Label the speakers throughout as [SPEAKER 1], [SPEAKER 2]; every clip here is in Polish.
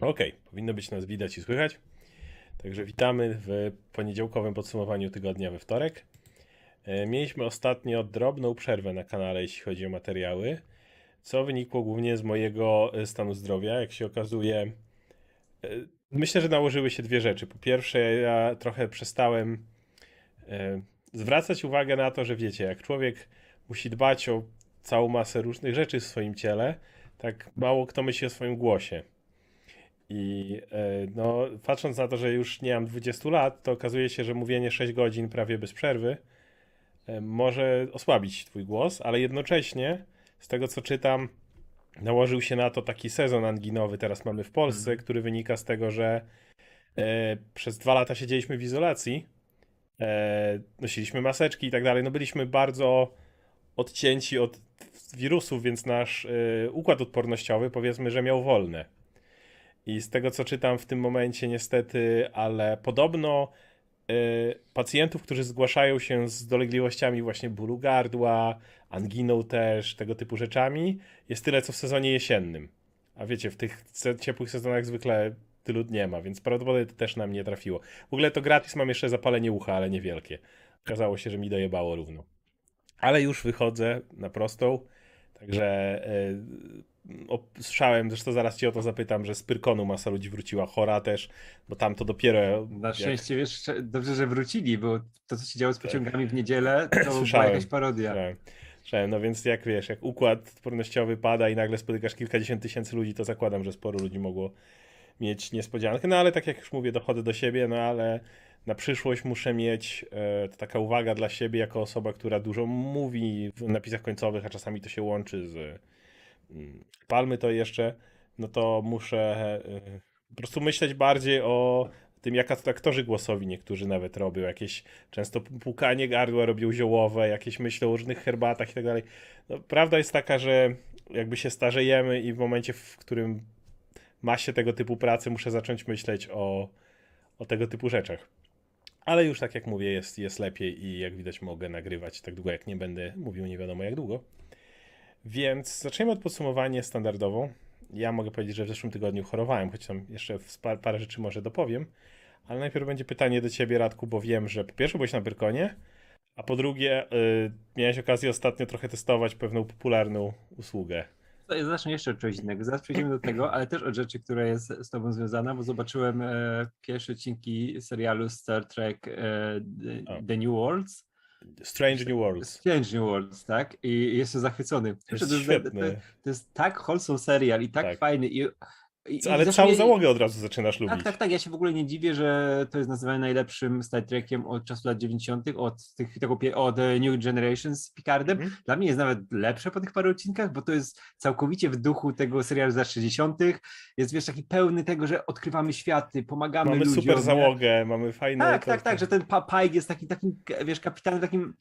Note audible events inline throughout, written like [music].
[SPEAKER 1] Okej, powinno być nas widać i słychać. Także witamy w poniedziałkowym podsumowaniu tygodnia we wtorek. E, Mieliśmy ostatnio drobną przerwę na kanale, jeśli chodzi o materiały, co wynikło głównie z mojego e, stanu zdrowia. Jak się okazuje, e, myślę, że nałożyły się dwie rzeczy. Po pierwsze, ja trochę przestałem zwracać uwagę na to, że wiecie, jak człowiek musi dbać o całą masę różnych rzeczy w swoim ciele, tak mało kto myśli o swoim głosie. I e, no, patrząc na to, że już nie mam 20 lat, to okazuje się, że mówienie 6 godzin prawie bez przerwy e, może osłabić twój głos, ale jednocześnie, z tego co czytam, nałożył się na to taki sezon anginowy, teraz mamy w Polsce, który wynika z tego, że e, przez dwa lata siedzieliśmy w izolacji, e, nosiliśmy maseczki i tak dalej, no byliśmy bardzo odcięci od wirusów, więc nasz e, układ odpornościowy powiedzmy, że miał wolne. I z tego co czytam w tym momencie, niestety, ale podobno y, pacjentów, którzy zgłaszają się z dolegliwościami właśnie bólu gardła, anginą też, tego typu rzeczami, jest tyle co w sezonie jesiennym. A wiecie, w tych ciepłych sezonach zwykle tylu nie ma, więc prawdopodobnie to też na mnie trafiło. W ogóle to gratis mam jeszcze zapalenie ucha, ale niewielkie. Okazało się, że mi dojebało równo. Ale już wychodzę na prostą, także y, słyszałem, zresztą zaraz cię o to zapytam, że z Pyrkonu masa ludzi wróciła chora też, bo tam to dopiero...
[SPEAKER 2] Na
[SPEAKER 1] jak-
[SPEAKER 2] szczęście, wiesz, sze- dobrze, że wrócili, bo to, co się działo z pociągami w niedzielę, to [coughs] była
[SPEAKER 1] Słyszałem.
[SPEAKER 2] jakaś parodia.
[SPEAKER 1] Słyszałem. Słyszałem. No więc jak wiesz, jak układ odpornościowy pada i nagle spotykasz kilkadziesiąt tysięcy ludzi, to zakładam, że sporo ludzi mogło mieć niespodziankę. No ale tak jak już mówię, dochodzę do siebie, no ale na przyszłość muszę mieć e, to taka uwaga dla siebie jako osoba, która dużo mówi w napisach końcowych, a czasami to się łączy z palmy to jeszcze, no to muszę e, po prostu myśleć bardziej o tym, jak aktorzy głosowi niektórzy nawet robią, jakieś często płukanie gardła robią ziołowe, jakieś myślą o różnych herbatach i tak dalej. No, prawda jest taka, że jakby się starzejemy i w momencie, w którym ma się tego typu pracy, muszę zacząć myśleć o, o tego typu rzeczach. Ale już tak jak mówię, jest, jest lepiej i jak widać mogę nagrywać tak długo, jak nie będę mówił nie wiadomo jak długo. Więc zaczniemy od podsumowania standardowo. Ja mogę powiedzieć, że w zeszłym tygodniu chorowałem, choć tam jeszcze parę rzeczy może dopowiem. Ale najpierw będzie pytanie do ciebie, Radku, bo wiem, że po pierwsze byłeś na Pyrkonie, a po drugie y, miałeś okazję ostatnio trochę testować pewną popularną usługę.
[SPEAKER 2] Zacznę jeszcze od czegoś innego. Zaraz przejdziemy do tego, ale też od rzeczy, która jest z tobą związana, bo zobaczyłem e, pierwsze odcinki serialu Star Trek e. The New Worlds.
[SPEAKER 1] Strange New Worlds.
[SPEAKER 2] Strange New Worlds, tak? I jestem zachwycony.
[SPEAKER 1] To jest
[SPEAKER 2] to, to, to jest tak wholesome serial i tak,
[SPEAKER 1] Tak.
[SPEAKER 2] fajny. I, i,
[SPEAKER 1] Ale
[SPEAKER 2] i
[SPEAKER 1] całą załogę od razu zaczynasz lubić.
[SPEAKER 2] Tak, tak, tak. Ja się w ogóle nie dziwię, że to jest nazywane najlepszym Star Trekiem od czasu lat 90., od, tych, tego, od e, New Generation z Picardem.
[SPEAKER 1] Mhm.
[SPEAKER 2] Dla mnie jest nawet lepsze po tych paru odcinkach, bo to jest całkowicie w duchu tego serialu z lat 60. Jest wiesz, taki pełny tego, że odkrywamy światy, pomagamy
[SPEAKER 1] Mamy
[SPEAKER 2] ludziom.
[SPEAKER 1] super
[SPEAKER 2] nie?
[SPEAKER 1] załogę, mamy fajne...
[SPEAKER 2] Tak,
[SPEAKER 1] to-
[SPEAKER 2] tak, tak, że ten Pike jest taki, takim, wiesz, kapitanem takim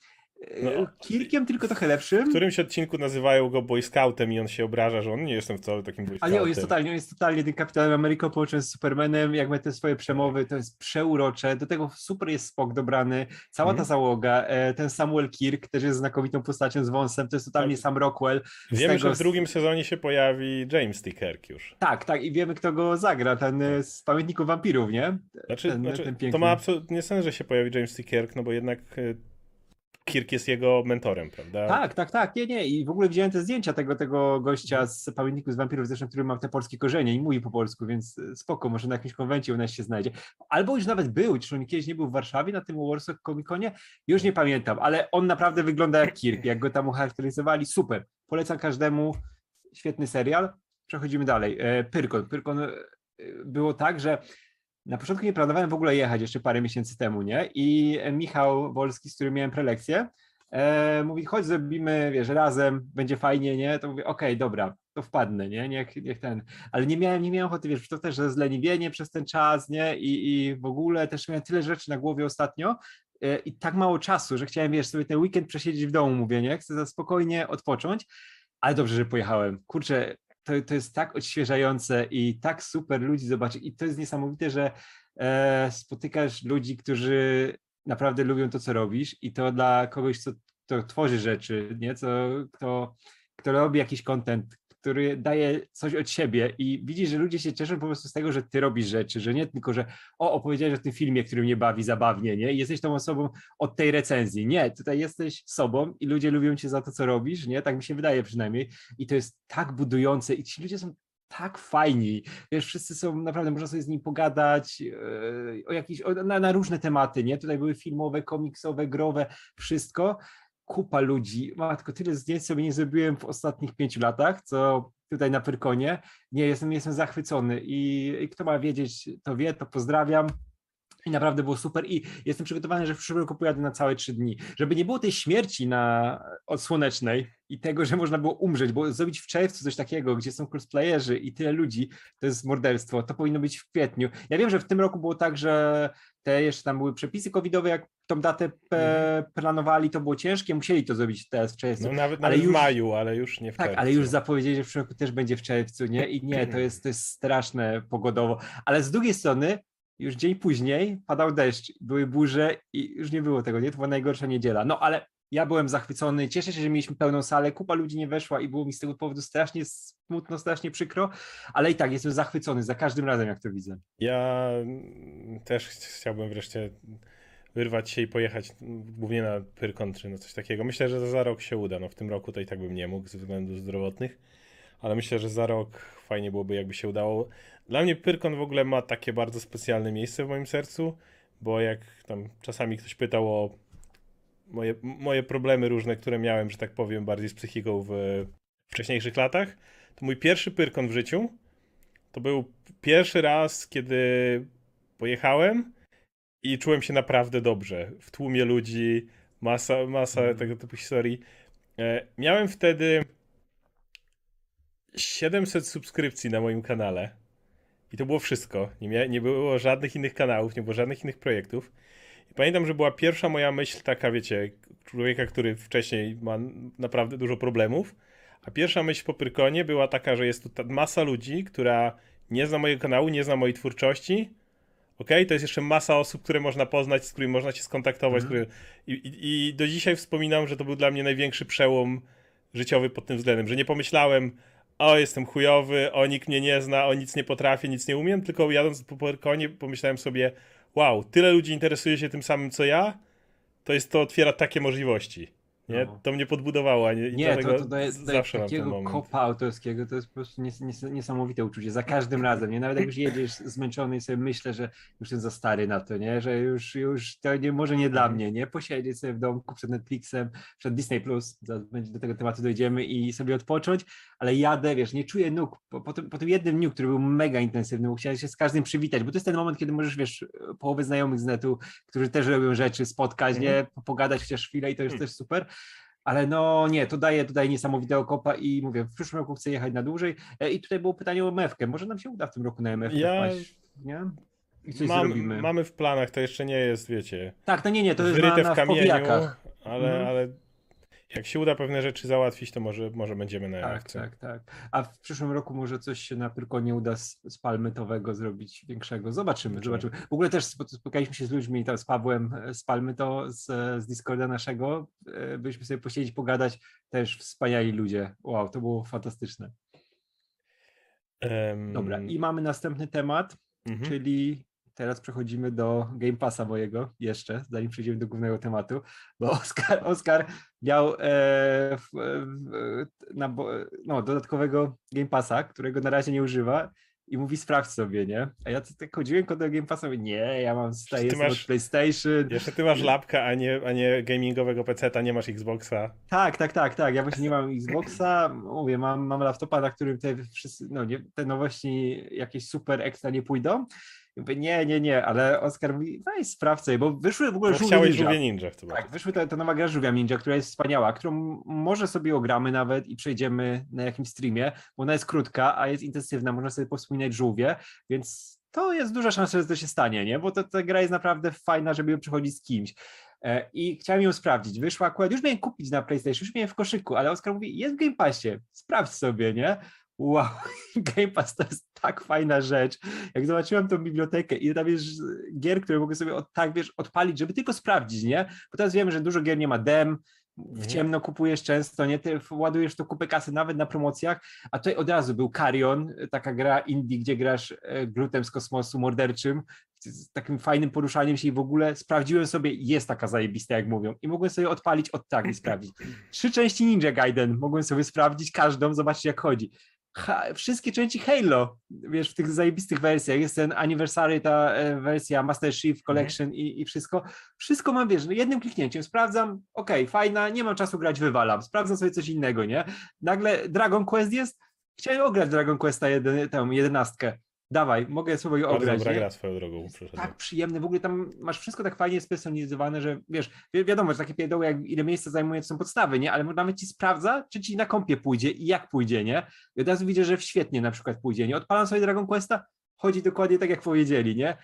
[SPEAKER 1] No.
[SPEAKER 2] Kirkiem, tylko trochę lepszym.
[SPEAKER 1] W którymś odcinku nazywają go Boy Scoutem i on się obraża, że on nie jestem wcale takim Boy
[SPEAKER 2] A
[SPEAKER 1] Scoutem.
[SPEAKER 2] nie, on jest totalnie, on jest totalnie tym kapitanem Ameryką połączony z Supermanem, jak ma te swoje przemowy, to jest przeurocze, do tego super jest Spock dobrany, cała ta
[SPEAKER 1] Mhm.
[SPEAKER 2] załoga, e, ten Samuel Kirk też jest znakomitą postacią z wąsem, to jest totalnie
[SPEAKER 1] Tak.
[SPEAKER 2] Sam Rockwell.
[SPEAKER 1] Wiemy,
[SPEAKER 2] tego
[SPEAKER 1] że w drugim sezonie się pojawi James T. Kirk już.
[SPEAKER 2] Tak, tak, i wiemy kto go zagra, ten e, z Pamiętników Wampirów, nie?
[SPEAKER 1] Znaczy,
[SPEAKER 2] ten,
[SPEAKER 1] znaczy
[SPEAKER 2] ten
[SPEAKER 1] to ma absolutnie sens, że się pojawi James T. Kirk, no bo jednak e, Kirk jest jego mentorem, prawda?
[SPEAKER 2] Tak, tak, tak, nie, nie, i w ogóle widziałem te zdjęcia tego, tego gościa z Pamiętników z Wampirów, zresztą, który ma te polskie korzenie i mówi po polsku, więc e, spoko, może na jakimś konwencie u nas się znajdzie. Albo już nawet był, czy on kiedyś nie był w Warszawie na tym Warsaw Comic-Conie? Już nie pamiętam, ale on naprawdę wygląda jak Kirk, jak go tam ucharakteryzowali, super, polecam każdemu, świetny serial. Przechodzimy dalej. E, Pyrkon. Pyrkon e, było tak, że na początku nie planowałem w ogóle jechać jeszcze parę miesięcy temu, nie? I e, Michał Wolski, z którym miałem prelekcję, e, mówi, chodź zrobimy, wiesz, razem, będzie fajnie, nie? To mówię, okej, dobra, to wpadnę, nie? Niech, niech ten. Ale nie miałem, nie miałem ochoty, wiesz, to też zleniwienie przez ten czas, nie? I, I w ogóle też miałem tyle rzeczy na głowie ostatnio e, i tak mało czasu, że chciałem, wiesz, sobie ten weekend przesiedzieć w domu, mówię, nie? Chcę za spokojnie odpocząć, ale dobrze, że pojechałem. Kurczę, to, to jest tak odświeżające i tak super ludzi zobaczyć. I to jest niesamowite, że e, spotykasz ludzi, którzy naprawdę lubią to, co robisz, i to dla kogoś, co, kto tworzy rzeczy, nie? Co, kto, kto robi jakiś content, który daje coś od siebie i widzisz, że ludzie się cieszą po prostu z tego, że ty robisz rzeczy, że nie tylko, że o, opowiedziałeś o tym filmie, który mnie bawi zabawnie, nie? I jesteś tą osobą od tej recenzji. Nie, tutaj jesteś sobą i ludzie lubią cię za to, co robisz, nie? Tak mi się wydaje przynajmniej. I to jest tak budujące i ci ludzie są tak fajni. Wiesz, wszyscy są naprawdę, można sobie z nim pogadać yy, o jakieś, o, na, na różne tematy, nie? Tutaj były filmowe, komiksowe, growe, wszystko. Kupa ludzi. Matko, tyle zdjęć sobie nie zrobiłem w ostatnich pięciu latach, co tutaj na Pyrkonie. Nie, jestem, jestem zachwycony i, i kto ma wiedzieć, to wie, to pozdrawiam. I naprawdę było super i jestem przygotowany, że w przyszłym roku pojadę na całe trzy dni. Żeby nie było tej śmierci na od słonecznej i tego, że można było umrzeć, bo zrobić w czerwcu coś takiego, gdzie są cosplayerzy i tyle ludzi, to jest morderstwo. To powinno być w kwietniu. Ja wiem, że w tym roku było tak, że te jeszcze tam były przepisy covidowe, jak tą datę pe- planowali, to było ciężkie, musieli to zrobić teraz w czerwcu.
[SPEAKER 1] No nawet,
[SPEAKER 2] Ale
[SPEAKER 1] nawet
[SPEAKER 2] już-
[SPEAKER 1] w maju, ale już nie w
[SPEAKER 2] Tak,
[SPEAKER 1] czerwcu.
[SPEAKER 2] ale już zapowiedzieli, że w przyszłym roku też będzie w czerwcu, nie? I nie, to jest, to jest straszne pogodowo. Ale z drugiej strony, już dzień później padał deszcz, były burze i już nie było tego, nie? To była najgorsza niedziela. No ale ja byłem zachwycony, cieszę się, że mieliśmy pełną salę, kupa ludzi nie weszła i było mi z tego powodu strasznie smutno, strasznie przykro, ale i tak jestem zachwycony za każdym razem, jak to widzę.
[SPEAKER 1] Ja też ch- chciałbym wreszcie wyrwać się i pojechać głównie na Pyrkon czy no coś takiego. Myślę, że za rok się uda. No w tym roku to i tak bym nie mógł ze względów zdrowotnych, ale myślę, że za rok fajnie byłoby jakby się udało. Dla mnie Pyrkon w ogóle ma takie bardzo specjalne miejsce w moim sercu, bo jak tam czasami ktoś pytał o moje, moje problemy różne, które miałem, że tak powiem, bardziej z psychiką w wcześniejszych latach, to mój pierwszy Pyrkon w życiu to był pierwszy raz, kiedy pojechałem i czułem się naprawdę dobrze. W tłumie ludzi, masa, masa
[SPEAKER 2] Mhm.
[SPEAKER 1] tego typu historii. E, miałem wtedy 700 subskrypcji na moim kanale. I to było wszystko. Nie, mia- nie było żadnych innych kanałów, nie było żadnych innych projektów. I pamiętam, że była pierwsza moja myśl taka, wiecie, człowieka, który wcześniej ma naprawdę dużo problemów. A pierwsza myśl po Pyrkonie była taka, że jest tu ta masa ludzi, która nie zna mojego kanału, nie zna mojej twórczości. Okej, to jest jeszcze masa osób, które można poznać, z którymi można się skontaktować.
[SPEAKER 2] Mhm.
[SPEAKER 1] Które... I, i, I do dzisiaj wspominam, że to był dla mnie największy przełom życiowy pod tym względem, że nie pomyślałem, o jestem chujowy, o nikt mnie nie zna, o nic nie potrafię, nic nie umiem, tylko jadąc po Pyrkonie pomyślałem sobie, wow, tyle ludzi interesuje się tym samym co ja, to jest to otwiera takie możliwości. Nie?
[SPEAKER 2] No.
[SPEAKER 1] To mnie podbudowało, a nie,
[SPEAKER 2] Nie, to, to, daje,
[SPEAKER 1] zawsze
[SPEAKER 2] takiego kopa autorskiego, to jest po prostu nies, nies, niesamowite uczucie, za każdym razem, nie? Nawet jak już jedziesz zmęczony i sobie myślę, że już jestem za stary na to, nie? Że już, już to nie, może nie dla
[SPEAKER 1] Mhm.
[SPEAKER 2] mnie, nie? Posiedzieć sobie w domku przed Netflixem, przed Disney+, Plus, do tego tematu dojdziemy i sobie odpocząć, ale jadę, wiesz, nie czuję nóg, po, po, tym, po tym jednym dniu, który był mega intensywny, bo chciałem się z każdym przywitać, bo to jest ten moment, kiedy możesz, wiesz, połowę znajomych z netu, którzy też robią rzeczy, spotkać,
[SPEAKER 1] Mhm.
[SPEAKER 2] nie? Po- Pogadać chociaż chwilę i to jest
[SPEAKER 1] Hmm.
[SPEAKER 2] też super. Ale no nie, to daje tutaj niesamowitego kopa i mówię, w przyszłym roku chcę jechać na dłużej. E, I tutaj było pytanie o MF-kę. Może nam się uda w tym roku na MF
[SPEAKER 1] Ja-
[SPEAKER 2] wpaść, nie? I coś
[SPEAKER 1] Mam,
[SPEAKER 2] zrobimy.
[SPEAKER 1] mamy w planach, to jeszcze nie jest, wiecie,
[SPEAKER 2] Tak, no nie, nie, to jest na, na
[SPEAKER 1] w kamieniu,
[SPEAKER 2] powijakach.
[SPEAKER 1] ale,
[SPEAKER 2] Mhm.
[SPEAKER 1] ale jak się uda pewne rzeczy załatwić, to może, może będziemy na
[SPEAKER 2] Tak, tak, tak. A w przyszłym roku może coś się na Pyrkonie uda z, z palmytowego zrobić większego. Zobaczymy,
[SPEAKER 1] Zobaczymy.
[SPEAKER 2] W ogóle też spo- spotkaliśmy się z ludźmi, tam z Pawłem e, z Palmyto, z, z Discorda naszego. E, Byliśmy sobie posiedzieć, pogadać. Też wspaniali ludzie. Wow, to było fantastyczne.
[SPEAKER 1] Em,
[SPEAKER 2] Dobra, i mamy następny temat.
[SPEAKER 1] mhm.
[SPEAKER 2] Czyli teraz przechodzimy do Game Passa mojego jeszcze, zanim przejdziemy do głównego tematu, bo [laughs] Oskar, Oskar miał e, w, w, na, bo- no, dodatkowego Game Passa, którego na razie nie używa i mówi sprawdź sobie, nie? A ja tak chodziłem do Game Passa, mówię, nie, ja mam staję jestem
[SPEAKER 1] masz-
[SPEAKER 2] od PlayStation.
[SPEAKER 1] Jeszcze ty masz lapka, a nie, a nie gamingowego PC-ta, nie masz Xboxa.
[SPEAKER 2] Tak, tak, tak, tak. Ja właśnie nie mam Xboxa, mówię, mam, mam laptopa, na którym te wszyscy, no nie, te nowości jakieś super ekstra nie pójdą. Nie, nie, nie, ale Oskar mówi, weź sprawdź sobie, bo wyszły w ogóle
[SPEAKER 1] Bo
[SPEAKER 2] żółwie ninja.
[SPEAKER 1] żółwie ninja chyba.
[SPEAKER 2] Tak, wyszły ta, ta nowa gra Żółwia Ninja, która jest wspaniała, którą może sobie ogramy nawet i przejdziemy na jakimś streamie, bo ona jest krótka, a jest intensywna, można sobie powspominać żółwie, więc to jest duża szansa, że to się stanie, nie? Bo to, ta gra jest naprawdę fajna, żeby ją przechodzić z kimś. E, I chciałem ją sprawdzić. Wyszła akurat, już miałem kupić na PlayStation, już miałem w koszyku, ale Oskar mówi, jest w Game Passie, sprawdź sobie, nie? Wow, [laughs] Game Pass to jest tak fajna rzecz. Jak zobaczyłem tą bibliotekę i tam jest gier, które mogę sobie od, tak, wiesz, odpalić, żeby tylko sprawdzić, nie? Bo teraz wiemy, że dużo gier nie ma dem, w ciemno kupujesz często, nie? Ty ładujesz to kupę kasy nawet na promocjach, a tutaj od razu był Carrion, taka gra indie, gdzie grasz e, glutem z kosmosu morderczym, z takim fajnym poruszaniem się i w ogóle sprawdziłem sobie, jest taka zajebista, jak mówią. I mogłem sobie odpalić od tak i sprawdzić. [laughs] Trzy części Ninja Gaiden mogłem sobie sprawdzić każdą, zobaczyć jak chodzi. Ha, wszystkie części Halo, wiesz, w tych zajebistych wersjach. Jest ten Anniversary, ta e, wersja Master Chief Collection i, i wszystko. Wszystko mam, wiesz, jednym kliknięciem sprawdzam, okej, fajna, nie mam czasu grać, wywalam. Sprawdzam sobie coś innego, nie? Nagle Dragon Quest jest, chciałem ograć Dragon Questa jeden, tę jedenastkę. Dawaj, mogę sobie
[SPEAKER 1] Bardzo
[SPEAKER 2] ograć,
[SPEAKER 1] dobra gra swoją drogą.
[SPEAKER 2] tak przyjemny, w ogóle tam masz wszystko tak fajnie spersonalizowane, że wiesz, wi wiadomo, że takie pierdoły, jak ile miejsca zajmuje, to są podstawy, nie? Ale nawet ci sprawdza, czy ci na kompie pójdzie i jak pójdzie, nie? I od razu widzę, że świetnie na przykład pójdzie, nie? Odpalam sobie Dragon Questa, chodzi dokładnie tak, jak powiedzieli, nie?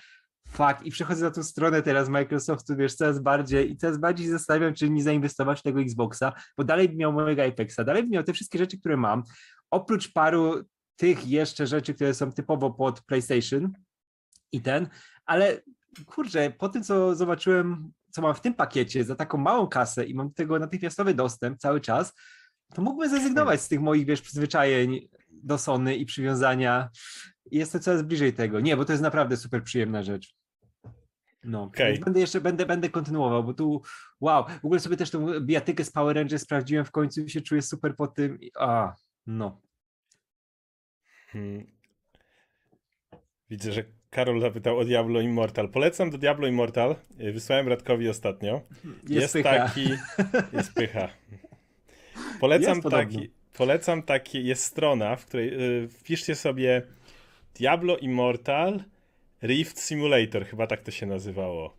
[SPEAKER 2] Fakt, i przechodzę na tą stronę teraz Microsoftu, wiesz, coraz bardziej i coraz bardziej zastanawiam, czy nie zainwestować w tego Xboxa, bo dalej bym miał mojego Apexa, dalej bym miał te wszystkie rzeczy, które mam, oprócz paru tych jeszcze rzeczy, które są typowo pod PlayStation i ten, ale kurczę, po tym co zobaczyłem, co mam w tym pakiecie za taką małą kasę i mam do tego natychmiastowy dostęp cały czas, to mógłbym zrezygnować z tych moich, wiesz, przyzwyczajeń do Sony i przywiązania. Jestem coraz bliżej tego. Nie, bo to jest naprawdę super przyjemna rzecz. No, więc będę jeszcze, będę, będę kontynuował, bo tu, wow, w ogóle sobie też tą bijatykę z Power Rangers sprawdziłem w końcu i się czuję super po tym. A, no.
[SPEAKER 1] Hmm. Widzę, że Karol zapytał o Diablo Immortal. Polecam do Diablo Immortal. Y, Wysłałem Radkowi ostatnio. [laughs]
[SPEAKER 2] Jest, pycha.
[SPEAKER 1] taki. [laughs] Jest pycha. Polecam
[SPEAKER 2] Jest
[SPEAKER 1] taki. Polecam taki. Jest strona, w której y, wpiszcie sobie Diablo Immortal Rift Simulator, chyba tak to się nazywało.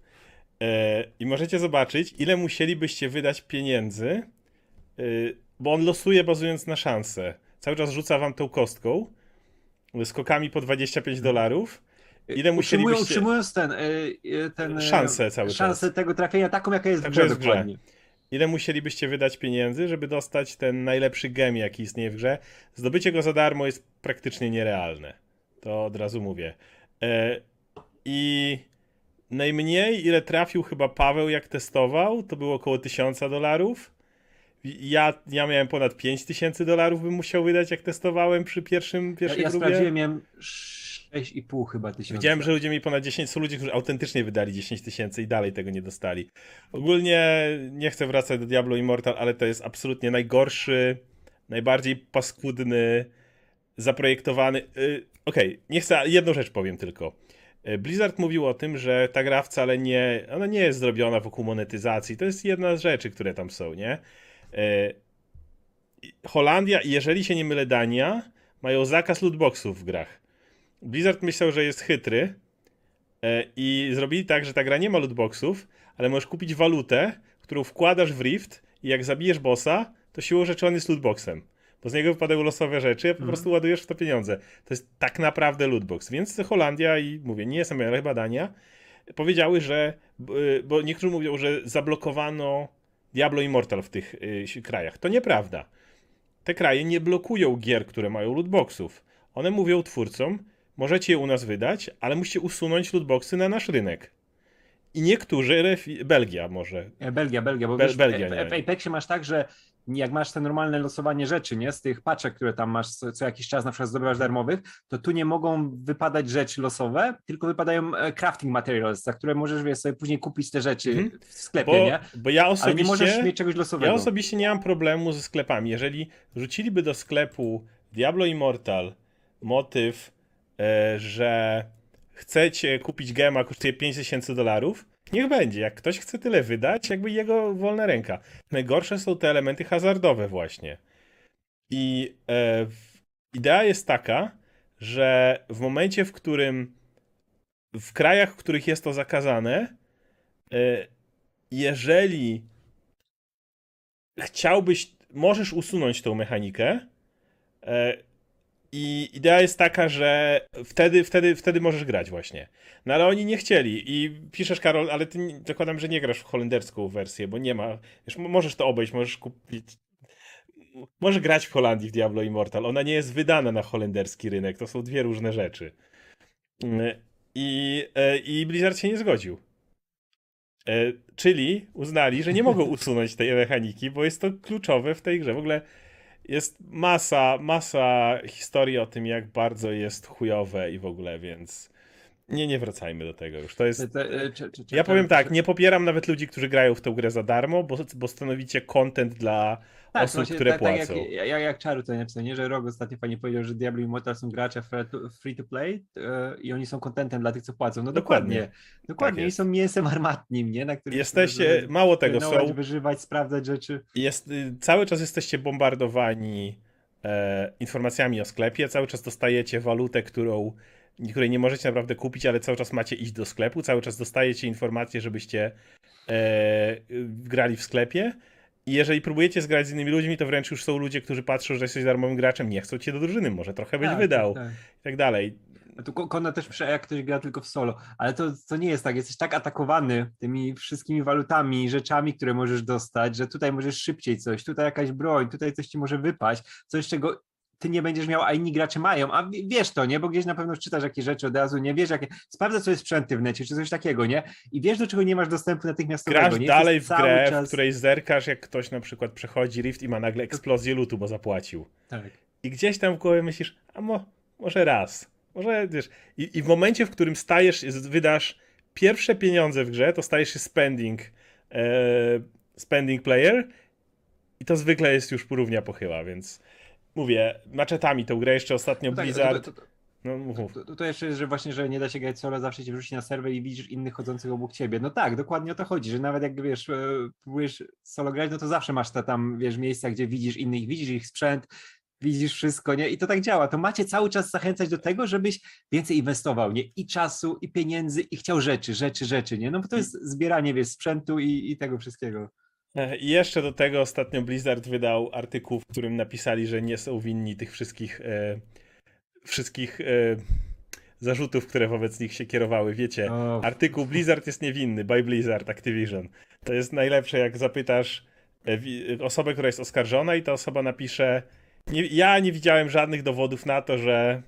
[SPEAKER 1] E, I możecie zobaczyć, ile musielibyście wydać pieniędzy, y, bo on losuje bazując na szanse. Cały czas rzuca wam tą kostką, skokami po 25 dolarów. Ile
[SPEAKER 2] Utrzymują-
[SPEAKER 1] musielibyście...
[SPEAKER 2] Utrzymując ten, y, y, ten y,
[SPEAKER 1] Szansę cały czas.
[SPEAKER 2] szansę tego trafienia taką, jaka jest w grze
[SPEAKER 1] jest w grze. ile musielibyście wydać pieniędzy, żeby dostać ten najlepszy gem, jaki istnieje w grze. Zdobycie go za darmo jest praktycznie nierealne. To od razu mówię. E, I najmniej, ile trafił chyba Paweł, jak testował, to było około 1000 dolarów. Ja, ja miałem ponad 5000 dolarów, bym musiał wydać, jak testowałem przy pierwszym,
[SPEAKER 2] Ja,
[SPEAKER 1] pierwszej
[SPEAKER 2] ja
[SPEAKER 1] próbie.
[SPEAKER 2] sprawdziłem, miałem 6,5 chyba tysiąca.
[SPEAKER 1] Widziałem, że ludzie mieli ponad 10, są ludzie, którzy autentycznie wydali 10 tysięcy i dalej tego nie dostali. Ogólnie nie chcę wracać do Diablo Immortal, ale to jest absolutnie najgorszy, najbardziej paskudny, zaprojektowany. Yy, Okej, nie chcę, jedną rzecz powiem tylko. Yy, Blizzard mówił o tym, że ta gra wcale nie, ona nie jest zrobiona wokół monetyzacji. To jest jedna z rzeczy, które tam są, nie? Yy, Holandia i jeżeli się nie mylę Dania, mają zakaz lootboxów w grach. Blizzard myślał, że jest chytry e, i zrobili tak, że ta gra nie ma lootboxów, ale możesz kupić walutę, którą wkładasz w Rift i jak zabijesz bossa, to siłą rzeczy on jest lootboxem. Bo z niego wypadają losowe rzeczy, a po
[SPEAKER 2] Mhm.
[SPEAKER 1] prostu ładujesz w to pieniądze. To jest tak naprawdę lootbox. Więc Holandia i mówię, nie jestem, ale chyba Dania, powiedziały, że, bo niektórzy mówią, że zablokowano Diablo Immortal w tych y, krajach. To nieprawda. Te kraje nie blokują gier, które mają lootboxów. One mówią twórcom, możecie je u nas wydać, ale musicie usunąć lootboxy na nasz rynek. I niektórzy, Belgia może,
[SPEAKER 2] E, Belgia, Belgia, bo
[SPEAKER 1] Bel-
[SPEAKER 2] wiesz,
[SPEAKER 1] Belgia,
[SPEAKER 2] w, w Apexie masz tak, że jak masz te normalne losowanie rzeczy, nie, z tych paczek, które tam masz co, co jakiś czas na przykład zdobywasz darmowych, to tu nie mogą wypadać rzeczy losowe, tylko wypadają e, crafting materials, za które możesz wiesz, sobie później kupić te rzeczy
[SPEAKER 1] Mhm.
[SPEAKER 2] w sklepie,
[SPEAKER 1] bo,
[SPEAKER 2] nie?
[SPEAKER 1] bo ja
[SPEAKER 2] Ale nie
[SPEAKER 1] osobiście...
[SPEAKER 2] możesz mieć czegoś losowego.
[SPEAKER 1] Ja osobiście nie mam problemu ze sklepami. Jeżeli wrzuciliby do sklepu Diablo Immortal motyw, e, że chcecie kupić gema, kosztuje 5000 dolarów, niech będzie. Jak ktoś chce tyle wydać, jakby jego wolna ręka. Najgorsze są te elementy hazardowe właśnie. I e, idea jest taka, że w momencie, w którym w krajach, w których jest to zakazane, e, jeżeli chciałbyś, możesz usunąć tą mechanikę. E, I idea jest taka, że wtedy, wtedy, wtedy możesz grać właśnie. No ale oni nie chcieli. I piszesz, Karol, ale ty zakładam, że nie grasz w holenderską wersję, bo nie ma. Wiesz, mo- możesz to obejść, możesz kupić. Możesz grać w Holandii w Diablo Immortal. Ona nie jest wydana na holenderski rynek. To są dwie różne rzeczy. Mm, I, e, i Blizzard się nie zgodził. E, czyli uznali, że nie mogą usunąć tej mechaniki, bo jest to kluczowe w tej grze. W ogóle jest masa, masa historii o tym, jak bardzo jest chujowe i w ogóle, więc nie, nie wracajmy do tego już. To jest... Ja powiem tak, nie popieram nawet ludzi, którzy grają w tę grę za darmo, bo, bo stanowicie content dla
[SPEAKER 2] Tak,
[SPEAKER 1] osób,
[SPEAKER 2] właśnie
[SPEAKER 1] które
[SPEAKER 2] tak, tak
[SPEAKER 1] płacą.
[SPEAKER 2] jak, jak, jak Czaru tutaj napisał, nie? że Rog ostatnio pani powiedział, że Diablo Immortal są gracze free to, to play e, i oni są contentem dla tych, co płacą. No dokładnie.
[SPEAKER 1] Dokładnie.
[SPEAKER 2] Dokładnie,
[SPEAKER 1] Tak
[SPEAKER 2] i są mięsem armatnim, nie? Na którym
[SPEAKER 1] Jesteście, mało tego, są,
[SPEAKER 2] wyżywać, sprawdzać rzeczy.
[SPEAKER 1] jest, y, cały czas jesteście bombardowani e, informacjami o sklepie, cały czas dostajecie walutę, którą, której nie możecie naprawdę kupić, ale cały czas macie iść do sklepu, cały czas dostajecie informacje, żebyście e, grali w sklepie. I jeżeli próbujecie zgrać z innymi ludźmi, to wręcz już są ludzie, którzy patrzą, że jesteś darmowym graczem, nie chcą cię do drużyny, może trochę byś
[SPEAKER 2] Tak,
[SPEAKER 1] wydał
[SPEAKER 2] tak, tak.
[SPEAKER 1] i tak dalej.
[SPEAKER 2] A tu Ko- Kona też, prze- jak ktoś gra tylko w solo, ale to, to nie jest tak, jesteś tak atakowany tymi wszystkimi walutami, rzeczami, które możesz dostać, że tutaj możesz szybciej coś, tutaj jakaś broń, tutaj coś ci może wypaść, coś czego ty nie będziesz miał, a inni gracze mają, a wi- wiesz to, nie, bo gdzieś na pewno czytasz jakieś rzeczy od razu, nie, wiesz jakie, sprawdza co jest sprzęty w necie, czy coś takiego, nie, i wiesz do czego nie masz dostępu natychmiastowego,
[SPEAKER 1] Grasz
[SPEAKER 2] nie,
[SPEAKER 1] dalej w grę,
[SPEAKER 2] czas...
[SPEAKER 1] w której zerkasz, jak ktoś na przykład przechodzi rift i ma nagle eksplozję lutu, bo zapłacił.
[SPEAKER 2] Tak.
[SPEAKER 1] I gdzieś tam w głowie myślisz, a mo, może raz. Może wiesz. I, I w momencie, w którym stajesz, wydasz pierwsze pieniądze w grze, to stajesz się spending, e, spending player. I to zwykle jest już równia pochyła, więc mówię, maczetami tą grę jeszcze ostatnio
[SPEAKER 2] No tak,
[SPEAKER 1] Blizzard.
[SPEAKER 2] to, to, to,
[SPEAKER 1] No mów, mów.
[SPEAKER 2] To, to, to jeszcze jest, że właśnie, że nie da się grać solo, zawsze cię wrzuci na serwer i widzisz innych chodzących obok ciebie. No tak, dokładnie o to chodzi, że nawet jak wiesz, e, próbujesz solo grać, no to zawsze masz te tam, wiesz, miejsca, gdzie widzisz innych, widzisz ich sprzęt, widzisz wszystko, nie? I to tak działa. To macie cały czas zachęcać do tego, żebyś więcej inwestował, nie? I czasu, i pieniędzy, i chciał rzeczy, rzeczy, rzeczy, nie? No bo to jest zbieranie, wiesz, sprzętu i, i tego wszystkiego.
[SPEAKER 1] E, I jeszcze do tego ostatnio Blizzard wydał artykuł, w którym napisali, że nie są winni tych wszystkich e, wszystkich e, zarzutów, które wobec nich się kierowały. Wiecie, artykuł Blizzard jest niewinny, by Blizzard Activision. To jest najlepsze, jak zapytasz e, osobę, która jest oskarżona i ta osoba napisze nie, ja nie widziałem żadnych dowodów na to, że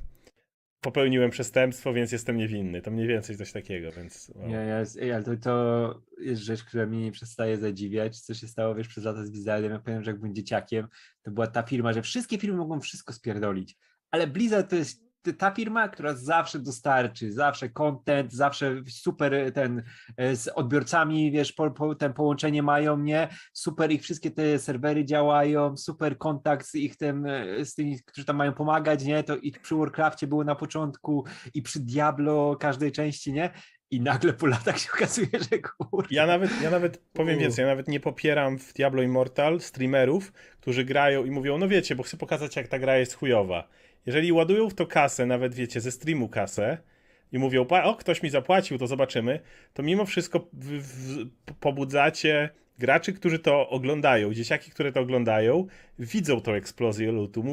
[SPEAKER 1] popełniłem przestępstwo, więc jestem niewinny. To mniej więcej coś takiego, więc... wow.
[SPEAKER 2] Jest, ej, ale to, to jest rzecz, która mnie nie przestaje zadziwiać. Co się stało, wiesz, przez lata z Blizzardem. Ja powiem, że jak byłem dzieciakiem, to była ta firma, że wszystkie firmy mogą wszystko spierdolić. Ale Blizzard to jest ta firma, która zawsze dostarczy, zawsze content, zawsze super ten e, z odbiorcami, wiesz, po, po, ten połączenie mają, nie? Super ich wszystkie te serwery działają, super kontakt z ich tym, e, z tymi, którzy tam mają pomagać, nie? To i przy Warcrafcie było na początku i przy Diablo każdej części, nie? I nagle po latach się okazuje, że kurde.
[SPEAKER 1] Ja nawet, ja nawet powiem więcej, ja nawet nie popieram w Diablo Immortal streamerów, którzy grają i mówią, no wiecie, bo chcę pokazać, jak ta gra jest chujowa. Jeżeli ładują w to kasę, nawet wiecie, ze streamu kasę i mówią, "Pa- o, ktoś mi zapłacił, to zobaczymy, to mimo wszystko w, w, pobudzacie graczy, którzy to oglądają, dzieciaki, które to oglądają, widzą tą eksplozję lutu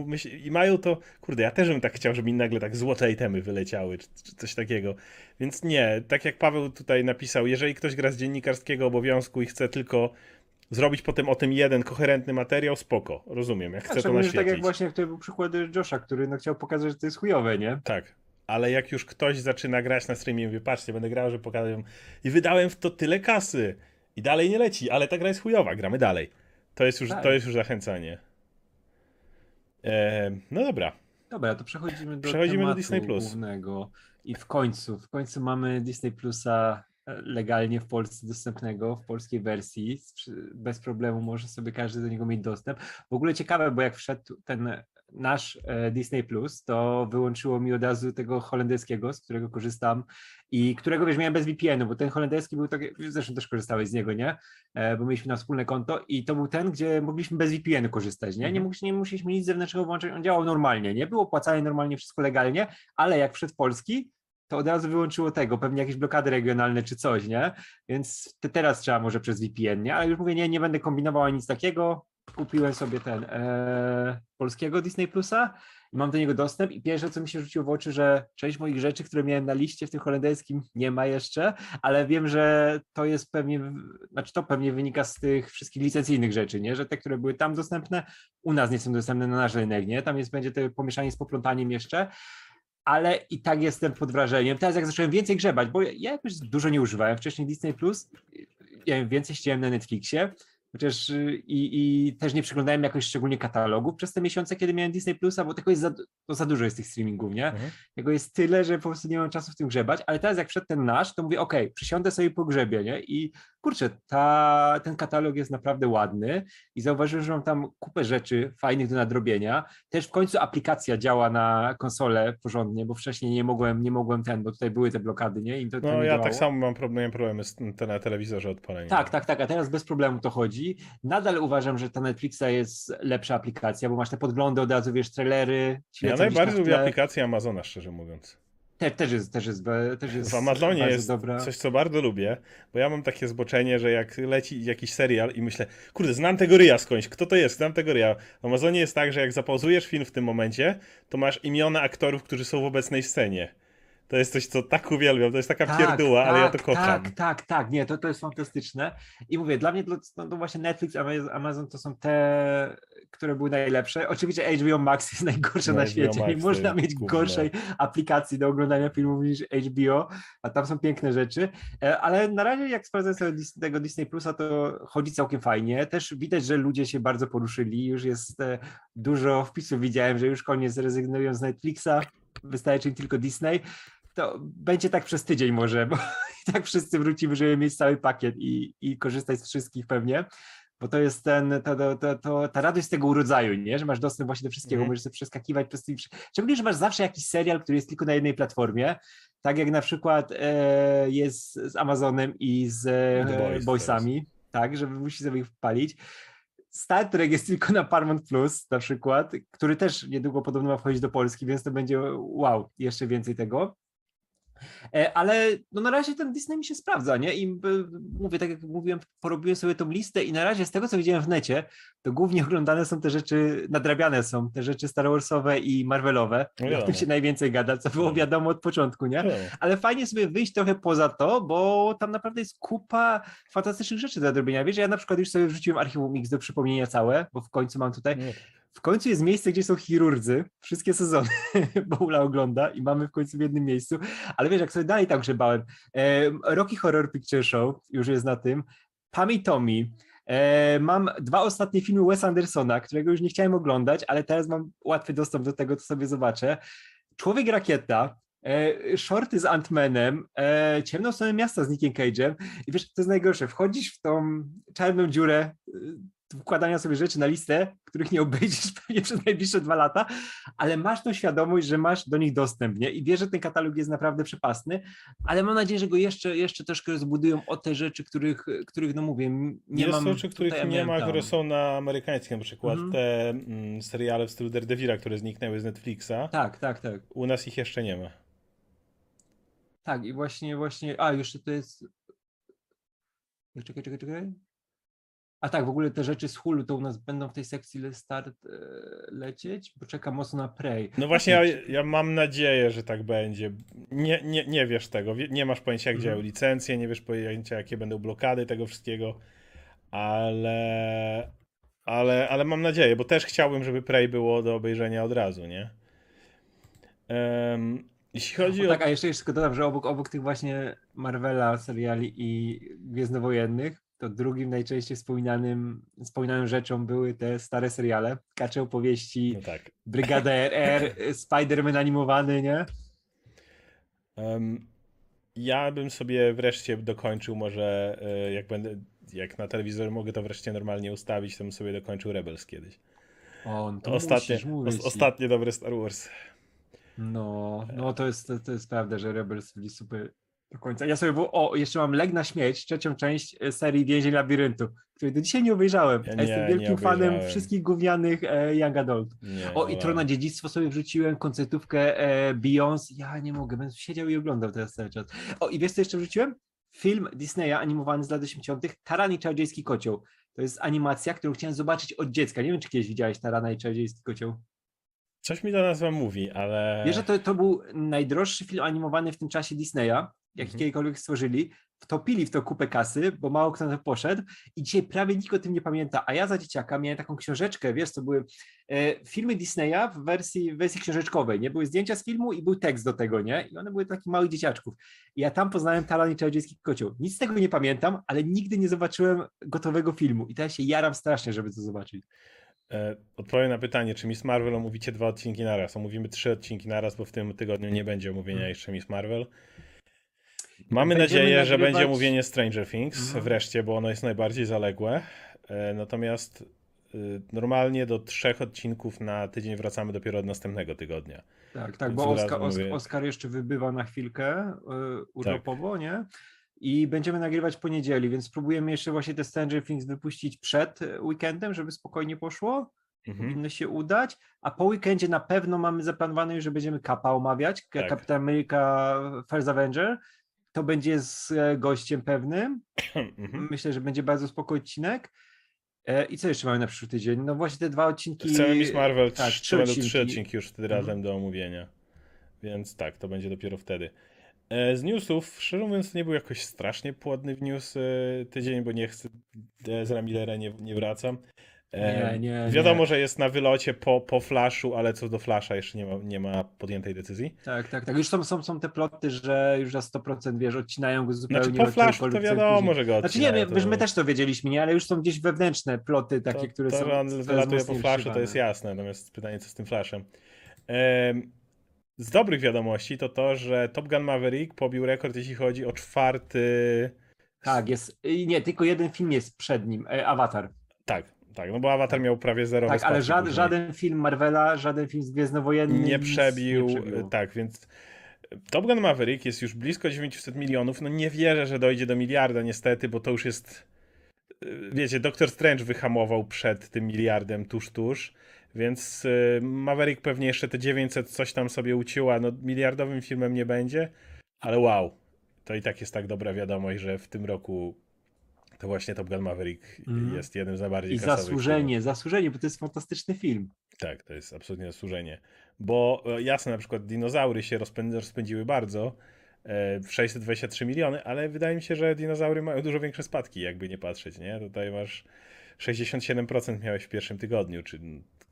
[SPEAKER 1] i mają to, kurde, ja też bym tak chciał, żeby mi nagle tak złote itemy wyleciały, czy, czy coś takiego. Więc nie, tak jak Paweł tutaj napisał, jeżeli ktoś gra z dziennikarskiego obowiązku i chce tylko zrobić potem o tym jeden koherentny materiał, spoko, rozumiem, jak chce to
[SPEAKER 2] Szczególnie, że tak jak
[SPEAKER 1] naświetlić.
[SPEAKER 2] właśnie to był przykład Josha, który no, chciał pokazać, że to jest chujowe, nie?
[SPEAKER 1] Tak. Ale jak już ktoś zaczyna grać na streamie i mówi, patrzcie, będę grał, że pokażę i wydałem w to tyle kasy i dalej nie leci, ale ta gra jest chujowa, gramy dalej. To jest już,
[SPEAKER 2] Tak.
[SPEAKER 1] to jest już zachęcanie. E, no dobra.
[SPEAKER 2] Dobra, to przechodzimy do
[SPEAKER 1] Przechodzimy do Disney Plus.
[SPEAKER 2] głównego. I w końcu, w końcu mamy Disney Plusa legalnie w Polsce dostępnego, w polskiej wersji. Bez problemu może sobie każdy do niego mieć dostęp. W ogóle ciekawe, bo jak wszedł ten nasz e, Disney Plus, to wyłączyło mi od razu tego holenderskiego, z którego korzystam i którego wiesz, miałem bez VPN-u, bo ten holenderski był taki, zresztą też korzystałeś z niego, nie? E, Bo mieliśmy na wspólne konto i to był ten, gdzie mogliśmy bez VPN-u korzystać, nie? Nie,
[SPEAKER 1] Mhm.
[SPEAKER 2] mogliśmy, nie musieliśmy nic zewnętrznego włączyć, on działał normalnie, nie? Było opłacane normalnie, wszystko legalnie, ale jak wszedł polski, to od razu wyłączyło tego, pewnie jakieś blokady regionalne czy coś, nie? Więc te, teraz trzeba może przez VPN, nie? Ale już mówię, nie, nie będę kombinował nic takiego. Kupiłem sobie ten e, polskiego Disney Plusa i mam do niego dostęp i pierwsze, co mi się rzuciło w oczy, że część moich rzeczy, które miałem na liście w tym holenderskim nie ma jeszcze, ale wiem, że to jest pewnie, znaczy to pewnie wynika z tych wszystkich licencyjnych rzeczy, nie? Że te, które były tam dostępne, u nas nie są dostępne na nasz rynek, nie? Tam jest, będzie to pomieszanie z poplątaniem jeszcze, ale i tak jestem pod wrażeniem. Teraz jak zacząłem więcej grzebać, bo ja jakoś dużo nie używałem wcześniej Disney Plus, więcej siedziałem na Netflixie, chociaż y, i, i też nie przeglądałem jakoś szczególnie katalogów przez te miesiące, kiedy miałem Disney Plusa, bo tego jest za, to za dużo jest tych streamingów, nie?
[SPEAKER 1] Mhm.
[SPEAKER 2] Jego jest tyle, że po prostu nie mam czasu w tym grzebać, ale teraz jak wszedł ten nasz, to mówię, okej, przysiądę sobie po grzebie, nie? I kurczę, ta, ten katalog jest naprawdę ładny i zauważyłem, że mam tam kupę rzeczy fajnych do nadrobienia. Też w końcu aplikacja działa na konsolę porządnie, bo wcześniej nie mogłem, nie mogłem ten, bo tutaj były te blokady, nie? To, to
[SPEAKER 1] No
[SPEAKER 2] nie
[SPEAKER 1] ja
[SPEAKER 2] działało.
[SPEAKER 1] tak samo mam problem, miałem problemy z te, na telewizorze odpalenia.
[SPEAKER 2] Tak, tak, tak, a teraz bez problemu to chodzi. Nadal uważam, że ta Netflixa jest lepsza aplikacja, bo masz te podglądy od razu, wiesz, trailery.
[SPEAKER 1] Ja najbardziej lubię aplikację Amazona, szczerze mówiąc.
[SPEAKER 2] Te, też jest, też jest, też jest
[SPEAKER 1] W Amazonie jest
[SPEAKER 2] dobra.
[SPEAKER 1] coś, co bardzo lubię, bo ja mam takie zboczenie, że jak leci jakiś serial i myślę, kurde, znam tego ryja skądś, kto to jest, znam tego ryja. W Amazonie jest tak, że jak zapauzujesz film w tym momencie, to masz imiona aktorów, którzy są w obecnej scenie. To jest coś, co tak uwielbiam, to jest taka pierdóła, ale ja to kocham.
[SPEAKER 2] Tak, tak, tak, nie, to, to jest fantastyczne. I mówię, dla mnie to, no, to właśnie Netflix, Amaz- Amazon to są te, które były najlepsze. Oczywiście HBO Max jest najgorsze
[SPEAKER 1] No,
[SPEAKER 2] na
[SPEAKER 1] HBO
[SPEAKER 2] świecie.
[SPEAKER 1] Max
[SPEAKER 2] Nie można mieć gorszej aplikacji do oglądania filmów niż HBO, a tam są piękne rzeczy. E, Ale na razie, jak sprawdzę sobie tego Disney Plusa, to chodzi całkiem fajnie. Też widać, że ludzie się bardzo poruszyli. Już jest e, dużo wpisów, widziałem, że już koniec rezygnują z Netflixa. Wystarczy im tylko Disney to będzie tak przez tydzień może, bo [laughs] i tak wszyscy wrócimy, żeby mieć cały pakiet i, i korzystać z wszystkich pewnie, bo to jest ten, to, to, to, ta radość z tego urodzaju, nie? że masz dostęp właśnie do wszystkiego,
[SPEAKER 1] Mhm.
[SPEAKER 2] możesz sobie przeskakiwać przez tym, szczególnie, że masz zawsze jakiś serial, który jest tylko na jednej platformie, tak jak na przykład e, jest z Amazonem i z e,
[SPEAKER 1] Boys
[SPEAKER 2] Boysami, tak, żeby musi sobie ich wpalić. Star Trek jest tylko na Paramount Plus na przykład, który też niedługo podobno ma wchodzić do Polski, więc to będzie wow, jeszcze więcej tego. E, Ale no na razie ten Disney mi się sprawdza, nie? I y, mówię, tak jak mówiłem, porobiłem sobie tą listę i na razie z tego, co widziałem w necie, to głównie oglądane są te rzeczy, nadrabiane są te rzeczy Star Warsowe i Marvelowe.
[SPEAKER 1] No
[SPEAKER 2] o tym się najwięcej gada, co było wiadomo od początku, nie?
[SPEAKER 1] No.
[SPEAKER 2] Ale fajnie sobie wyjść trochę poza to, bo tam naprawdę jest kupa fantastycznych rzeczy do zrobienia. Wiesz, ja na przykład już sobie wrzuciłem archiwum X do przypomnienia całe, bo w końcu mam tutaj
[SPEAKER 1] No.
[SPEAKER 2] W końcu jest miejsce, gdzie są chirurdzy, wszystkie sezony, [laughs] bo Ula ogląda i mamy w końcu w jednym miejscu, ale wiesz, jak sobie dalej tam grzebałem, e, Rocky Horror Picture Show już jest na tym, Pam i Tommy, e, mam dwa ostatnie filmy Wes Andersona, którego już nie chciałem oglądać, ale teraz mam łatwy dostęp do tego, to sobie zobaczę. Człowiek Rakieta, shorty z Ant-Manem, e, Ciemną stronę miasta z Nickiem Cage'em. I wiesz, to jest najgorsze, wchodzisz w tą czarną dziurę wkładania sobie rzeczy na listę, których nie obejrzysz [laughs] pewnie przez najbliższe dwa lata, ale masz tą świadomość, że masz do nich dostęp, nie? I wiesz, że ten katalog jest naprawdę przepasny, ale mam nadzieję, że go jeszcze, jeszcze troszkę rozbudują o te rzeczy, których, których no mówię, nie
[SPEAKER 1] jest
[SPEAKER 2] mam
[SPEAKER 1] rzeczy, których
[SPEAKER 2] tutaj,
[SPEAKER 1] nie ma,
[SPEAKER 2] tam.
[SPEAKER 1] które są na amerykańskim, na przykład
[SPEAKER 2] Mhm.
[SPEAKER 1] te mm, seriale w stylu Daredevila, które zniknęły z Netflixa.
[SPEAKER 2] Tak, tak, tak.
[SPEAKER 1] U nas ich jeszcze nie ma.
[SPEAKER 2] Tak, i właśnie, właśnie, a jeszcze to jest, czekaj, czekaj, czekaj. A tak, w ogóle te rzeczy z Hulu to u nas będą w tej sekcji start e, lecieć, bo czekam mocno na Prey.
[SPEAKER 1] No właśnie, ja, ja mam nadzieję, że tak będzie. Nie, nie, nie wiesz tego, nie masz pojęcia, jak
[SPEAKER 2] Mhm.
[SPEAKER 1] działają licencje, nie wiesz pojęcia, jakie będą blokady tego wszystkiego, ale, ale, ale mam nadzieję, bo też chciałbym, żeby Prey było do obejrzenia od razu, nie? Em, jeśli chodzi
[SPEAKER 2] O,
[SPEAKER 1] o...
[SPEAKER 2] tak, a jeszcze, jeszcze tylko dodam, że obok, obok tych właśnie Marvela seriali i Gwiezdnowojennych, to drugim najczęściej wspominanym, wspominaną rzeczą były te stare seriale, Kacze opowieści,
[SPEAKER 1] No tak.
[SPEAKER 2] Brygada RR, [laughs] Spider-Man animowany, nie?
[SPEAKER 1] Em, ja bym sobie wreszcie dokończył może, e, jak będę, jak na telewizorze mogę to wreszcie normalnie ustawić, to bym sobie dokończył Rebels kiedyś.
[SPEAKER 2] O, no to
[SPEAKER 1] Ostatnie, os, ostatnie dobre Star Wars.
[SPEAKER 2] No, no to jest, to, to jest prawda, że Rebels byli super do końca. Ja sobie, było, o, jeszcze mam Leg na śmierć, trzecią część e, serii Więzień Labiryntu, której do dzisiaj nie obejrzałem.
[SPEAKER 1] Ja nie-
[SPEAKER 2] jestem wielkim fanem wszystkich gównianych e, Young Adult.
[SPEAKER 1] Nie,
[SPEAKER 2] O, i Trona Dziedzictwo sobie wrzuciłem, koncertówkę e, Beyoncé. Ja nie mogę, będę siedział i oglądał teraz cały czas. O, i wiesz co jeszcze wrzuciłem? Film Disneya animowany z lat 80. Taran i Czarodziejski Kocioł. To jest animacja, którą chciałem zobaczyć od dziecka. Nie wiem, czy kiedyś widziałeś Tarana i Czarodziejski Kocioł.
[SPEAKER 1] Coś mi ta nazwa mówi, ale...
[SPEAKER 2] Wiesz, że to, to był najdroższy film animowany w tym czasie Disneya jaki
[SPEAKER 1] Mhm.
[SPEAKER 2] kiedykolwiek stworzyli, wtopili w to kupę kasy, bo mało kto na to poszedł i dzisiaj prawie nikt o tym nie pamięta, a ja za dzieciaka miałem taką książeczkę, wiesz, to były e, filmy Disneya w wersji, w wersji książeczkowej, nie? Były zdjęcia z filmu i był tekst do tego, nie? I one były takich małych dzieciaczków. I ja tam poznałem Talan i Czarodziejski Kocioł. Nic z tego nie pamiętam, ale nigdy nie zobaczyłem gotowego filmu i teraz się jaram strasznie, żeby to zobaczyć.
[SPEAKER 1] E, Odpowiem na pytanie, czy Miss Marvel omówicie dwa odcinki naraz. Omówimy trzy odcinki naraz, bo w tym tygodniu nie będzie omówienia
[SPEAKER 2] Mhm.
[SPEAKER 1] jeszcze Miss Marvel. Mamy
[SPEAKER 2] Będziemy
[SPEAKER 1] nadzieję, że będzie omówienie Stranger Things
[SPEAKER 2] Mhm.
[SPEAKER 1] wreszcie, bo ono jest najbardziej zaległe. E, Natomiast y, normalnie do trzech odcinków na tydzień wracamy dopiero od następnego tygodnia.
[SPEAKER 2] Tak, tak,
[SPEAKER 1] Więc
[SPEAKER 2] bo Oskar,
[SPEAKER 1] mówię-
[SPEAKER 2] Oskar jeszcze wybywa na chwilkę
[SPEAKER 1] Tak.
[SPEAKER 2] urlopowo, nie? I będziemy nagrywać po niedzieli, więc spróbujemy jeszcze właśnie te Stranger Things wypuścić przed weekendem, żeby spokojnie poszło.
[SPEAKER 1] Mhm.
[SPEAKER 2] Powinno się udać. A po weekendzie na pewno mamy zaplanowane już, że będziemy Kapa omawiać.
[SPEAKER 1] Tak.
[SPEAKER 2] Kapitan Ameryka First Avenger. To będzie z e, gościem pewnym. [clears throat]
[SPEAKER 1] Mhm.
[SPEAKER 2] Myślę, że będzie bardzo spokojny odcinek. E, I co jeszcze mamy na przyszły tydzień? No właśnie te dwa odcinki.
[SPEAKER 1] Chcemy Miss Marvel,
[SPEAKER 2] tak,
[SPEAKER 1] trz-
[SPEAKER 2] trzy
[SPEAKER 1] będą trzy
[SPEAKER 2] odcinki.
[SPEAKER 1] odcinki już wtedy
[SPEAKER 2] Mhm.
[SPEAKER 1] razem do omówienia. Więc tak, to będzie dopiero wtedy. E, Z newsów, szczerze mówiąc, nie był jakoś strasznie płodny w news tydzień, bo nie chcę, Ezra Millera nie, nie wracam.
[SPEAKER 2] Nie, nie,
[SPEAKER 1] Wiadomo,
[SPEAKER 2] nie.
[SPEAKER 1] że jest na wylocie po, po flashu, ale co do flasha jeszcze nie ma, nie ma podjętej decyzji.
[SPEAKER 2] Tak, tak, tak. Już są, są, są te ploty, że już za 100% wiesz, odcinają go zupełnie.
[SPEAKER 1] Znaczy po flashu to wiadomo,
[SPEAKER 2] później.
[SPEAKER 1] że go
[SPEAKER 2] Znaczy nie,
[SPEAKER 1] odcinają,
[SPEAKER 2] my,
[SPEAKER 1] to-
[SPEAKER 2] my też to wiedzieliśmy, nie, ale już są gdzieś wewnętrzne ploty takie,
[SPEAKER 1] to,
[SPEAKER 2] które
[SPEAKER 1] to,
[SPEAKER 2] są.
[SPEAKER 1] że on wylatuje po flashu, to
[SPEAKER 2] wszywane.
[SPEAKER 1] jest jasne, natomiast pytanie, co z tym flashem. Em, z dobrych wiadomości to to, że Top Gun Maverick pobił rekord, jeśli chodzi o czwarty...
[SPEAKER 2] Tak, jest. Nie, tylko jeden film jest przed nim, e, Avatar.
[SPEAKER 1] Tak, tak, no bo Avatar miał prawie zero
[SPEAKER 2] Tak, ale żaden, żaden film Marvela, żaden film z Gwiezdnowojenny
[SPEAKER 1] nie przebił,
[SPEAKER 2] nie przebił.
[SPEAKER 1] tak, więc Top Gun Maverick jest już blisko 900 milionów, no nie wierzę, że dojdzie do miliarda niestety, bo to już jest, y, wiecie, Doctor Strange wyhamował przed tym miliardem tuż, tuż, więc Maverick pewnie jeszcze te 900 coś tam sobie uciła, no miliardowym filmem nie będzie, ale wow, to i tak jest tak dobra wiadomość, że w tym roku to właśnie Top Gun Maverick
[SPEAKER 2] Mhm.
[SPEAKER 1] jest jednym z najbardziej
[SPEAKER 2] I zasłużenie, zasłużenie, bo to jest fantastyczny film.
[SPEAKER 1] tak, to jest absolutnie zasłużenie. Bo e, jasne, na przykład dinozaury się rozpęd- rozpędziły bardzo e, w 623 miliony, ale wydaje mi się, że dinozaury mają dużo większe spadki, jakby nie patrzeć, nie? Tutaj masz 67% miałeś w pierwszym tygodniu, czy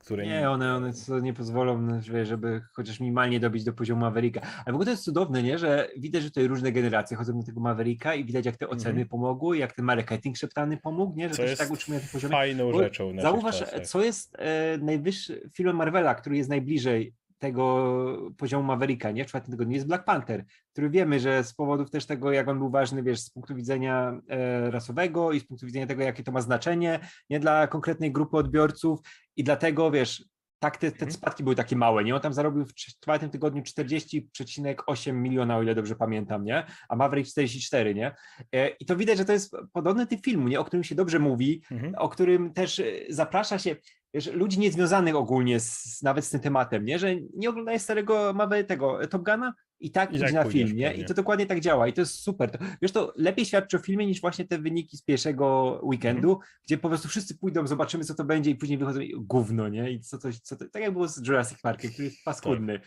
[SPEAKER 1] które
[SPEAKER 2] Nie, one, one nie pozwolą, no, że- żeby chociaż minimalnie dobić do poziomu Mavericka. Ale w ogóle to jest cudowne, nie? że widać, że tutaj różne generacje chodzą do tego Mavericka i widać, jak te oceny
[SPEAKER 1] Mhm.
[SPEAKER 2] pomogły, jak ten marketing szeptany pomógł, nie? że
[SPEAKER 1] co
[SPEAKER 2] to się
[SPEAKER 1] jest
[SPEAKER 2] tak utrzymuje na tym poziomie.
[SPEAKER 1] fajną
[SPEAKER 2] Bo
[SPEAKER 1] rzeczą
[SPEAKER 2] Zauważ,
[SPEAKER 1] czasach.
[SPEAKER 2] co jest e, najwyższy film Marvela, który jest najbliżej tego poziomu Mavericka, nie? W czwartym tygodniu jest Black Panther, który wiemy, że z powodów też tego, jak on był ważny, wiesz, z punktu widzenia e, rasowego i z punktu widzenia tego, jakie to ma znaczenie, nie dla konkretnej grupy odbiorców i dlatego, wiesz, tak te, te
[SPEAKER 1] Mhm.
[SPEAKER 2] spadki były takie małe, nie? On tam zarobił w czwartym tygodniu 40,8 miliona, o ile dobrze pamiętam, nie? A Maverick 44, nie? E, I to widać, że to jest podobny typ filmu, nie? O którym się dobrze mówi,
[SPEAKER 1] Mhm.
[SPEAKER 2] o którym też e, zaprasza się wiesz, ludzi niezwiązanych ogólnie z, nawet z tym tematem, nie? że nie oglądają starego tego e, Top Guna i tak
[SPEAKER 1] I
[SPEAKER 2] idzie
[SPEAKER 1] tak
[SPEAKER 2] na
[SPEAKER 1] pójdziesz
[SPEAKER 2] film, nie?
[SPEAKER 1] pewnie.
[SPEAKER 2] I to dokładnie tak działa i to jest super. To, wiesz, to lepiej świadczy o filmie niż właśnie te wyniki z pierwszego weekendu,
[SPEAKER 1] Mhm.
[SPEAKER 2] gdzie po prostu wszyscy pójdą, zobaczymy co to będzie i później wychodzą i gówno, nie? I co to, co to tak jak było z Jurassic Parkiem, który jest paskudny.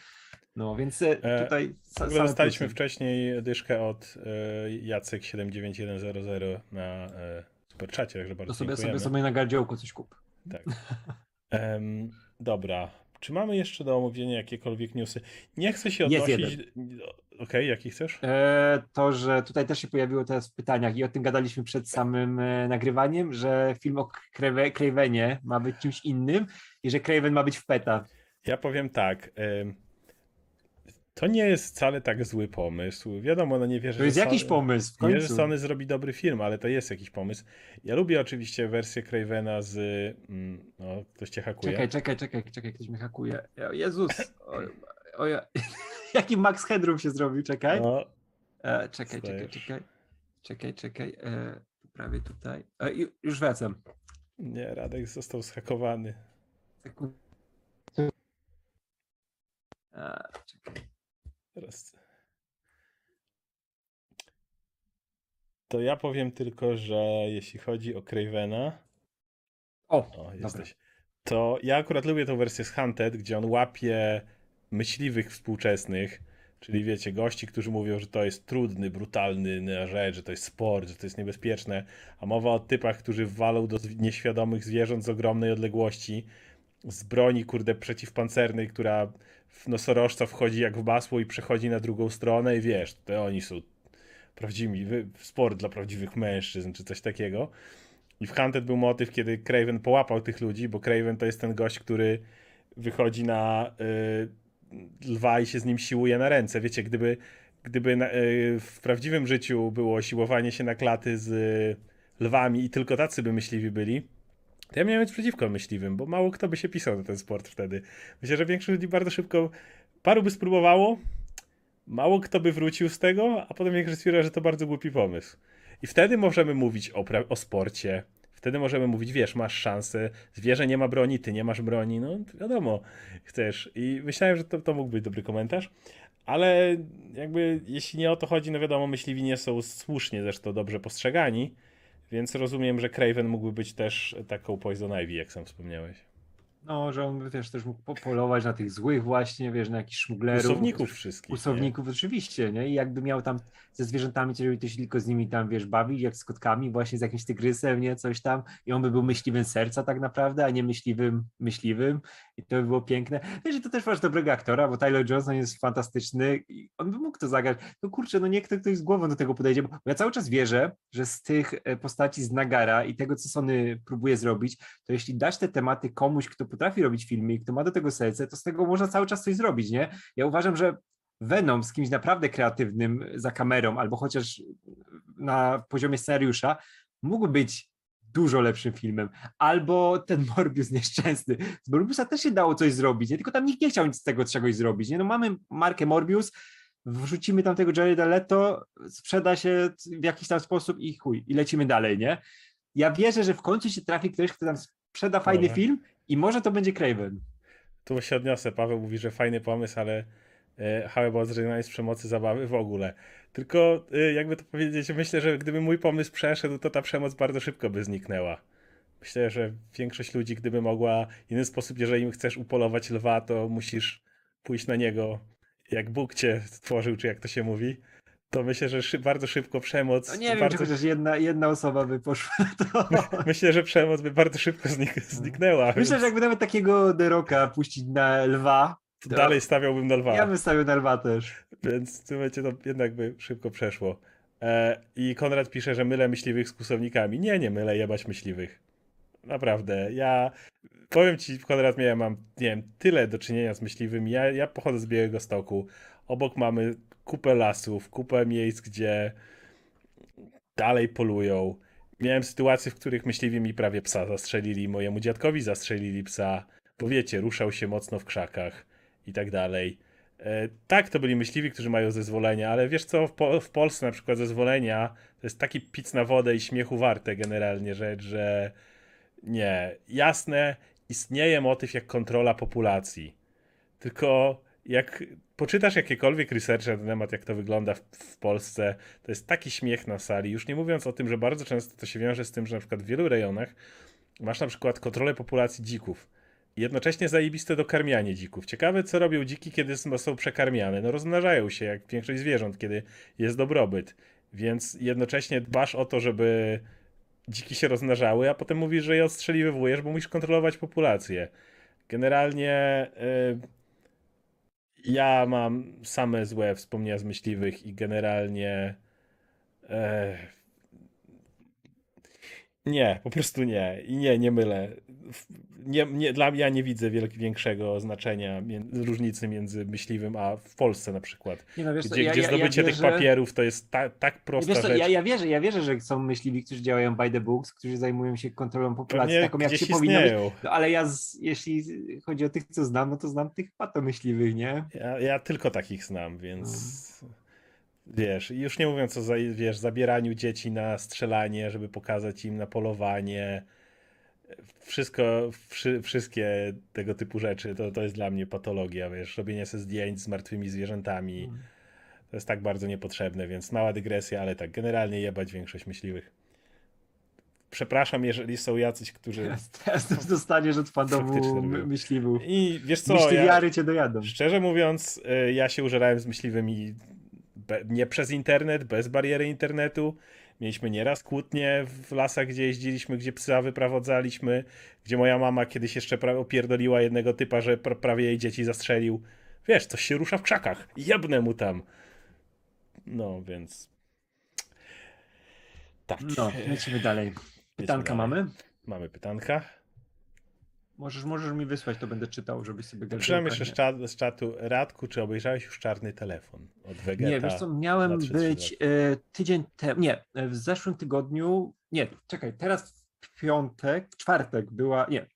[SPEAKER 2] No więc e,
[SPEAKER 1] E,
[SPEAKER 2] tutaj same
[SPEAKER 1] dostaliśmy wcześniej dyszkę od e, Jacek 79100 na e, superczacie, także bardzo
[SPEAKER 2] To sobie,
[SPEAKER 1] dziękujemy.
[SPEAKER 2] sobie, sobie na gardziołku coś kup.
[SPEAKER 1] Tak. Em, dobra. Czy mamy jeszcze do omówienia jakiekolwiek newsy? Nie chcę się odnosić. Okej, jaki chcesz?
[SPEAKER 2] E, to, że tutaj też się pojawiło teraz w pytaniach i o tym gadaliśmy przed samym e, nagrywaniem, że film o Crave- Cravenie ma być czymś innym i że Craven ma być w PETA.
[SPEAKER 1] Ja powiem tak. em, to nie jest wcale tak zły pomysł. Wiadomo, no nie wierzę,
[SPEAKER 2] To jest
[SPEAKER 1] że
[SPEAKER 2] jakiś
[SPEAKER 1] Sony-
[SPEAKER 2] pomysł w
[SPEAKER 1] Nie wierzę, że
[SPEAKER 2] końcu.
[SPEAKER 1] Sony zrobi dobry film, ale to jest jakiś pomysł. Ja lubię oczywiście wersję Cravena z. mm, No, ktoś cię hakuje.
[SPEAKER 2] Czekaj, czekaj, czekaj, czekaj, ktoś mnie hakuje. Jezus! O, o, ja- [laughs] Jaki Max Headroom się zrobił, czekaj.
[SPEAKER 1] No,
[SPEAKER 2] E, czekaj, czekaj, czekaj. Czekaj, czekaj. E, poprawię tutaj. E, ju- już wracam.
[SPEAKER 1] nie, Radek został zhakowany.
[SPEAKER 2] E.
[SPEAKER 1] Teraz. To ja powiem tylko, że jeśli chodzi o Cravena.
[SPEAKER 2] O,
[SPEAKER 1] O,
[SPEAKER 2] dobra.
[SPEAKER 1] jesteś. To ja akurat lubię tą wersję z Hunted, gdzie on łapie myśliwych współczesnych, Czyli wiecie, gości, którzy mówią, że to jest trudny, brutalny rzecz, że to jest sport, że to jest niebezpieczne, a mowa o typach, którzy walą do nieświadomych zwierząt z ogromnej odległości, z broni, kurde, przeciwpancernej, która w nosorożca wchodzi jak w masło i przechodzi na drugą stronę i wiesz, to oni są prawdziwi, sport dla prawdziwych mężczyzn, czy coś takiego. I w Hunted był motyw, kiedy Craven połapał tych ludzi, bo Craven to jest ten gość, który wychodzi na y, lwa i się z nim siłuje na ręce. Wiecie, gdyby, gdyby na, y, w prawdziwym życiu było siłowanie się na klaty z y, lwami i tylko tacy by myśliwi byli, to ja miałem być przeciwko myśliwym, bo mało kto by się pisał na ten sport wtedy. Myślę, że większość ludzi bardzo szybko, paru by spróbowało, mało kto by wrócił z tego, a potem większość stwierdza, że to bardzo głupi pomysł. I wtedy możemy mówić o, pra- o sporcie. Wtedy możemy mówić, wiesz, masz szansę, zwierzę nie ma broni, ty nie masz broni, no wiadomo, chcesz. I myślałem, że to, to mógł być dobry komentarz, ale jakby jeśli nie o to chodzi, no wiadomo, myśliwi nie są słusznie zresztą dobrze postrzegani, więc rozumiem, że Craven mógłby być też taką Poison Ivy, jak sam wspomniałeś.
[SPEAKER 2] No, że on wiesz, też mógł po- polować na tych złych właśnie, wiesz, na jakichś szmuglerów.
[SPEAKER 1] Usowników wszystkich. nie?
[SPEAKER 2] Usowników oczywiście, nie? I jakby miał tam ze zwierzętami, żeby to się tylko z nimi tam, wiesz, bawić, jak z kotkami, właśnie z jakimś tygrysem, nie? Coś tam. I on by był myśliwym serca tak naprawdę, a nie myśliwym myśliwym. I to by było piękne. Wiesz, i to też masz dobrego aktora, bo Tyler Johnson jest fantastyczny i on by mógł to zagrać. No kurczę, no niech ktoś z głową do tego podejdzie, bo ja cały czas wierzę, że z tych e, postaci z Nagara i tego, co Sony próbuje zrobić, to jeśli dać te tematy komuś, kto potrafi robić filmy i kto ma do tego serce, to z tego można cały czas coś zrobić, nie? Ja uważam, że Venom z kimś naprawdę kreatywnym za kamerą, albo chociaż na poziomie scenariusza, mógł być dużo lepszym filmem. Albo ten [laughs] Morbius nieszczęsny. Z Morbiusa też się dało coś zrobić, nie? tylko tam nikt nie chciał nic z tego czegoś zrobić. Nie? No mamy markę Morbius, wrzucimy tam tego Jareda Leto, sprzeda się w jakiś tam sposób i chuj, i lecimy dalej, nie? Ja wierzę, że w końcu się trafi ktoś, kto tam sprzeda fajny film i może to będzie Craven.
[SPEAKER 1] Tu się odniosę. Paweł mówi, że fajny pomysł, ale e, How about z przemocy zabawy w ogóle. Tylko e, jakby to powiedzieć, myślę, że gdyby mój pomysł przeszedł, to ta przemoc bardzo szybko by zniknęła. Myślę, że większość ludzi, gdyby mogła inny sposób, jeżeli chcesz upolować lwa, to musisz pójść na niego, jak Bóg cię stworzył, czy jak to się mówi. To myślę, że szy- bardzo szybko przemoc.
[SPEAKER 2] No nie wiem,
[SPEAKER 1] bardzo...
[SPEAKER 2] czy chociaż jedna, jedna osoba by poszła [laughs] to.
[SPEAKER 1] Myślę, że przemoc by bardzo szybko znik- zniknęła.
[SPEAKER 2] Myślę,
[SPEAKER 1] więc
[SPEAKER 2] że jakby nawet takiego Deroka puścić na lwa, to
[SPEAKER 1] Dalej stawiałbym na lwa.
[SPEAKER 2] ja bym stawił na lwa też.
[SPEAKER 1] Więc w tym momencie to jednak by szybko przeszło. E, I Konrad pisze, że mylę myśliwych z kłusownikami. Nie, nie mylę jebać myśliwych. Naprawdę. Ja powiem ci, Konrad, miałem, mam, nie wiem, tyle do czynienia z myśliwymi. Ja, ja pochodzę z Białego Stoku. Obok mamy kupę lasów, kupę miejsc, gdzie dalej polują. Miałem sytuacje, w których myśliwi mi prawie psa zastrzelili, mojemu dziadkowi zastrzelili psa, bo wiecie, ruszał się mocno w krzakach i tak dalej. E, tak, to byli myśliwi, którzy mają zezwolenia, ale wiesz co, w, po, w Polsce na przykład zezwolenia to jest taki pic na wodę i śmiechu warte generalnie rzecz, że nie. Jasne, istnieje motyw jak kontrola populacji. Tylko jak poczytasz jakiekolwiek research na temat, jak to wygląda w, w Polsce, to jest taki śmiech na sali. Już nie mówiąc o tym, że bardzo często to się wiąże z tym, że na przykład w wielu rejonach masz na przykład kontrolę populacji dzików. Jednocześnie zajebiste dokarmianie dzików. Ciekawe, co robią dziki, kiedy są przekarmiane. No rozmnażają się, jak większość zwierząt, kiedy jest dobrobyt. Więc jednocześnie dbasz o to, żeby dziki się rozmnażały, a potem mówisz, że je odstrzeliwujesz, bo musisz kontrolować populację. Generalnie y, ja mam same złe wspomnienia z myśliwych i generalnie e, nie, po prostu nie. I nie, nie mylę. Nie, nie, dla mnie ja nie widzę wielk, większego znaczenia, różnicy między myśliwym a w Polsce na przykład.
[SPEAKER 2] Nie no, wiesz,
[SPEAKER 1] Gdzie,
[SPEAKER 2] ja,
[SPEAKER 1] gdzie
[SPEAKER 2] ja,
[SPEAKER 1] zdobycie
[SPEAKER 2] ja
[SPEAKER 1] tych
[SPEAKER 2] wierzę-
[SPEAKER 1] papierów to jest ta, tak prosta
[SPEAKER 2] Wiesz co,
[SPEAKER 1] rzecz.
[SPEAKER 2] ja, wierzę, ja wierzę, że są myśliwi, którzy działają by the books, którzy zajmują się kontrolą populacji,
[SPEAKER 1] Pewnie
[SPEAKER 2] taką jak się powinno być. No, ale ja, z, jeśli chodzi o tych, co znam, no to znam tych patomyśliwych, nie?
[SPEAKER 1] Ja, tylko takich znam, więc
[SPEAKER 2] No.
[SPEAKER 1] wiesz, już nie mówiąc o wiesz, zabieraniu dzieci na strzelanie, żeby pokazać im na polowanie. Wszystko, wszy, wszystkie tego typu rzeczy, to, to jest dla mnie patologia, wiesz, robienie sobie zdjęć z martwymi zwierzętami. To jest tak bardzo niepotrzebne, więc mała dygresja, ale tak, generalnie jebać większość myśliwych. przepraszam, jeżeli są jacyś, którzy...
[SPEAKER 2] Teraz, teraz dostaniesz od fandomu
[SPEAKER 1] robią.
[SPEAKER 2] my- myśliwów.
[SPEAKER 1] I wiesz co, ja,
[SPEAKER 2] Myśliwiary cię dojadą.
[SPEAKER 1] szczerze mówiąc, y, ja się użerałem z myśliwymi be, nie przez internet, bez bariery internetu. Mieliśmy nieraz kłótnie w lasach, gdzie jeździliśmy, gdzie psa wyprowadzaliśmy, gdzie moja mama kiedyś jeszcze opierdoliła jednego typa, że pra- prawie jej dzieci zastrzelił. Wiesz, coś się rusza w krzakach. Jebnę mu tam. No, więc... Tak.
[SPEAKER 2] No, lecimy dalej. Pytanka
[SPEAKER 1] dalej.
[SPEAKER 2] mamy?
[SPEAKER 1] Mamy pytanka.
[SPEAKER 2] Możesz, możesz mi wysłać, to będę czytał, żebyś sobie gadał.
[SPEAKER 1] Przyszedłem jeszcze z, czat, z czatu. Radku, czy obejrzałeś już czarny telefon od Vegeta?
[SPEAKER 2] Nie, wiesz co, miałem
[SPEAKER 1] 2, 3, 3
[SPEAKER 2] być e, tydzień temu, nie, e, w zeszłym tygodniu, nie, czekaj, teraz w piątek, w czwartek była, nie,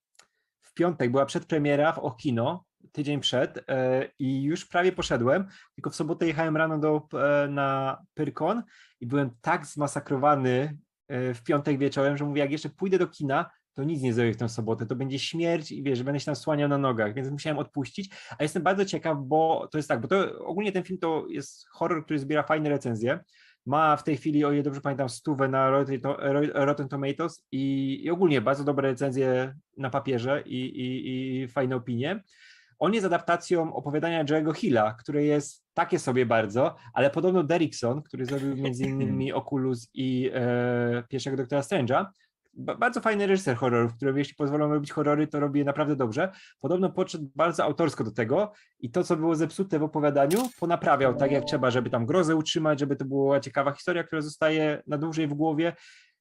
[SPEAKER 2] w piątek była przedpremiera w Okino, tydzień przed e, i już prawie poszedłem, tylko w sobotę jechałem rano do, na Pyrkon i byłem tak zmasakrowany w piątek wieczorem, że mówię, jak jeszcze pójdę do kina, to nic nie zrobię w tę sobotę, to będzie śmierć i wiesz, będę się tam słaniał na nogach, więc musiałem odpuścić, a jestem bardzo ciekaw, bo to jest tak, bo to ogólnie ten film to jest horror, który zbiera fajne recenzje. Ma w tej chwili, o ile dobrze pamiętam, stówę na Rotten to- Rotten Tomatoes i, i ogólnie bardzo dobre recenzje na papierze i, i, i fajne opinie. On jest adaptacją opowiadania Joe'ego Hilla, które jest takie sobie bardzo, ale podobno Derrickson, który zrobił między innymi [clears throat] Oculus i e, pierwszego Doktora Strange'a, bardzo fajny reżyser horrorów, który jeśli pozwolą robić horrory, to robi je naprawdę dobrze. Podobno podszedł bardzo autorsko do tego i to, co było zepsute w opowiadaniu, ponaprawiał tak jak trzeba, żeby tam grozę utrzymać, żeby to była ciekawa historia, która zostaje na dłużej w głowie.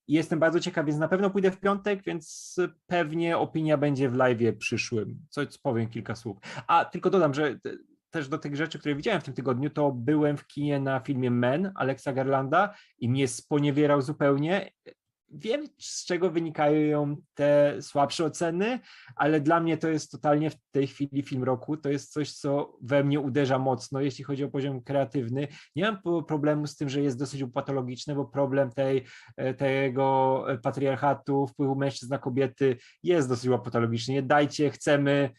[SPEAKER 2] I jestem bardzo ciekaw, więc na pewno pójdę w piątek, więc pewnie opinia będzie w live przyszłym. Co powiem kilka słów. A tylko dodam, że te- też do tych rzeczy, które widziałem w tym tygodniu, to byłem w kinie na filmie Men Alexa Garlanda i mnie sponiewierał zupełnie. Wiem, z czego wynikają te słabsze oceny, ale dla mnie to jest totalnie w tej chwili film roku. To jest coś, co we mnie uderza mocno, jeśli chodzi o poziom kreatywny. Nie mam problemu z tym, że jest dosyć patologiczny, bo problem tej, e, tego patriarchatu, wpływu mężczyzn na kobiety jest dosyć patologiczny. Nie dajcie, chcemy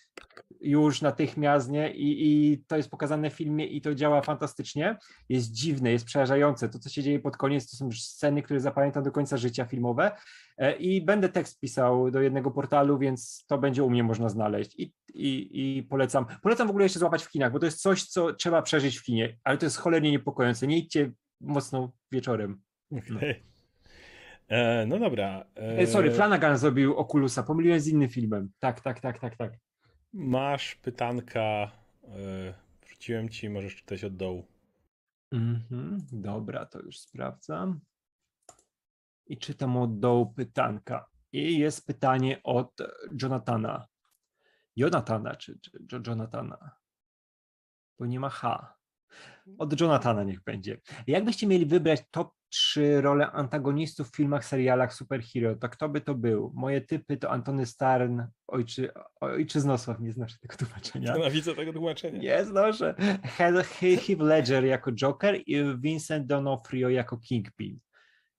[SPEAKER 2] już natychmiast, nie? I, I to jest pokazane w filmie i to działa fantastycznie. Jest dziwne, jest przerażające. To, co się dzieje pod koniec, to są sceny, które zapamiętam do końca życia filmowe. E, I będę tekst pisał do jednego portalu, więc to będzie u mnie można znaleźć. I, i, i polecam. Polecam w ogóle jeszcze złapać w kinach, bo to jest coś, co trzeba przeżyć w kinie, ale to jest cholernie niepokojące. Nie idźcie mocno wieczorem.
[SPEAKER 1] Okej. E, no dobra.
[SPEAKER 2] E, sorry, Flanagan zrobił Oculusa, pomyliłem z innym filmem. Tak, tak, tak, tak, tak.
[SPEAKER 1] Masz pytanka. E, wrzuciłem ci, możesz czytać od dołu.
[SPEAKER 2] Mhm, dobra, to już sprawdzam. I czytam od dołu pytanka. I jest pytanie od Jonathana. Jonathana, czy, czy Jo- Jonathana? Bo nie ma H. Od Jonathana niech będzie. Jakbyście mieli wybrać top 3 role antagonistów w filmach, serialach superhero, to kto by to był? Moje typy to Antony Starn, ojczy, ojczyznosław, nie znasz tego tłumaczenia.
[SPEAKER 1] Nienawidzę tego tłumaczenia.
[SPEAKER 2] Nie znoszę. Heath Heath Ledger jako Joker i Vincent D'Onofrio jako Kingpin.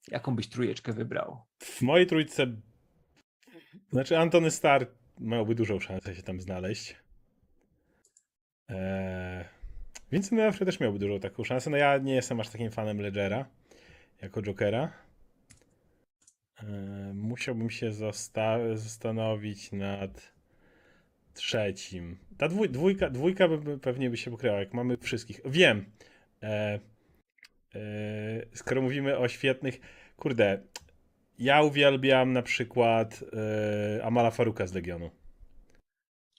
[SPEAKER 2] Jaką byś trójeczkę wybrał?
[SPEAKER 1] W mojej trójce. Znaczy, Antony Starr miałby dużą szansę się tam znaleźć. Eee, Vincent D'Onofrio też miałby dużą taką szansę. No ja nie jestem aż takim fanem Ledgera jako Jokera. Eee, musiałbym się zastanowić nad trzecim. Ta dwój- dwójka, dwójka by, by pewnie by się pokryła, jak mamy wszystkich. Wiem. Eee, skoro mówimy o świetnych. Kurde, ja uwielbiam na przykład e, Amala Faruka z Legionu.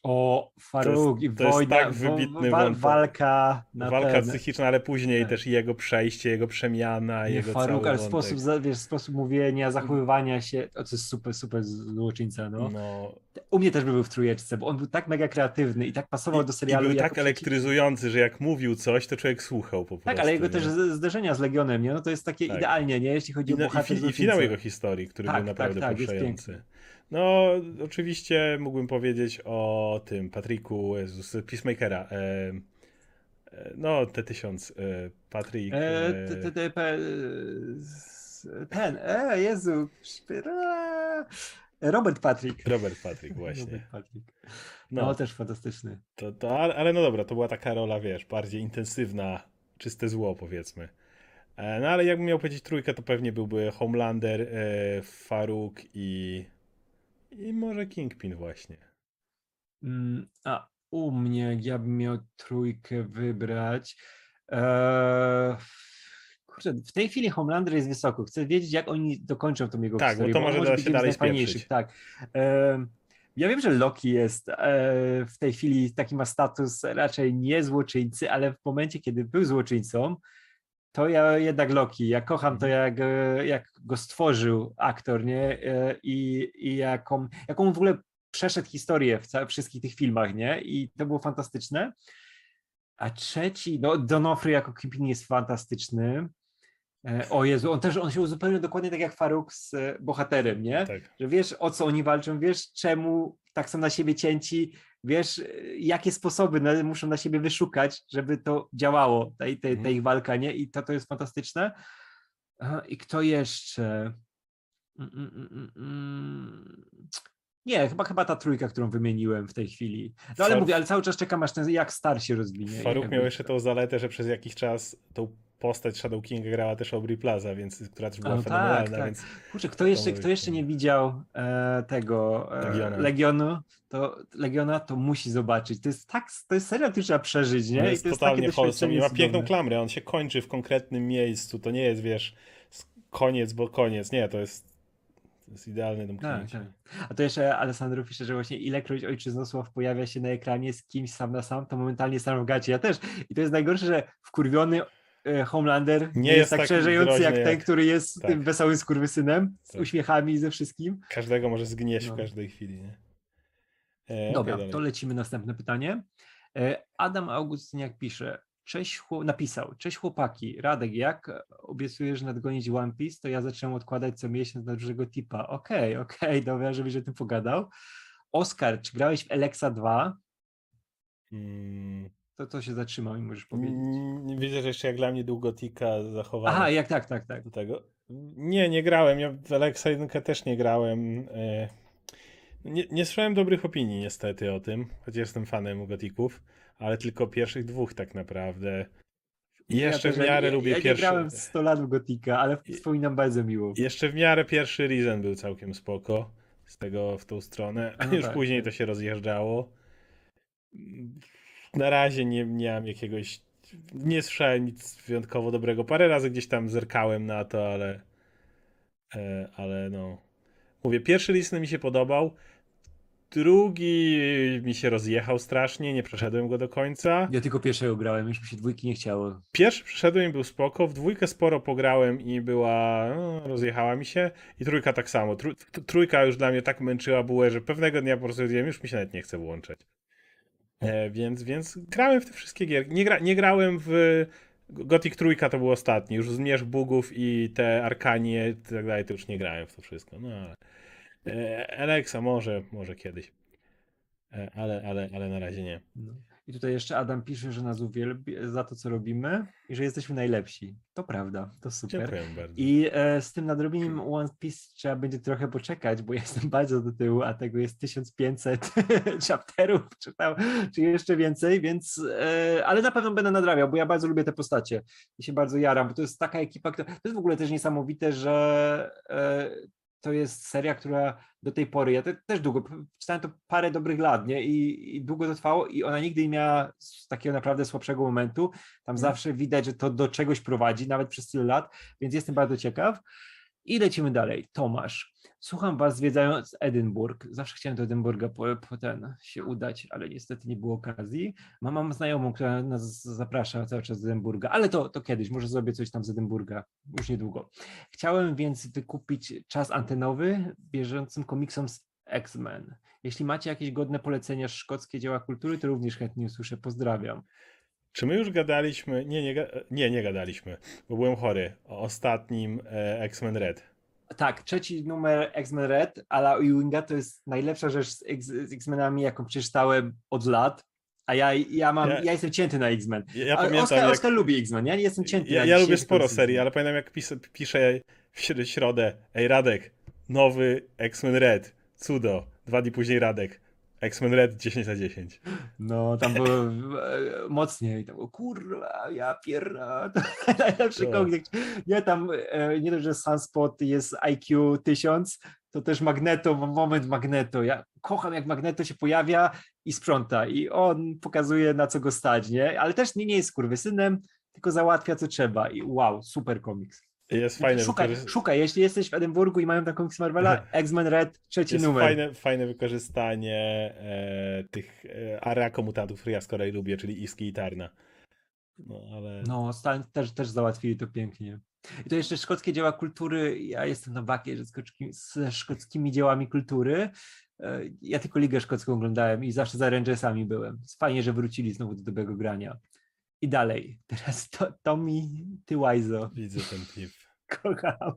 [SPEAKER 2] O, Faruk i
[SPEAKER 1] to jest
[SPEAKER 2] wojna,
[SPEAKER 1] tak
[SPEAKER 2] wo-
[SPEAKER 1] wybitny
[SPEAKER 2] wa-
[SPEAKER 1] wątek.
[SPEAKER 2] walka na
[SPEAKER 1] Walka
[SPEAKER 2] ten...
[SPEAKER 1] psychiczna, ale później
[SPEAKER 2] Tak.
[SPEAKER 1] też jego przejście, jego przemiana,
[SPEAKER 2] Nie,
[SPEAKER 1] jego
[SPEAKER 2] Faruk, ale sposób, wiesz, sposób mówienia, zachowywania się, to jest super, super złoczyńca, no.
[SPEAKER 1] No.
[SPEAKER 2] U mnie też by był w trójeczce, bo on był tak mega kreatywny i tak pasował do
[SPEAKER 1] I
[SPEAKER 2] serialu.
[SPEAKER 1] był
[SPEAKER 2] jako
[SPEAKER 1] tak
[SPEAKER 2] przeciw-
[SPEAKER 1] elektryzujący, że jak mówił coś, to człowiek słuchał po prostu.
[SPEAKER 2] Tak, ale jego też
[SPEAKER 1] nie?
[SPEAKER 2] z- zderzenia z Legionem, nie? No to jest takie
[SPEAKER 1] Tak.
[SPEAKER 2] idealnie, nie? Jeśli chodzi
[SPEAKER 1] I,
[SPEAKER 2] o
[SPEAKER 1] no, i, fi, I finał jego historii, który
[SPEAKER 2] Tak,
[SPEAKER 1] był naprawdę
[SPEAKER 2] tak, tak.
[SPEAKER 1] No, oczywiście mógłbym powiedzieć o tym Patricku Jezus, Peacemakera. E, e, no, T1000. E,
[SPEAKER 2] s- Ten, e, Jezu. Robert Patrick.
[SPEAKER 1] Robert Patrick, właśnie.
[SPEAKER 2] Robert Patrick. No,
[SPEAKER 1] No,
[SPEAKER 2] też fantastyczny.
[SPEAKER 1] to, to, ale, ale no dobra, to była taka rola, wiesz, bardziej intensywna, czyste zło, powiedzmy. No ale jakbym miał powiedzieć trójkę, to pewnie byłby Homelander, Farouk i, i może Kingpin właśnie.
[SPEAKER 2] Mm, A u mnie, jak ja bym miał trójkę wybrać. Eee, kurczę, w tej chwili Homelander jest wysoko. Chcę wiedzieć, jak oni dokończą tą jego
[SPEAKER 1] Tak, bo
[SPEAKER 2] historię.
[SPEAKER 1] to
[SPEAKER 2] on
[SPEAKER 1] może
[SPEAKER 2] może
[SPEAKER 1] da
[SPEAKER 2] być
[SPEAKER 1] dalej
[SPEAKER 2] najfajniejszych. Tak. Em, ja wiem, że Loki jest e, w tej chwili taki ma status raczej nie złoczyńcy, ale w momencie, kiedy był złoczyńcą, to ja jednak Loki. Ja kocham to, jak, e, jak go stworzył aktor, nie? E, I, i jaką, jaką w ogóle przeszedł historię w ca- wszystkich tych filmach, nie? I to było fantastyczne. A trzeci, no Donofrio jako Kingpin jest fantastyczny. E, O Jezu, on też, on się uzupełnił dokładnie tak jak Faruk z bohaterem, nie?
[SPEAKER 1] Tak.
[SPEAKER 2] Że wiesz o co oni walczą, wiesz czemu tak są na siebie cięci, wiesz e, jakie sposoby na, muszą na siebie wyszukać, żeby to działało, ta, ta, ta
[SPEAKER 1] Mhm.
[SPEAKER 2] ich walka, nie? I to, to jest fantastyczne. I kto jeszcze? Mm, mm, mm. Nie, chyba, chyba ta trójka, którą wymieniłem w tej chwili. No ale
[SPEAKER 1] Far-
[SPEAKER 2] mówię, ale cały czas czekam, aż ten jak star się rozwinie. jakby-
[SPEAKER 1] miał jeszcze tą zaletę, że przez jakiś czas tą postać Shadow Kinga grała też Aubrey Plaza, więc, która też była
[SPEAKER 2] no tak,
[SPEAKER 1] fenomenalna,
[SPEAKER 2] tak.
[SPEAKER 1] więc
[SPEAKER 2] Kurczę, kto jeszcze, kto jeszcze nie widział e, tego e,
[SPEAKER 1] Legiona.
[SPEAKER 2] Legionu, to Legiona to musi zobaczyć. To jest tak, to jest serial, który trzeba przeżyć, nie? I
[SPEAKER 1] jest
[SPEAKER 2] to jest
[SPEAKER 1] totalnie wholesome i ma piękną klamrę, on się kończy w konkretnym miejscu, to nie jest, wiesz, koniec, bo koniec, nie, to jest, to jest idealne
[SPEAKER 2] Tak,
[SPEAKER 1] domknięcie.
[SPEAKER 2] tak. A to jeszcze Alessandro pisze, że właśnie ilekroć ojczyznosław pojawia się na ekranie z kimś sam na sam, to momentalnie sam w gacie. Ja też. I to jest najgorsze, że wkurwiony Homelander nie, jest
[SPEAKER 1] jest
[SPEAKER 2] tak
[SPEAKER 1] taki
[SPEAKER 2] przeżyjący jak
[SPEAKER 1] groźny
[SPEAKER 2] ten,
[SPEAKER 1] jak-
[SPEAKER 2] który jest
[SPEAKER 1] tak.
[SPEAKER 2] tym wesołym skurwysynem, z
[SPEAKER 1] Tak.
[SPEAKER 2] uśmiechami i ze wszystkim.
[SPEAKER 1] Każdego może zgnieść
[SPEAKER 2] No.
[SPEAKER 1] w każdej chwili, nie? E,
[SPEAKER 2] Dobra,
[SPEAKER 1] okej,
[SPEAKER 2] to lecimy następne pytanie. E, Adam Augustyniak pisze, cześć, chło- napisał, cześć chłopaki, Radek, jak obiecujesz nadgonić One Piece, to ja zacząłem odkładać co miesiąc na dużego tipa. Okej, okej, [laughs] dobra, żebyś o tym pogadał. Oskar, czy grałeś w Alexa 2?
[SPEAKER 1] Mm,
[SPEAKER 2] To to się zatrzymał i możesz powiedzieć.
[SPEAKER 1] widzę, że jeszcze jak dla mnie długotika zachowana.
[SPEAKER 2] Aha, jak tak, tak, tak.
[SPEAKER 1] do tego. Nie, nie grałem. Ja w Alexa 1 też nie grałem. E, Nie, nie słyszałem dobrych opinii niestety o tym, choć jestem fanem gotików, ale tylko pierwszych dwóch tak naprawdę. I jeszcze
[SPEAKER 2] ja
[SPEAKER 1] w miarę
[SPEAKER 2] ja,
[SPEAKER 1] lubię
[SPEAKER 2] ja nie
[SPEAKER 1] pierwszy.
[SPEAKER 2] grałem 100 lat w Gotika, ale wspominam bardzo miło.
[SPEAKER 1] Jeszcze w miarę pierwszy Reason był całkiem spoko. Z tego w tą stronę. A [laughs]
[SPEAKER 2] No
[SPEAKER 1] już
[SPEAKER 2] tak,
[SPEAKER 1] później
[SPEAKER 2] tak.
[SPEAKER 1] to się rozjeżdżało. Na razie nie, mam jakiegoś. Nie słyszałem nic wyjątkowo dobrego. Parę razy gdzieś tam zerkałem na to, ale. E, ale no. Mówię, pierwszy Reason mi się podobał. Drugi mi się rozjechał strasznie, nie przeszedłem go do końca.
[SPEAKER 2] Ja tylko pierwszego grałem, już mi się dwójki nie chciało.
[SPEAKER 1] Pierwszy przeszedłem i był spoko, w dwójkę sporo pograłem i była, no, rozjechała mi się i trójka tak samo. Trójka już dla mnie tak męczyła bułę, że pewnego dnia po prostu już mi się nawet nie chce włączać. E, więc, więc grałem w te wszystkie gierki. Nie, gra, nie grałem w Gothic trójka to był ostatni, już zmierzch bugów i te arkanie i tak dalej, to już nie grałem w to wszystko. No ale e, Alexa może, może kiedyś. E, ale, ale, ale na razie nie.
[SPEAKER 2] No. I tutaj jeszcze Adam pisze, że nas uwielbi za to, co robimy i że jesteśmy najlepsi. To prawda, to super.
[SPEAKER 1] Dziękuję bardzo.
[SPEAKER 2] I e, z tym nadrobieniem One Piece trzeba będzie trochę poczekać, bo jestem bardzo do tyłu, a tego jest 1500 [laughs] chapterów, czy, tam, czy jeszcze więcej, więc e, ale na pewno będę nadrabiał, bo ja bardzo lubię te postacie i się bardzo jaram, bo to jest taka ekipa, która, to jest w ogóle też niesamowite, że e, to jest seria, która do tej pory, ja te, też długo, czytałem to parę dobrych lat, nie? I, I długo to trwało i ona nigdy nie miała takiego naprawdę słabszego momentu. Tam zawsze widać, że to do czegoś prowadzi, nawet przez tyle lat, więc jestem bardzo ciekaw. I lecimy dalej. Tomasz, słucham was zwiedzając Edynburg. Zawsze chciałem do Edynburga po, po ten się udać, ale niestety nie było okazji. Mam, mam znajomą, która nas zaprasza cały czas do Edynburga, ale to, to kiedyś, może zrobię coś tam z Edynburga, już niedługo. Chciałem więc wykupić czas antenowy bieżącym komiksom z X-Men. Jeśli macie jakieś godne polecenia szkockie dzieła kultury, to również chętnie usłyszę. Pozdrawiam.
[SPEAKER 1] Czy my już gadaliśmy? Nie, nie, nie, nie gadaliśmy, bo byłem chory o ostatnim e, X-Men Red.
[SPEAKER 2] Tak, trzeci numer X-Men Red, ala Ewinga to jest najlepsza rzecz z, X-Menami, jaką przeczytałem od lat. A ja, ja mam,
[SPEAKER 1] Ja-
[SPEAKER 2] ja, jestem cięty na X-Men.
[SPEAKER 1] Ja, ja pamiętam,
[SPEAKER 2] Oskar,
[SPEAKER 1] jak,
[SPEAKER 2] Oskar lubi X-Men, ja nie jestem cięty
[SPEAKER 1] ja,
[SPEAKER 2] na
[SPEAKER 1] ja lubię sporo serii, ale pamiętam jak pis, piszę w śr- środę, ej Radek, nowy X-Men Red, cudo, dwa dni później Radek, X-Men Red 10 na 10.
[SPEAKER 2] No, tam było e, mocniej. Tam było, kurwa, ja pierda. [laughs] Najlepszy
[SPEAKER 1] Tak.
[SPEAKER 2] komiks. Nie tam, e, nie dość, że Sunspot jest IQ 1000, to też Magneto, moment Magneto. Ja kocham, jak Magneto się pojawia i sprząta. I on pokazuje, na co go stać, nie? Ale też nie, nie jest kurwysynem, tylko załatwia, co trzeba. I wow, super komiks.
[SPEAKER 1] Jest fajne,
[SPEAKER 2] Szukaj,
[SPEAKER 1] wykorzy-
[SPEAKER 2] szukaj, jeśli jesteś w Edynburgu i mają tam komiks Marvela, [laughs] X-Men Red, trzeci
[SPEAKER 1] jest
[SPEAKER 2] numer.
[SPEAKER 1] fajne, fajne wykorzystanie e, tych e, area komutantów, które ja z kolei lubię, czyli Iski i Tarna. No ale
[SPEAKER 2] No, Stan też, też załatwili to pięknie. I to jeszcze szkockie dzieła kultury. Ja jestem na bakie ze, szkocki, ze szkockimi dziełami kultury. E, Ja tylko Ligę Szkocką oglądałem i zawsze za Rangersami byłem. Fajnie, że wrócili znowu do dobrego grania. I dalej. Teraz to, Tommy Tywizo.
[SPEAKER 1] widzę ten klip.
[SPEAKER 2] Kocham.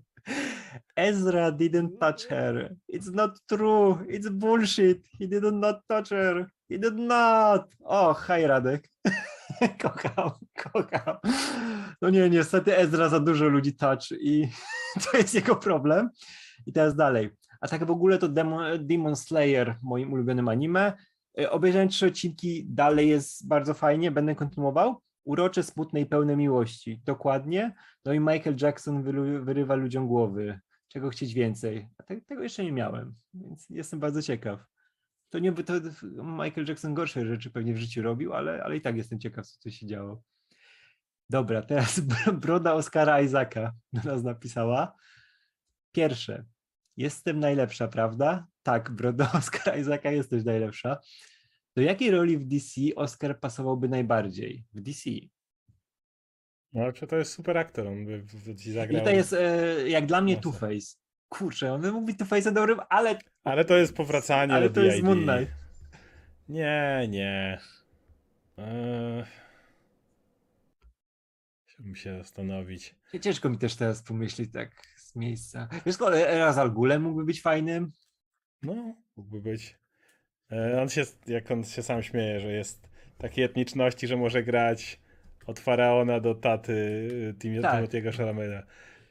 [SPEAKER 2] Ezra didn't touch her. It's not true. It's bullshit. He did not touch her. He did not. O, hej Radek. [laughs] kocham, kocham. No nie, niestety Ezra za dużo ludzi touch i [laughs] to jest jego problem. I teraz dalej. A tak w ogóle to Demon, Demon Slayer, moim ulubionym anime. E, Obejrzałem trzy odcinki, dalej jest bardzo fajnie, będę kontynuował. Urocze, smutne i pełne miłości. Dokładnie. No i Michael Jackson wyrywa ludziom głowy. Czego chcieć więcej? A te, tego jeszcze nie miałem, więc jestem bardzo ciekaw. To nie to Michael Jackson gorsze rzeczy pewnie w życiu robił, ale, ale i tak jestem ciekaw, co tu się działo. Dobra, teraz [laughs] broda Oscara Isaaca do nas napisała. Pierwsze. Jestem najlepsza, prawda? Tak, broda [laughs] Oscara Isaaca jesteś najlepsza. Do jakiej roli w DC Oscar pasowałby najbardziej? W DC.
[SPEAKER 1] No, czy to jest super aktor, on by w- ci zagrał.
[SPEAKER 2] I to jest e, jak dla mnie
[SPEAKER 1] Mocno.
[SPEAKER 2] Two-Face. Kurczę, on by mógł być Two-Face'em dobrym, ale
[SPEAKER 1] Ale to jest powracanie
[SPEAKER 2] Ale to jest. Moon Knight.
[SPEAKER 1] Nie, nie. Eee... Chciałbym się zastanowić.
[SPEAKER 2] ciężko mi też teraz pomyśleć tak z miejsca. Wiesz, ale Raz Al Ghulem mógłby być fajnym.
[SPEAKER 1] No, mógłby być. E, on się, jak on się sam śmieje, że jest takiej etniczności, że może grać od faraona do taty y, Tim,
[SPEAKER 2] Tak.
[SPEAKER 1] Timothy'ego Chalamela.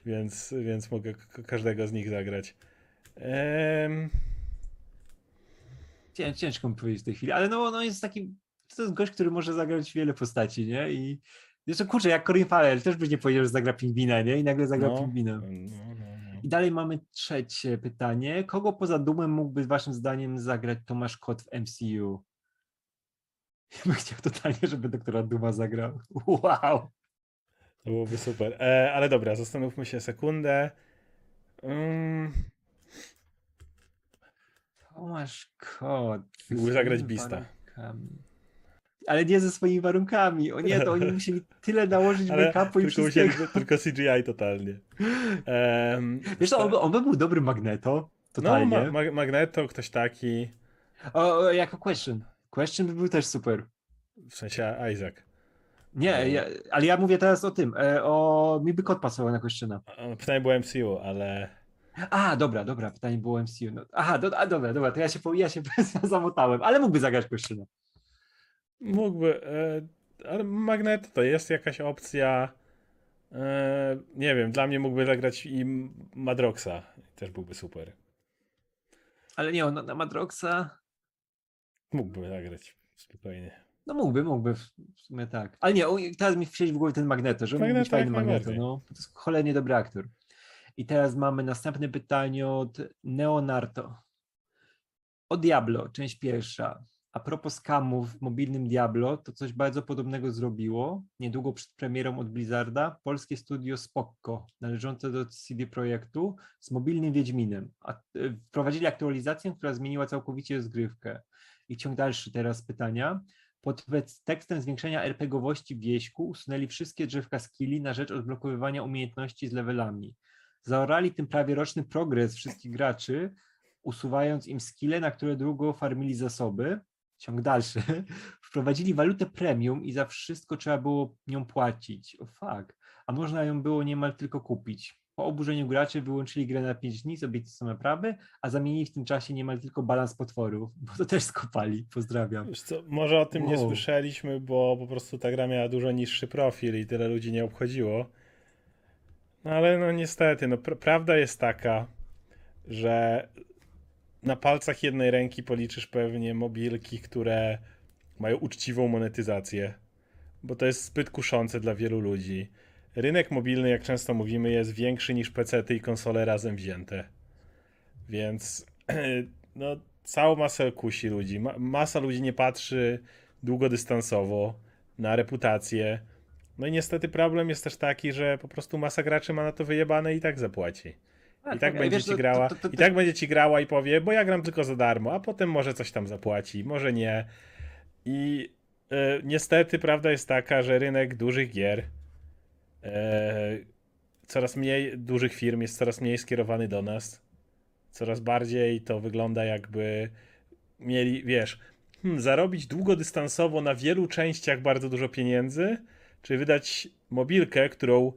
[SPEAKER 1] Więc, więc mogę każdego z nich zagrać.
[SPEAKER 2] Ciężko mi powiedzieć w tej chwili, ale no, no jest taki, to jest gość, który może zagrać wiele postaci, nie? I jeszcze kurczę, jak Corin Farrell też byś nie powiedział, że zagra pingwina, nie? I nagle zagra
[SPEAKER 1] no,
[SPEAKER 2] pingwina.
[SPEAKER 1] no, no.
[SPEAKER 2] I dalej mamy trzecie pytanie. Kogo poza Dumem mógłby waszym zdaniem zagrać Tomasz Kot w MCU? Ja [laughs] bym chciał totalnie, żeby doktora Duma zagrał. [laughs] Wow!
[SPEAKER 1] To byłoby super. E, ale dobra, zastanówmy się sekundę. Mm,
[SPEAKER 2] Tomasz Kot.
[SPEAKER 1] Mógłby zagrać Beasta.
[SPEAKER 2] Ale nie ze swoimi warunkami. O nie, to oni musieli tyle nałożyć [laughs] make-upu i wszystkiego.
[SPEAKER 1] musieli, tylko CGI totalnie. Em,
[SPEAKER 2] Wiesz co, on, on by był dobry Magneto.
[SPEAKER 1] no,
[SPEAKER 2] Totalnie.
[SPEAKER 1] ma, ma, Magneto, ktoś taki,
[SPEAKER 2] o, o, jako Question. Question by był też super.
[SPEAKER 1] w sensie Isaac.
[SPEAKER 2] Nie,
[SPEAKER 1] No.
[SPEAKER 2] ja, ale ja mówię teraz o tym. E, o mi by kot pasował na Questiona.
[SPEAKER 1] Pytanie było MCU, ale
[SPEAKER 2] A, dobra, dobra, pytanie było MCU. No, aha, do, a, dobra, dobra, to ja się, ja się [laughs] zamotałem, ale mógłby zagrać Questiona.
[SPEAKER 1] Mógłby. E, ale Magneto to jest jakaś opcja. E, nie wiem, dla mnie mógłby zagrać i Madroxa. Też byłby super.
[SPEAKER 2] Ale nie, on na, Madroxa.
[SPEAKER 1] Mógłby zagrać spokojnie.
[SPEAKER 2] No mógłby, mógłby w sumie tak. Ale nie, teraz mi siedzi w głowie ten Magneto, że mógł być
[SPEAKER 1] Magneto
[SPEAKER 2] fajny
[SPEAKER 1] jak
[SPEAKER 2] Magneto. No, to jest cholernie dobry aktor. I teraz mamy następne pytanie od Neonarto. O Diablo, część pierwsza. A propos skamów w mobilnym Diablo, to coś bardzo podobnego zrobiło. Niedługo przed premierą od Blizzarda polskie studio Spokko, należące do CD Projektu, z mobilnym Wiedźminem. A, e, wprowadzili aktualizację, która zmieniła całkowicie rozgrywkę. I ciąg dalszy teraz pytania. Pod tekstem zwiększenia RPGowości wieśku usunęli wszystkie drzewka skilli na rzecz odblokowywania umiejętności z levelami. Zaorali tym prawie roczny progres wszystkich graczy, usuwając im skille, na które długo farmili zasoby. Ciąg dalszy. [laughs] Wprowadzili walutę premium i za wszystko trzeba było nią płacić. O fuck. A można ją było niemal tylko kupić. Po oburzeniu graczy wyłączyli grę na 5 dni z obietnicą naprawy, a zamienili w tym czasie niemal tylko balans potworów, [laughs] bo to też skopali. Pozdrawiam.
[SPEAKER 1] Wiesz co, może o tym nie
[SPEAKER 2] Wow.
[SPEAKER 1] słyszeliśmy, bo po prostu ta gra miała dużo niższy profil i tyle ludzi nie obchodziło. No ale no niestety, no pr- prawda jest taka, że na palcach jednej ręki policzysz pewnie mobilki, które mają uczciwą monetyzację, bo to jest zbyt kuszące dla wielu ludzi. Rynek mobilny, jak często mówimy, jest większy niż PC-ty i konsole razem wzięte. Więc [clears throat] no, całą masę kusi ludzi. Ma masa ludzi nie patrzy długodystansowo na reputację. No i niestety problem jest też taki, że po prostu masa graczy ma na to wyjebane i tak zapłaci. I tak będzie ci grała, i tak będzie ci grała i powie, bo ja gram tylko za darmo, a potem może coś tam zapłaci, może nie. I e, niestety prawda jest taka, że rynek dużych gier, e, coraz mniej dużych firm jest coraz mniej skierowany do nas. Coraz bardziej to wygląda jakby mieli, wiesz, hmm, zarobić długodystansowo na wielu częściach bardzo dużo pieniędzy, czy wydać mobilkę, którą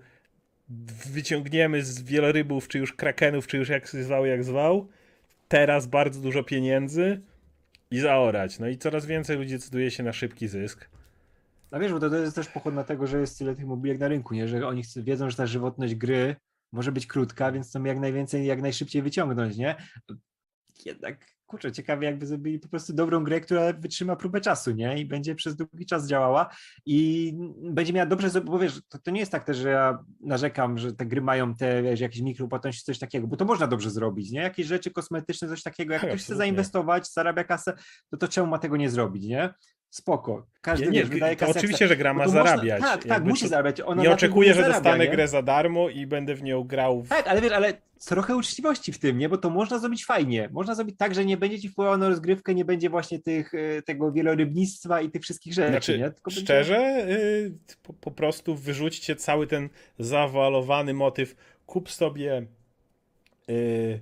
[SPEAKER 1] wyciągniemy z wielorybów, czy już krakenów, czy już jak zwał, jak zwał, teraz bardzo dużo pieniędzy i zaorać. No i coraz więcej ludzi decyduje się na szybki zysk.
[SPEAKER 2] No wiesz, bo to, to jest też pochód na tego, że jest tyle tych mobilek na rynku, nie? że oni wiedzą, że ta żywotność gry może być krótka, więc chcą jak najwięcej, jak najszybciej wyciągnąć, nie? Jednak, kurczę, ciekawie jakby zrobili po prostu dobrą grę, która wytrzyma próbę czasu, nie? I będzie przez długi czas działała i będzie miała dobrze, bo wiesz, to, to nie jest tak też, że ja narzekam, że te gry mają te, wiesz, jakieś mikropłatności, coś takiego, bo to można dobrze zrobić, nie? Jakieś rzeczy kosmetyczne, coś takiego, jak
[SPEAKER 1] Tak,
[SPEAKER 2] ktoś chce zainwestować, zarabia kasę, to to czemu ma tego nie zrobić, nie? Spoko. Każdy
[SPEAKER 1] Nie, nie,
[SPEAKER 2] wiesz, wydaje kasę.
[SPEAKER 1] oczywiście, że gra
[SPEAKER 2] Bo
[SPEAKER 1] ma
[SPEAKER 2] można-
[SPEAKER 1] zarabiać.
[SPEAKER 2] Tak, tak, musi
[SPEAKER 1] to-
[SPEAKER 2] zarabiać. Ona
[SPEAKER 1] Nie oczekuję, że
[SPEAKER 2] zarabia,
[SPEAKER 1] dostanę
[SPEAKER 2] nie?
[SPEAKER 1] grę za darmo i będę w nią grał. W...
[SPEAKER 2] Tak, ale wiesz, ale trochę uczciwości w tym, nie? Bo to można zrobić fajnie. Można zrobić tak, że nie będzie ci wpływało na rozgrywkę, nie będzie właśnie tych, e, tego wielorybnictwa i tych wszystkich rzeczy,
[SPEAKER 1] Znaczy,
[SPEAKER 2] nie? Tylko będzie-
[SPEAKER 1] szczerze, y, po, po prostu wyrzućcie cały ten zawalowany motyw. Kup sobie. y,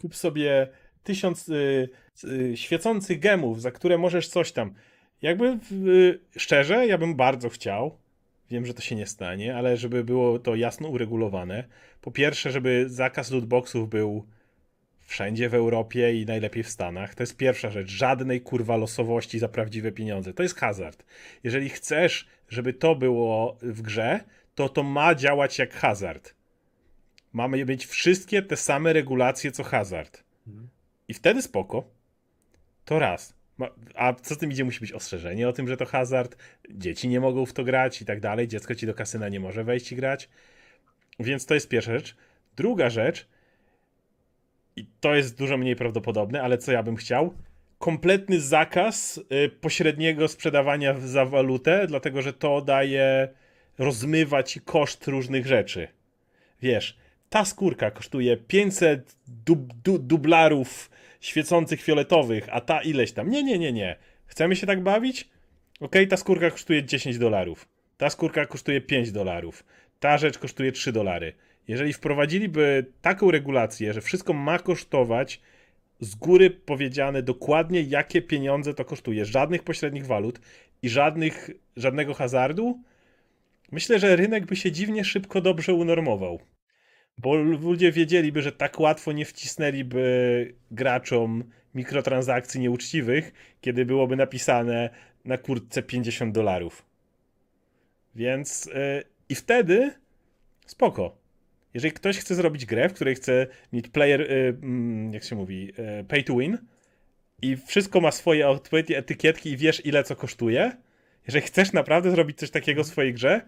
[SPEAKER 1] kup sobie tysiąc y, y, świecących gemów, za które możesz coś tam. Jakby y, szczerze, ja bym bardzo chciał. Wiem, że to się nie stanie, ale żeby było to jasno uregulowane. Po pierwsze, żeby zakaz lootboxów był wszędzie w Europie i najlepiej w Stanach. To jest pierwsza rzecz. Żadnej kurwa losowości za prawdziwe pieniądze. To jest hazard. Jeżeli chcesz, żeby to było w grze, to to ma działać jak hazard. Mamy mieć wszystkie te same regulacje co hazard.
[SPEAKER 2] Mhm.
[SPEAKER 1] I wtedy spoko. To raz. A co z tym idzie, musi być ostrzeżenie o tym, że to hazard. Dzieci nie mogą w to grać i tak dalej. Dziecko ci do kasyna nie może wejść i grać. Więc to jest pierwsza rzecz. Druga rzecz, i to jest dużo mniej prawdopodobne, ale co ja bym chciał? Kompletny zakaz y, pośredniego sprzedawania za walutę, dlatego że to daje rozmywa ci koszt różnych rzeczy. Wiesz, ta skórka kosztuje 500 dub, du, dublarów świecących fioletowych, a ta ileś tam. Nie, nie, nie, nie. Chcemy się tak bawić? Okej, ta skórka kosztuje 10 dolarów. Ta skórka kosztuje 5 dolarów. Ta rzecz kosztuje 3 dolary. Jeżeli wprowadziliby taką regulację, że wszystko ma kosztować z góry powiedziane dokładnie, jakie pieniądze to kosztuje, żadnych pośrednich walut i żadnych, żadnego hazardu, myślę, że rynek by się dziwnie szybko dobrze unormował. Bo ludzie wiedzieliby, że tak łatwo nie wcisnęliby graczom mikrotransakcji nieuczciwych, kiedy byłoby napisane na kurtce 50 dolarów. Więc yy, i wtedy spoko. Jeżeli ktoś chce zrobić grę, w której chce mieć player, y, mm, jak się mówi, y, pay to win i wszystko ma swoje odpowiednie etykietki i wiesz ile co kosztuje, jeżeli chcesz naprawdę zrobić coś takiego w swojej grze,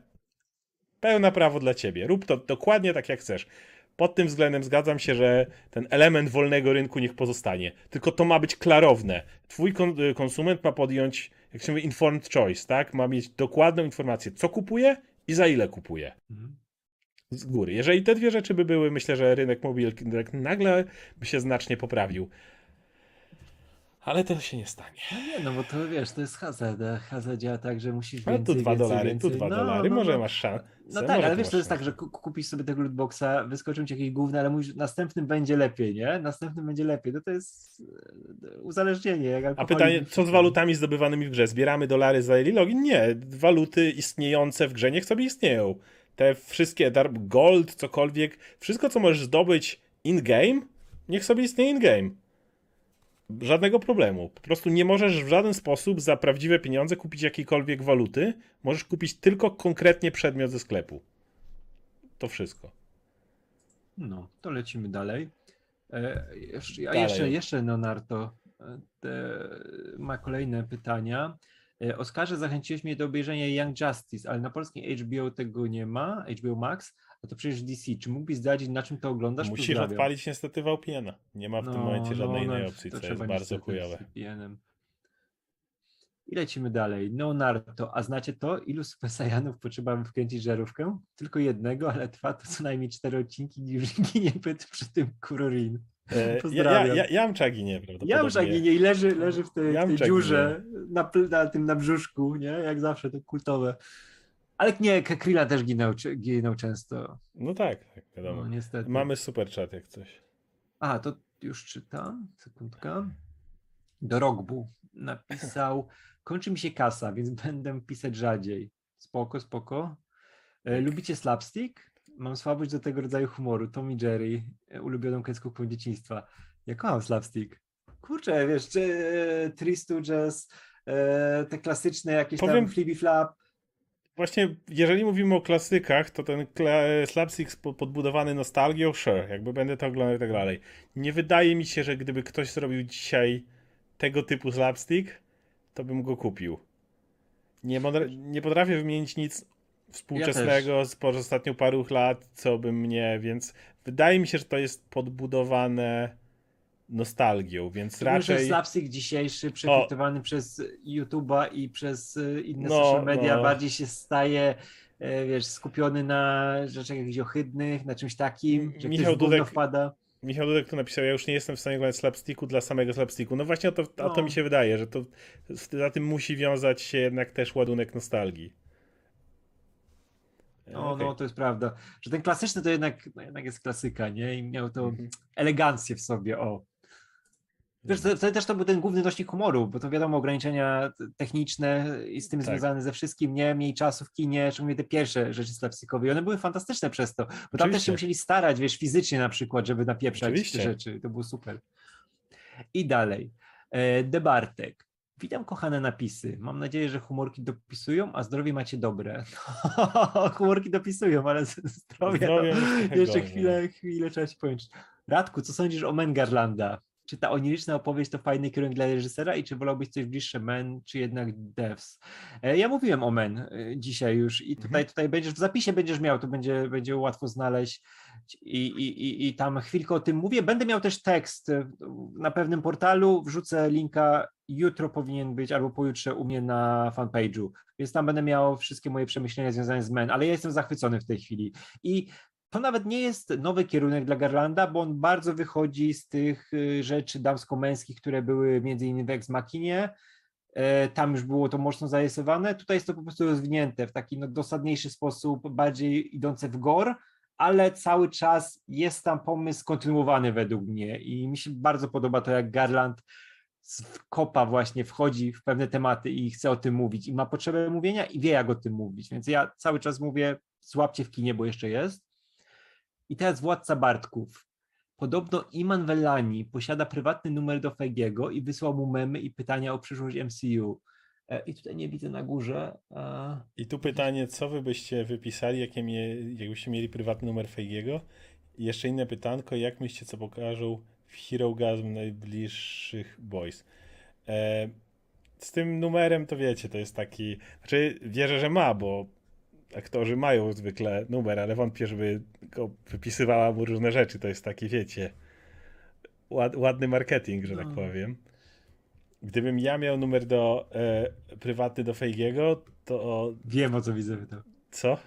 [SPEAKER 1] pełne prawo dla ciebie. Rób to dokładnie tak jak chcesz. Pod tym względem zgadzam się, że ten element wolnego rynku niech pozostanie. Tylko to ma być klarowne. Twój y, konsument ma podjąć, jak się mówi, informed choice, tak? Ma mieć dokładną informację, co kupuje i za ile kupuje
[SPEAKER 2] Mhm.
[SPEAKER 1] z góry. Jeżeli te dwie rzeczy by były, myślę, że rynek mobilki nagle by się znacznie poprawił. Ale to się nie stanie.
[SPEAKER 2] No nie, no bo to wiesz, to jest hazard, a hazard działa tak, że musisz więcej,
[SPEAKER 1] tu dwa dolary,
[SPEAKER 2] więcej.
[SPEAKER 1] tu dwa
[SPEAKER 2] No,
[SPEAKER 1] dolary,
[SPEAKER 2] no,
[SPEAKER 1] może
[SPEAKER 2] no.
[SPEAKER 1] masz szansę.
[SPEAKER 2] No tak, ale wiesz, to jest tak, że ku- kupisz sobie tego lootboxa, wyskoczą ci jakieś gówno, ale mówisz, następnym będzie lepiej, nie? Następnym będzie lepiej. No to jest e, uzależnienie.
[SPEAKER 1] A pytanie, co z walutami zdobywanymi w grze? Zbieramy dolary za login? Nie. Waluty istniejące w grze niech sobie istnieją. Te wszystkie, gold, cokolwiek, wszystko co możesz zdobyć in-game, niech sobie istnieje in-game. Żadnego problemu. Po prostu nie możesz w żaden sposób za prawdziwe pieniądze kupić jakiejkolwiek waluty. Możesz kupić tylko konkretnie przedmiot ze sklepu. To wszystko.
[SPEAKER 2] No, to lecimy dalej. E, jeszcze, a
[SPEAKER 1] Dalej.
[SPEAKER 2] jeszcze, jeszcze Leonardo e, te, ma kolejne pytania. E, Oskarze, zachęciłeś mnie do obejrzenia Young Justice, ale na polskim HBO tego nie ma, HBO Max, a to przecież DC. Czy mógłbyś zdradzić, na czym to oglądasz?
[SPEAKER 1] Musisz
[SPEAKER 2] Pozdrawiam.
[SPEAKER 1] odpalić niestety VPN-a. Nie ma w tym momencie żadnej innej
[SPEAKER 2] no,
[SPEAKER 1] opcji,
[SPEAKER 2] to
[SPEAKER 1] co jest bardzo chujowe.
[SPEAKER 2] I lecimy dalej. Leonardo, a znacie to? Ilu Super Saiyanów potrzeba by wkręcić żarówkę? Tylko jednego, ale trwa to co najmniej cztery odcinki i już ginie przy tym Kurorin.
[SPEAKER 1] E, ja, ja,
[SPEAKER 2] Pozdrawiam.
[SPEAKER 1] ja, Jamcza ginie prawdopodobnie.
[SPEAKER 2] Ja już ginie i leży, leży w tej, w tej dziurze na, na tym na brzuszku, nie? Jak zawsze, to kultowe. Ale nie, Krilla też ginął, ginął często.
[SPEAKER 1] No tak, tak, wiadomo.
[SPEAKER 2] No niestety.
[SPEAKER 1] Mamy super chat jak coś.
[SPEAKER 2] A, to już czytam. Sekundka. Do Rogbu napisał, [laughs] kończy mi się kasa, więc [laughs] będę pisać rzadziej. Spoko, spoko. E, lubicie slapstick? Mam słabość do tego rodzaju humoru. Tom i Jerry, e, ulubioną kreskówką dzieciństwa. Ja kocham slapstick. Kurczę, wiesz, czy e, Three Stooges, e, te klasyczne jakieś
[SPEAKER 1] Powiem-
[SPEAKER 2] tam Flippy Flap.
[SPEAKER 1] Właśnie, jeżeli mówimy o klasykach, to ten slapstick podbudowany nostalgią, sure, jakby będę to oglądał i tak dalej. Nie wydaje mi się, że gdyby ktoś zrobił dzisiaj tego typu slapstick, to bym go kupił. Nie, nie potrafię wymienić nic współczesnego z po ostatnich paru lat, co by mnie, więc wydaje mi się, że to jest podbudowane nostalgią, więc
[SPEAKER 2] Raczej...
[SPEAKER 1] raczej...
[SPEAKER 2] slapstick dzisiejszy, przefiltrowany przez YouTube'a i przez e, inne
[SPEAKER 1] No,
[SPEAKER 2] social media,
[SPEAKER 1] no.
[SPEAKER 2] bardziej się staje, e, wiesz, skupiony na rzeczach jakichś ohydnych, na czymś takim, że
[SPEAKER 1] Michał Dudek-
[SPEAKER 2] wpada.
[SPEAKER 1] Michał Dudek tu napisał, ja już nie jestem w stanie oglądać slapsticku dla samego slapsticku. No właśnie o to, o to
[SPEAKER 2] No.
[SPEAKER 1] mi się wydaje, że to za tym musi wiązać się jednak też ładunek nostalgii.
[SPEAKER 2] No,
[SPEAKER 1] Okej.
[SPEAKER 2] no, to jest prawda, że ten klasyczny to jednak, no, jednak jest klasyka, nie? I miał to
[SPEAKER 1] Mhm.
[SPEAKER 2] elegancję w sobie, o. Wiesz, wtedy też to był ten główny nośnik humoru, bo to wiadomo, ograniczenia techniczne i z tym
[SPEAKER 1] Tak.
[SPEAKER 2] związane ze wszystkim, nie? Mniej czasu w kinie, szczególnie te pierwsze rzeczy slapstickowe i one były fantastyczne przez to, bo tam też
[SPEAKER 1] Oczywiście.
[SPEAKER 2] się musieli starać, wiesz, fizycznie na przykład, żeby napieprzać
[SPEAKER 1] Oczywiście.
[SPEAKER 2] te rzeczy, to było super. I dalej, Debartek. Witam kochane napisy. Mam nadzieję, że humorki dopisują, a zdrowie macie dobre. [laughs] humorki dopisują, ale zdrowie,
[SPEAKER 1] Zdrowie jest trochę
[SPEAKER 2] jeszcze chwilę, chwilę trzeba ci powiedzieć. Radku, co sądzisz o Men Garlanda? Czy ta oniryczna opowieść to fajny kierunek dla reżysera i czy wolałbyś coś bliższe Men, czy jednak Devs? E, Ja mówiłem o Men e, dzisiaj już i tutaj,
[SPEAKER 1] Mhm.
[SPEAKER 2] tutaj będziesz, w zapisie będziesz miał, to będzie, będzie łatwo znaleźć i, i, i, i tam chwilkę o tym mówię. Będę miał też tekst e, na pewnym portalu, wrzucę linka, jutro powinien być albo pojutrze u mnie na fanpage'u, więc tam będę miał wszystkie moje przemyślenia związane z Men, ale ja jestem zachwycony w tej chwili i to nawet nie jest nowy kierunek dla Garlanda, bo on bardzo wychodzi z tych y, rzeczy damsko-męskich, które były między innymi w Ex Machinie. Tam już było to mocno zarysowane. Tutaj jest to po prostu rozwinięte w taki no, dosadniejszy sposób, bardziej idące w gore, ale cały czas jest tam pomysł kontynuowany według mnie i mi się bardzo podoba to, jak Garland z- kopa właśnie wchodzi w pewne tematy i chce o tym mówić i ma potrzebę mówienia i wie, jak o tym mówić. Więc ja cały czas mówię, złapcie w kinie, bo jeszcze jest. I teraz Władca Bartków. Podobno Iman Vellani posiada prywatny numer do Feigiego i wysłał mu memy i pytania o przyszłość MCU. E, I tutaj nie widzę na górze. e,
[SPEAKER 1] I tu pytanie, co wy byście wypisali, jakie mie, jakbyście mieli prywatny numer Feigiego? I jeszcze inne pytanko, jak myślicie, co pokażą w Hero Gasm najbliższych boys? E, z tym numerem to wiecie, to jest taki, znaczy wierzę, że ma, bo aktorzy mają zwykle numer, ale wątpię, żeby go wypisywała mu różne rzeczy, to jest taki, wiecie, ład, ładny marketing, że tak
[SPEAKER 2] No.
[SPEAKER 1] powiem. Gdybym ja miał numer do e, prywatny do Feigiego, to
[SPEAKER 2] Wiem o co widzę pytał.
[SPEAKER 1] co?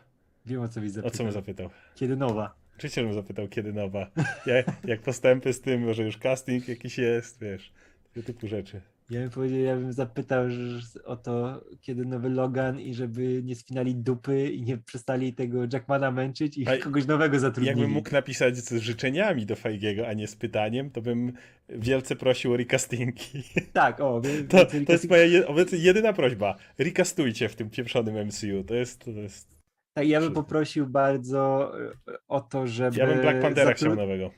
[SPEAKER 2] Wiem o co widzę
[SPEAKER 1] O co bym
[SPEAKER 2] pytał.
[SPEAKER 1] zapytał?
[SPEAKER 2] Kiedy nowa?
[SPEAKER 1] Oczywiście, żebym zapytał, kiedy nowa. Jak, jak postępy z tym, może już casting jakiś jest, wiesz, tego typu rzeczy.
[SPEAKER 2] Ja bym powiedział, ja bym zapytał o to, kiedy nowy Logan i żeby nie spinali dupy i nie przestali tego Jackmana męczyć i
[SPEAKER 1] A
[SPEAKER 2] kogoś nowego zatrudnili.
[SPEAKER 1] Jakbym mógł napisać z życzeniami do Feigiego, a nie z pytaniem, to bym wielce prosił o recastingi.
[SPEAKER 2] Tak, o, [laughs] wie-
[SPEAKER 1] To, to jest moja je, obecnie jedyna prośba. Recastujcie w tym pieprzonym MCU. To jest, to jest...
[SPEAKER 2] Tak, ja bym poprosił bardzo e, o to, żeby.
[SPEAKER 1] Ja bym Black Panthera
[SPEAKER 2] zatru-
[SPEAKER 1] chciał nowego.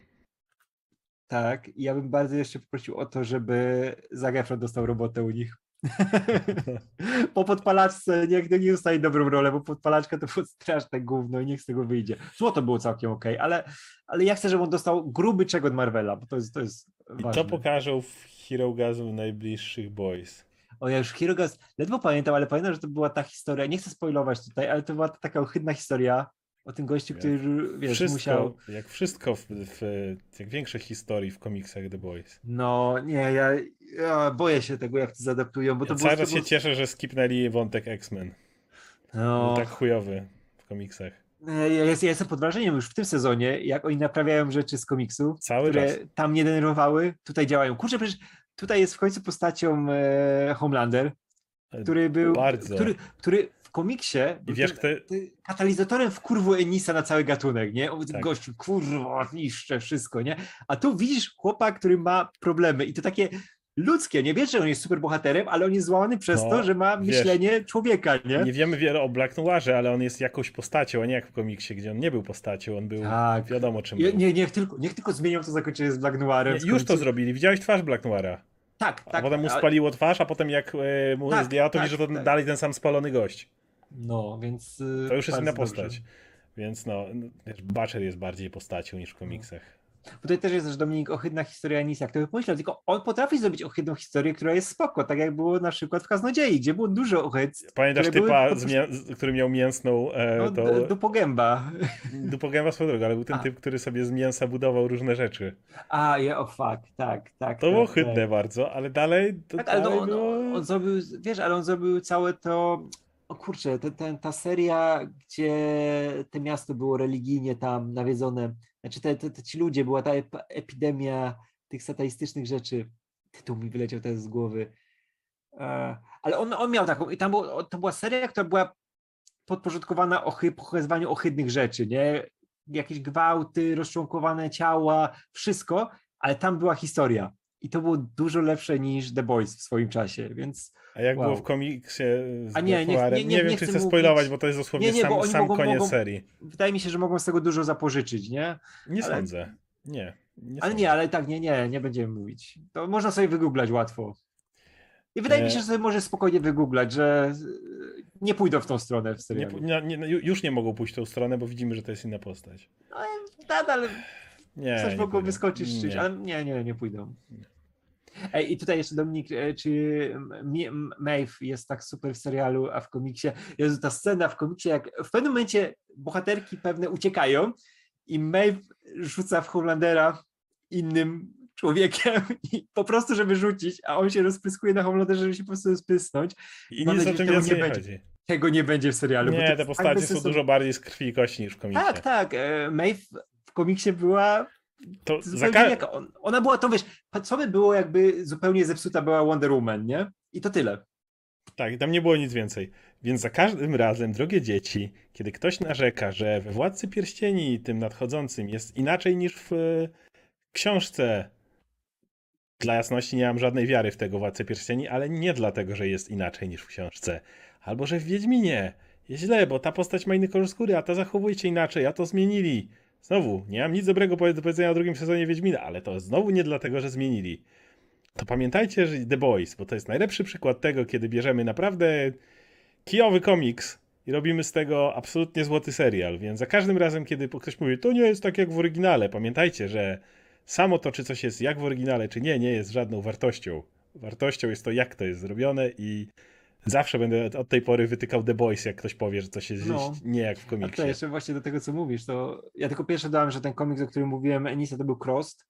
[SPEAKER 2] Tak, i ja bym bardzo jeszcze poprosił o to, żeby Zac Efron dostał robotę u nich. [laughs] po podpalaczce niech nie ustaje dobrą rolę, bo podpalaczka to było straszne gówno i niech z tego wyjdzie. Złoto było całkiem okej, ale, ale ja chcę, żeby on dostał gruby czego od Marvela, bo to jest, to jest
[SPEAKER 1] I
[SPEAKER 2] ważne.
[SPEAKER 1] to pokażą w Hero Gasm najbliższych boys.
[SPEAKER 2] O, ja już Hirogas ledwo pamiętam, ale pamiętam, że to była ta historia, nie chcę spoilować tutaj, ale to była taka ohydna historia o tym gościu,
[SPEAKER 1] Jak
[SPEAKER 2] który, wiesz,
[SPEAKER 1] wszystko,
[SPEAKER 2] musiał...
[SPEAKER 1] jak wszystko, w, w, jak większość historii w komiksach The Boys.
[SPEAKER 2] No, nie, ja, ja boję się tego, jak to zadaptują, bo to
[SPEAKER 1] Ja
[SPEAKER 2] było...
[SPEAKER 1] cały
[SPEAKER 2] to
[SPEAKER 1] czas się cieszę, że skipnęli wątek X-Men.
[SPEAKER 2] No,
[SPEAKER 1] tak chujowy w komiksach.
[SPEAKER 2] ja, ja ja jestem pod wrażeniem już w tym sezonie, jak oni naprawiają rzeczy z komiksów,
[SPEAKER 1] Cały
[SPEAKER 2] które tam nie denerwowały, tutaj działają. Kurczę, przecież tutaj jest w końcu postacią e, Homelander, który był...
[SPEAKER 1] Bardzo.
[SPEAKER 2] Który, który w komiksie był
[SPEAKER 1] wiesz,
[SPEAKER 2] tym-
[SPEAKER 1] kto-
[SPEAKER 2] tym katalizatorem w kurwu Enisa na cały gatunek, nie? On
[SPEAKER 1] Tak.
[SPEAKER 2] Gościu, kurwa, niszczę wszystko, nie? A tu widzisz chłopa, który ma problemy i to takie ludzkie, nie wiesz, że on jest super bohaterem, ale on jest złamany przez
[SPEAKER 1] No,
[SPEAKER 2] to, że ma
[SPEAKER 1] wiesz,
[SPEAKER 2] myślenie człowieka, nie?
[SPEAKER 1] Nie wiemy wiele o Black Noirze, ale on jest jakąś postacią, a nie jak w komiksie, gdzie on nie był postacią, on był
[SPEAKER 2] Tak.
[SPEAKER 1] wiadomo czym
[SPEAKER 2] Nie, nie, niech, tylko, niech tylko zmienią to zakończenie z Black Noirem.
[SPEAKER 1] Nie, już to zrobili. Widziałeś twarz Black Noira.
[SPEAKER 2] Tak,
[SPEAKER 1] A
[SPEAKER 2] tak.
[SPEAKER 1] potem mu
[SPEAKER 2] a-
[SPEAKER 1] spaliło twarz, a potem jak e, mu
[SPEAKER 2] Tak,
[SPEAKER 1] zdjęła, to
[SPEAKER 2] tak,
[SPEAKER 1] widzisz, że to
[SPEAKER 2] tak.
[SPEAKER 1] dalej ten sam spalony gość.
[SPEAKER 2] No, więc... y,
[SPEAKER 1] To już jest inna
[SPEAKER 2] dobrze.
[SPEAKER 1] postać. Więc no, no, wiesz, Butcher jest bardziej postacią niż w komiksach.
[SPEAKER 2] Tutaj też jest też Dominik ohydna historia Enisa, kto by pomyślał, tylko on potrafi zrobić ohydną historię, która jest spoko, tak jak było na przykład w Kaznodziei, gdzie było dużo ohyd,
[SPEAKER 1] Pamiętasz
[SPEAKER 2] były
[SPEAKER 1] typa,
[SPEAKER 2] prostu-
[SPEAKER 1] mię- który miał mięsną e,
[SPEAKER 2] no,
[SPEAKER 1] tą...
[SPEAKER 2] d- do pogęba. [laughs]
[SPEAKER 1] Dupogęba swoją drogą, ale był ten
[SPEAKER 2] A.
[SPEAKER 1] typ, który sobie z mięsa budował różne rzeczy.
[SPEAKER 2] A, ja, o fuck, tak, tak.
[SPEAKER 1] To
[SPEAKER 2] tak,
[SPEAKER 1] było
[SPEAKER 2] tak.
[SPEAKER 1] chydne bardzo, ale dalej... To
[SPEAKER 2] Tak, ale no, on,
[SPEAKER 1] było...
[SPEAKER 2] on zrobił, wiesz, ale on zrobił całe to, o kurczę, te, te, ta seria, gdzie te miasto było religijnie tam nawiedzone, znaczy te, te ci ludzie, była ta ep- epidemia tych satanistycznych rzeczy, tytuł mi wyleciał teraz z głowy, e, ale on, on miał taką, i tam było, to była seria, która była podporządkowana ochy, pokazywaniu ohydnych rzeczy, nie? Jakieś gwałty, rozczłonkowane ciała, wszystko, ale tam była historia. I to było dużo lepsze niż The Boys w swoim czasie, więc
[SPEAKER 1] A jak
[SPEAKER 2] Wow.
[SPEAKER 1] było w komiksie z
[SPEAKER 2] A nie, nie-
[SPEAKER 1] Noirem?
[SPEAKER 2] nie- nie-
[SPEAKER 1] wiem,
[SPEAKER 2] nie
[SPEAKER 1] czy
[SPEAKER 2] chcę mówić.
[SPEAKER 1] spoilować, bo to jest dosłownie
[SPEAKER 2] Nie, nie,
[SPEAKER 1] sam, sam
[SPEAKER 2] mogą-
[SPEAKER 1] koniec
[SPEAKER 2] mogą-
[SPEAKER 1] serii.
[SPEAKER 2] wydaje mi się, że mogą z tego dużo zapożyczyć, nie?
[SPEAKER 1] Nie
[SPEAKER 2] ale-
[SPEAKER 1] sądzę. Nie. nie
[SPEAKER 2] Ale
[SPEAKER 1] sądzę.
[SPEAKER 2] nie, ale tak, nie, nie, nie będziemy mówić. To można sobie wygooglać łatwo. I wydaje mi
[SPEAKER 1] E.
[SPEAKER 2] się, że sobie może spokojnie wygooglać, że y, nie pójdą w tą stronę w
[SPEAKER 1] Nie,
[SPEAKER 2] serialu.
[SPEAKER 1] nie, nie, ju- już nie mogą pójść w tą stronę, bo widzimy, że to jest inna postać.
[SPEAKER 2] Nadal
[SPEAKER 1] Nie,
[SPEAKER 2] coś
[SPEAKER 1] pójdą.
[SPEAKER 2] wyskoczyć czymś,
[SPEAKER 1] Nie.
[SPEAKER 2] ale nie, nie, nie pójdą. Ej, i tutaj jeszcze Dominik, e, czy Maeve jest tak super w serialu, a w komiksie, jest ta scena w komiksie, jak w pewnym momencie bohaterki pewne uciekają i Maeve rzuca w Homelandera innym człowiekiem [laughs] i po prostu, żeby rzucić, a on się rozpryskuje na Homelanderze, żeby się po prostu rozprysnąć.
[SPEAKER 1] I nic o tym
[SPEAKER 2] nie
[SPEAKER 1] nie
[SPEAKER 2] będzie. Tego nie będzie w serialu.
[SPEAKER 1] Nie, te
[SPEAKER 2] tak
[SPEAKER 1] postacie są
[SPEAKER 2] bezsensowne.
[SPEAKER 1] dużo bardziej z krwi i kości niż w komiksie.
[SPEAKER 2] Tak, tak. e, Maeve w komiksie była
[SPEAKER 1] To
[SPEAKER 2] zupełnie jaka ona była to, wiesz, co by było jakby zupełnie zepsuta była Wonder Woman, nie? I to tyle.
[SPEAKER 1] Tak, tam nie było nic więcej. Więc za każdym razem, drogie dzieci, kiedy ktoś narzeka, że we Władcy Pierścieni tym nadchodzącym jest inaczej niż w e, książce, dla jasności nie mam żadnej wiary w tego Władcę Pierścieni, ale nie dlatego, że jest inaczej niż w książce. Albo, że w Wiedźminie jest źle, bo ta postać ma inny kolor skóry, a ta zachowuje się inaczej, a to zmienili. Znowu, nie mam nic dobrego do powiedzenia o drugim sezonie Wiedźmina, ale to znowu nie dlatego, że zmienili. To pamiętajcie, że The Boys, bo to jest najlepszy przykład tego, kiedy bierzemy naprawdę kijowy komiks i robimy z tego absolutnie złoty serial. Więc za każdym razem, kiedy ktoś mówi, to nie jest tak jak w oryginale, pamiętajcie, że samo to, czy coś jest jak w oryginale, czy nie, nie jest żadną wartością. Wartością jest to, jak to jest zrobione i zawsze będę od tej pory wytykał The Boys, jak ktoś powie, że coś jest
[SPEAKER 2] No.
[SPEAKER 1] nie jak w
[SPEAKER 2] A
[SPEAKER 1] komiksie.
[SPEAKER 2] to jeszcze właśnie do tego, co mówisz, to ja tylko pierwsze dałem, że ten komiks, o którym mówiłem, Enisa, to był Crossed.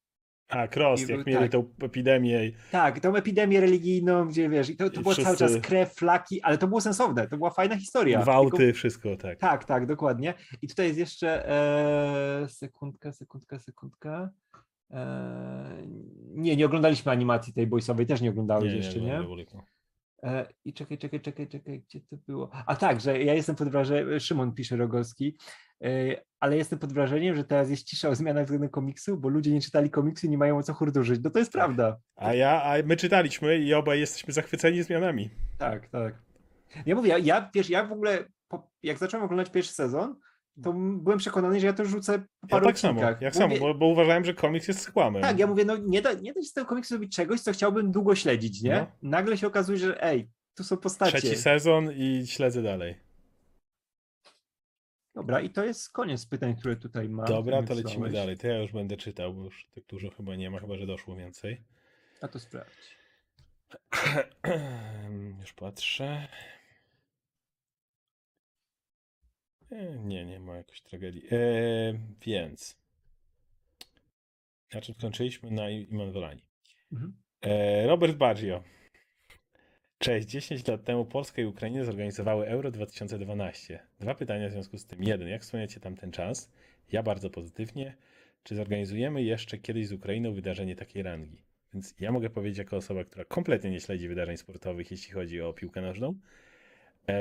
[SPEAKER 1] A, Cross,
[SPEAKER 2] I
[SPEAKER 1] jak
[SPEAKER 2] był-
[SPEAKER 1] mieli
[SPEAKER 2] tak.
[SPEAKER 1] tą epidemię
[SPEAKER 2] Tak, tą epidemię religijną, gdzie wiesz, i to, to było cały czas
[SPEAKER 1] wszyscy-
[SPEAKER 2] krew, flaki, ale to było sensowne, to była fajna historia.
[SPEAKER 1] gwałty,
[SPEAKER 2] Tylko-
[SPEAKER 1] wszystko, tak.
[SPEAKER 2] Tak, tak, dokładnie. I tutaj jest jeszcze e, sekundka, sekundka, sekundka. E, nie, nie oglądaliśmy animacji tej boysowej, też nie oglądałeś jeszcze, nie?
[SPEAKER 1] dobra, dobra.
[SPEAKER 2] E, I czekaj, czekaj, czekaj, czekaj, gdzie to było? A tak, że ja jestem pod wrażeniem, Szymon pisze Rogowski, e, ale jestem pod wrażeniem, że teraz jest cisza o zmianach względem komiksu, bo ludzie nie czytali komiksu i nie mają o co hurdurzyć. No to jest prawda.
[SPEAKER 1] A ja, a my czytaliśmy i obaj jesteśmy zachwyceni zmianami.
[SPEAKER 2] Tak, tak. Ja mówię, ja, ja wiesz, ja w ogóle, po, jak zacząłem oglądać pierwszy sezon, to byłem przekonany, że ja to rzucę po
[SPEAKER 1] Ja
[SPEAKER 2] paru
[SPEAKER 1] tak samo, jak samo, bo, bo uważałem, że komiks jest kłamem.
[SPEAKER 2] Tak, ja mówię, no nie da, nie da się z tego komiksu zrobić czegoś, co chciałbym długo śledzić, nie?
[SPEAKER 1] No.
[SPEAKER 2] Nagle się okazuje, że ej, tu są postacie.
[SPEAKER 1] Trzeci sezon i śledzę dalej.
[SPEAKER 2] Dobra, i to jest koniec pytań, które tutaj mam.
[SPEAKER 1] Dobra, to lecimy dalej. To ja już będę czytał, bo już tak dużo chyba nie ma, chyba że doszło więcej.
[SPEAKER 2] A to sprawdź. [clears throat]
[SPEAKER 1] Już patrzę. E, Nie, nie ma jakiejś tragedii. E, więc. Na czym skończyliśmy? Na Iman Volani.
[SPEAKER 2] Mhm.
[SPEAKER 1] E, Robert Baggio. Cześć. 10 lat temu Polska i Ukraina zorganizowały Euro 2012. Dwa pytania w związku z tym. Jeden, jak wspomniacie tam ten czas? Ja bardzo pozytywnie. Czy zorganizujemy jeszcze kiedyś z Ukrainą wydarzenie takiej rangi? Więc ja mogę powiedzieć jako osoba, która kompletnie nie śledzi wydarzeń sportowych, jeśli chodzi o piłkę nożną, e,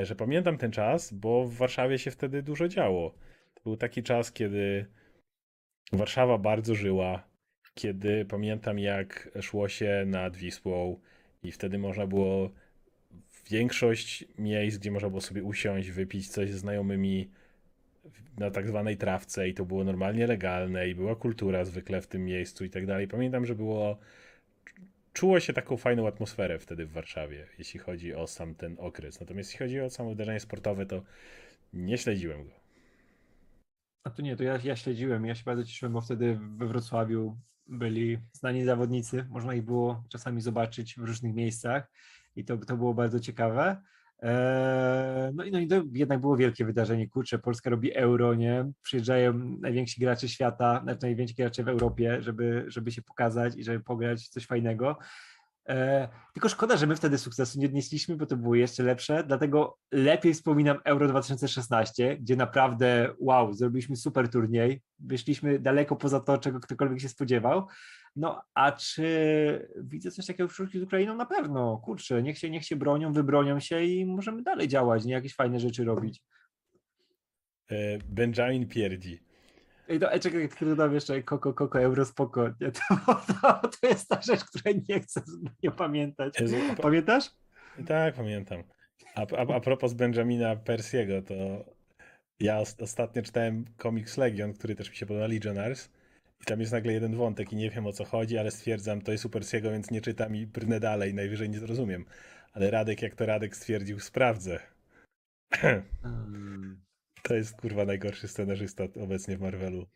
[SPEAKER 1] że pamiętam ten czas, bo w Warszawie się wtedy dużo działo. To był taki czas, kiedy Warszawa bardzo żyła, kiedy pamiętam jak szło się nad Wisłą i wtedy można było większość miejsc, gdzie można było sobie usiąść, wypić coś ze znajomymi na tak zwanej trawce i to było normalnie legalne i była kultura zwykle w tym miejscu i tak dalej. Pamiętam, że było czuło się taką fajną atmosferę wtedy w Warszawie, jeśli chodzi o sam ten okres. Natomiast jeśli chodzi o samo wydarzenie sportowe, to nie śledziłem go.
[SPEAKER 2] A to nie, to ja, ja śledziłem, ja się bardzo cieszyłem, bo wtedy we Wrocławiu byli znani zawodnicy, można ich było czasami zobaczyć w różnych miejscach i to, to było bardzo ciekawe. Eee, no i, no i to jednak było wielkie wydarzenie, kurczę, Polska robi euro, nie? Przyjeżdżają najwięksi gracze świata, znaczy najwięksi gracze w Europie, żeby, żeby się pokazać i żeby pograć coś fajnego. E, tylko szkoda, że my wtedy sukcesu nie odnieśliśmy, bo to było jeszcze lepsze. Dlatego lepiej wspominam Euro 2016, gdzie naprawdę wow, zrobiliśmy super turniej. Wyszliśmy daleko poza to, czego ktokolwiek się spodziewał. No a czy widzę coś takiego w przyszłości z Ukrainą? Na pewno. Kurczę, niech się, niech się bronią, wybronią się i możemy dalej działać, nie jakieś fajne rzeczy robić.
[SPEAKER 1] E, Benjamin pierdzi.
[SPEAKER 2] Ej, to, ej, czekaj, tylko dodam jeszcze koko, koko, euro, spoko. Nie, to, to, to jest ta rzecz, której nie chcę nie pamiętać. Pamiętasz?
[SPEAKER 1] Tak, pamiętam. A, a, a propos Benjamina Persiego, to ja os- ostatnio czytałem komiks Legion, który też mi się podoba, Legionnaires. I tam jest nagle jeden wątek i nie wiem o co chodzi, ale stwierdzam, to jest u Persiego, więc nie czytam i brnę dalej, najwyżej nie zrozumiem. Ale Radek, jak to Radek stwierdził, sprawdzę. To jest kurwa najgorszy scenarzysta obecnie w Marvelu.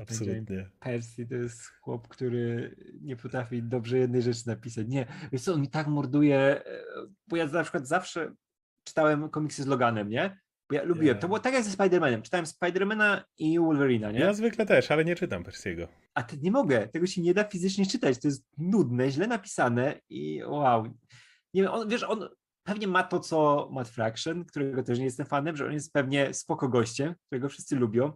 [SPEAKER 1] Absolutnie.
[SPEAKER 2] Percy to jest chłop, który nie potrafi dobrze jednej rzeczy napisać. Nie, wiesz co, on mi tak morduje, e, bo ja na przykład zawsze czytałem komiksy z Loganem, nie? Bo ja lubiłem,
[SPEAKER 1] Ja.
[SPEAKER 2] to było tak jak ze Spider-Manem. Czytałem Spidermana i Wolverina, nie?
[SPEAKER 1] Ja zwykle też, ale nie czytam Persiego.
[SPEAKER 2] A ty nie mogę, tego się nie da fizycznie czytać. To jest nudne, źle napisane i wow. Nie wiem, on, wiesz, on pewnie ma to, co Matt Fraction, którego też nie jestem fanem, że on jest pewnie spoko gościem, którego wszyscy lubią.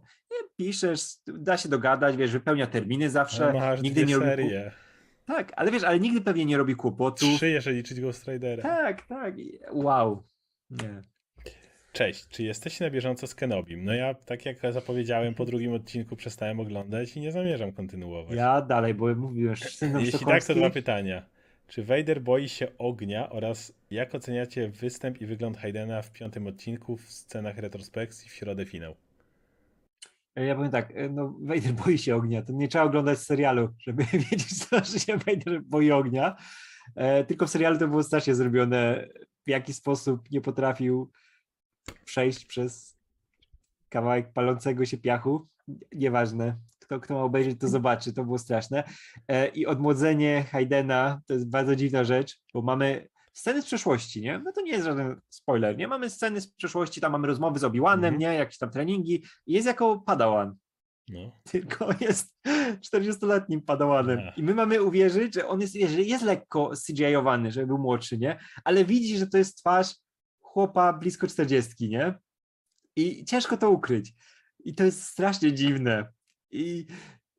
[SPEAKER 2] Piszesz, da się dogadać, wiesz, wypełnia terminy zawsze,
[SPEAKER 1] masz
[SPEAKER 2] nigdy nie robi... Tak, ale wiesz, ale nigdy pewnie nie robi kłopotów.
[SPEAKER 1] Trzy, jeżeli liczyć Ghost Ridera.
[SPEAKER 2] Tak, tak. Wow. Nie.
[SPEAKER 1] Cześć, czy jesteście na bieżąco z Kenobim? No ja, tak jak zapowiedziałem, po drugim odcinku przestałem oglądać i nie zamierzam kontynuować.
[SPEAKER 2] Ja dalej, bo mówiłem, że [laughs]
[SPEAKER 1] Jeśli tak, to dwa pytania. Czy Vader boi się ognia oraz jak oceniacie występ i wygląd Haydena w piątym odcinku w scenach retrospekcji w środę finał?
[SPEAKER 2] Ja powiem tak, no Vader boi się ognia, to nie trzeba oglądać serialu, żeby [laughs] wiedzieć, co że się Vader boi ognia. E, tylko w serialu to było strasznie zrobione, w jaki sposób nie potrafił przejść przez kawałek palącego się piachu. Nieważne, kto, kto ma obejrzeć, to zobaczy, to było straszne. E, I odmłodzenie Haydena to jest bardzo dziwna rzecz, bo mamy sceny z przeszłości, nie? No to nie jest żaden spoiler, nie? Mamy sceny z przeszłości, tam mamy rozmowy z Obi-Wanem,
[SPEAKER 1] Mhm.
[SPEAKER 2] nie? Jakieś tam treningi. I Jest jako padawan,
[SPEAKER 1] No.
[SPEAKER 2] tylko jest 40-letnim padawanem.
[SPEAKER 1] Ach.
[SPEAKER 2] I my mamy uwierzyć, że on jest, że jest lekko CGI-owany, żeby był młodszy, nie? Ale widzi, że to jest twarz chłopa blisko 40, nie? I ciężko to ukryć. I to jest strasznie dziwne. I,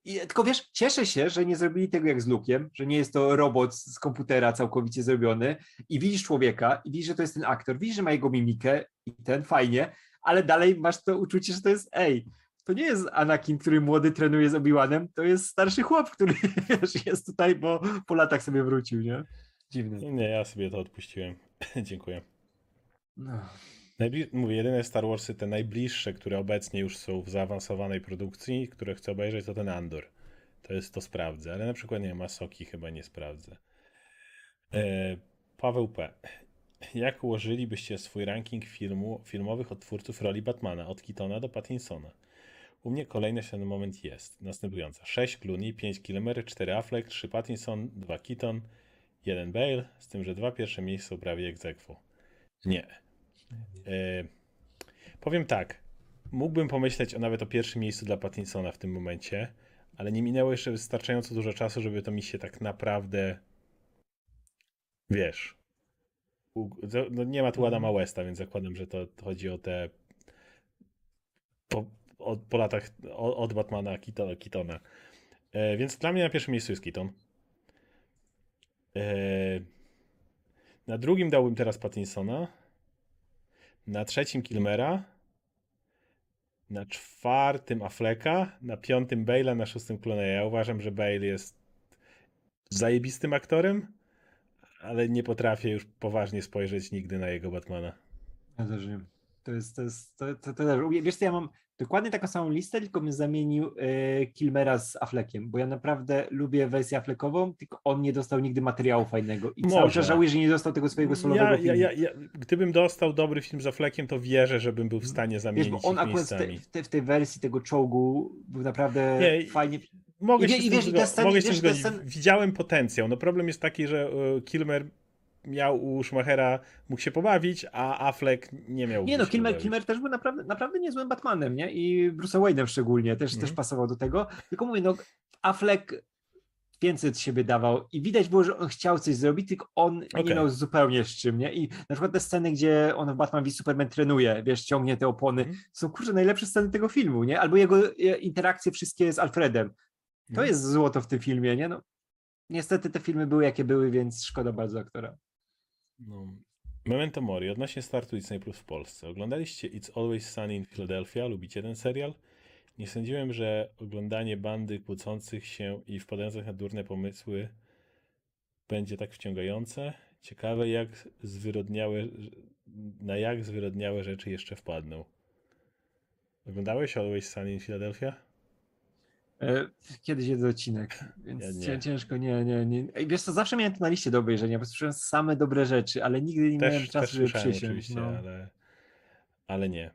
[SPEAKER 2] i tylko wiesz, cieszę się, że nie zrobili tego jak z Lukiem, że nie jest to robot z komputera całkowicie zrobiony i widzisz człowieka i widzisz, że to jest ten aktor, widzisz, że ma jego mimikę i ten fajnie, ale dalej masz to uczucie, że to jest ej, to nie jest Anakin, który młody trenuje z Obi-Wanem, to jest starszy chłop, który [laughs] wiesz, jest tutaj, bo po latach sobie wrócił, nie? Dziwne.
[SPEAKER 1] Nie, ja sobie to odpuściłem. [laughs] Dziękuję.
[SPEAKER 2] No.
[SPEAKER 1] Najbli- mówię, jedyne Star Warsy, te najbliższe, które obecnie już są w zaawansowanej produkcji, które chcę obejrzeć, to ten Andor. To jest, to sprawdzę, ale na przykład, nie Masoki chyba nie sprawdzę. E, Paweł P. Jak ułożylibyście swój ranking filmu, filmowych od twórców roli Batmana, od Keatona do Pattinsona? U mnie kolejność na ten moment jest następująca. 6 Clooney, 5 Kilmer, 4 Affleck, 3 Pattinson, 2 Keaton, 1 Bale, z tym, że dwa pierwsze miejsca są prawie aequo. Nie. E, powiem tak. Mógłbym pomyśleć o nawet o pierwszym miejscu dla Pattinsona w tym momencie, ale nie minęło jeszcze wystarczająco dużo czasu, żeby to mi się tak naprawdę wiesz. u- to- No nie ma tu Adama Westa, więc zakładam, że to to chodzi o te po, od, po latach o- od Batmana Keatona. Keatona. E, więc dla mnie na pierwszym miejscu jest Keaton. E, na drugim dałbym teraz Pattinsona. Na trzecim Kilmera. Na czwartym Afflecka. Na piątym Bale'a, na szóstym Clooney'a. Ja uważam, że Bale jest zajebistym aktorem, ale nie potrafię już poważnie spojrzeć nigdy na jego Batmana.
[SPEAKER 2] Ja też nie. To jest, to jest, to, to, to też. Wiesz co, ja mam dokładnie taką samą listę, tylko bym zamienił e, Kilmera z Affleckiem, bo ja naprawdę lubię wersję Affleckową, tylko on nie dostał nigdy materiału fajnego i cały
[SPEAKER 1] Może.
[SPEAKER 2] czas żałuję, że nie dostał tego swojego solowego
[SPEAKER 1] Ja, ja,
[SPEAKER 2] filmu.
[SPEAKER 1] ja, ja, gdybym dostał dobry film z Affleckiem, to wierzę, żebym był w stanie
[SPEAKER 2] Wiesz,
[SPEAKER 1] zamienić
[SPEAKER 2] bo on akurat w, te, w, te, w tej wersji tego czołgu był naprawdę
[SPEAKER 1] Nie,
[SPEAKER 2] fajnie.
[SPEAKER 1] Mogę
[SPEAKER 2] I
[SPEAKER 1] się
[SPEAKER 2] i wiesz,
[SPEAKER 1] zgo- mogę się
[SPEAKER 2] wiesz,
[SPEAKER 1] zgodzić. Widziałem potencjał. No problem jest taki, że e, Kilmer miał u Schumachera, mógł się pobawić, a Affleck nie miał.
[SPEAKER 2] Nie no, Kilmer. Kilmer też był naprawdę, naprawdę niezłym Batmanem, nie? I Bruce'em Wayne'em szczególnie też,
[SPEAKER 1] Mhm.
[SPEAKER 2] też pasował do tego. Tylko mówię, no Affleck więcej od siebie dawał i widać było, że on chciał coś zrobić, tylko on nie
[SPEAKER 1] Okej.
[SPEAKER 2] miał zupełnie z czym, nie? I na przykład te sceny, gdzie on w Batman v Superman trenuje, wiesz, ciągnie te opony,
[SPEAKER 1] Mhm.
[SPEAKER 2] są kurczę najlepsze sceny tego filmu, nie? Albo jego interakcje wszystkie z Alfredem. To
[SPEAKER 1] Mhm.
[SPEAKER 2] jest złoto w tym filmie, nie? No, niestety te filmy były jakie były, więc szkoda bardzo aktora.
[SPEAKER 1] No. Memento Mori, odnośnie startu Disney Plus w Polsce. Oglądaliście It's Always Sunny in Philadelphia? Lubicie ten serial? Nie sądziłem, że oglądanie bandy kłócących się i wpadających na durne pomysły będzie tak wciągające. Ciekawe, jak zwyrodniałe, na jak zwyrodniałe rzeczy jeszcze wpadną. Oglądałeś Always Sunny in Philadelphia?
[SPEAKER 2] E, Kiedyś jeden odcinek, więc
[SPEAKER 1] Ja nie.
[SPEAKER 2] cię- ciężko, nie, nie, nie. Ej, Wiesz co, zawsze miałem to na liście do obejrzenia, bo słyszałem same dobre rzeczy, ale nigdy nie miałem
[SPEAKER 1] Też,
[SPEAKER 2] czasu,
[SPEAKER 1] też
[SPEAKER 2] żeby przysiąść. No.
[SPEAKER 1] ale, ale nie.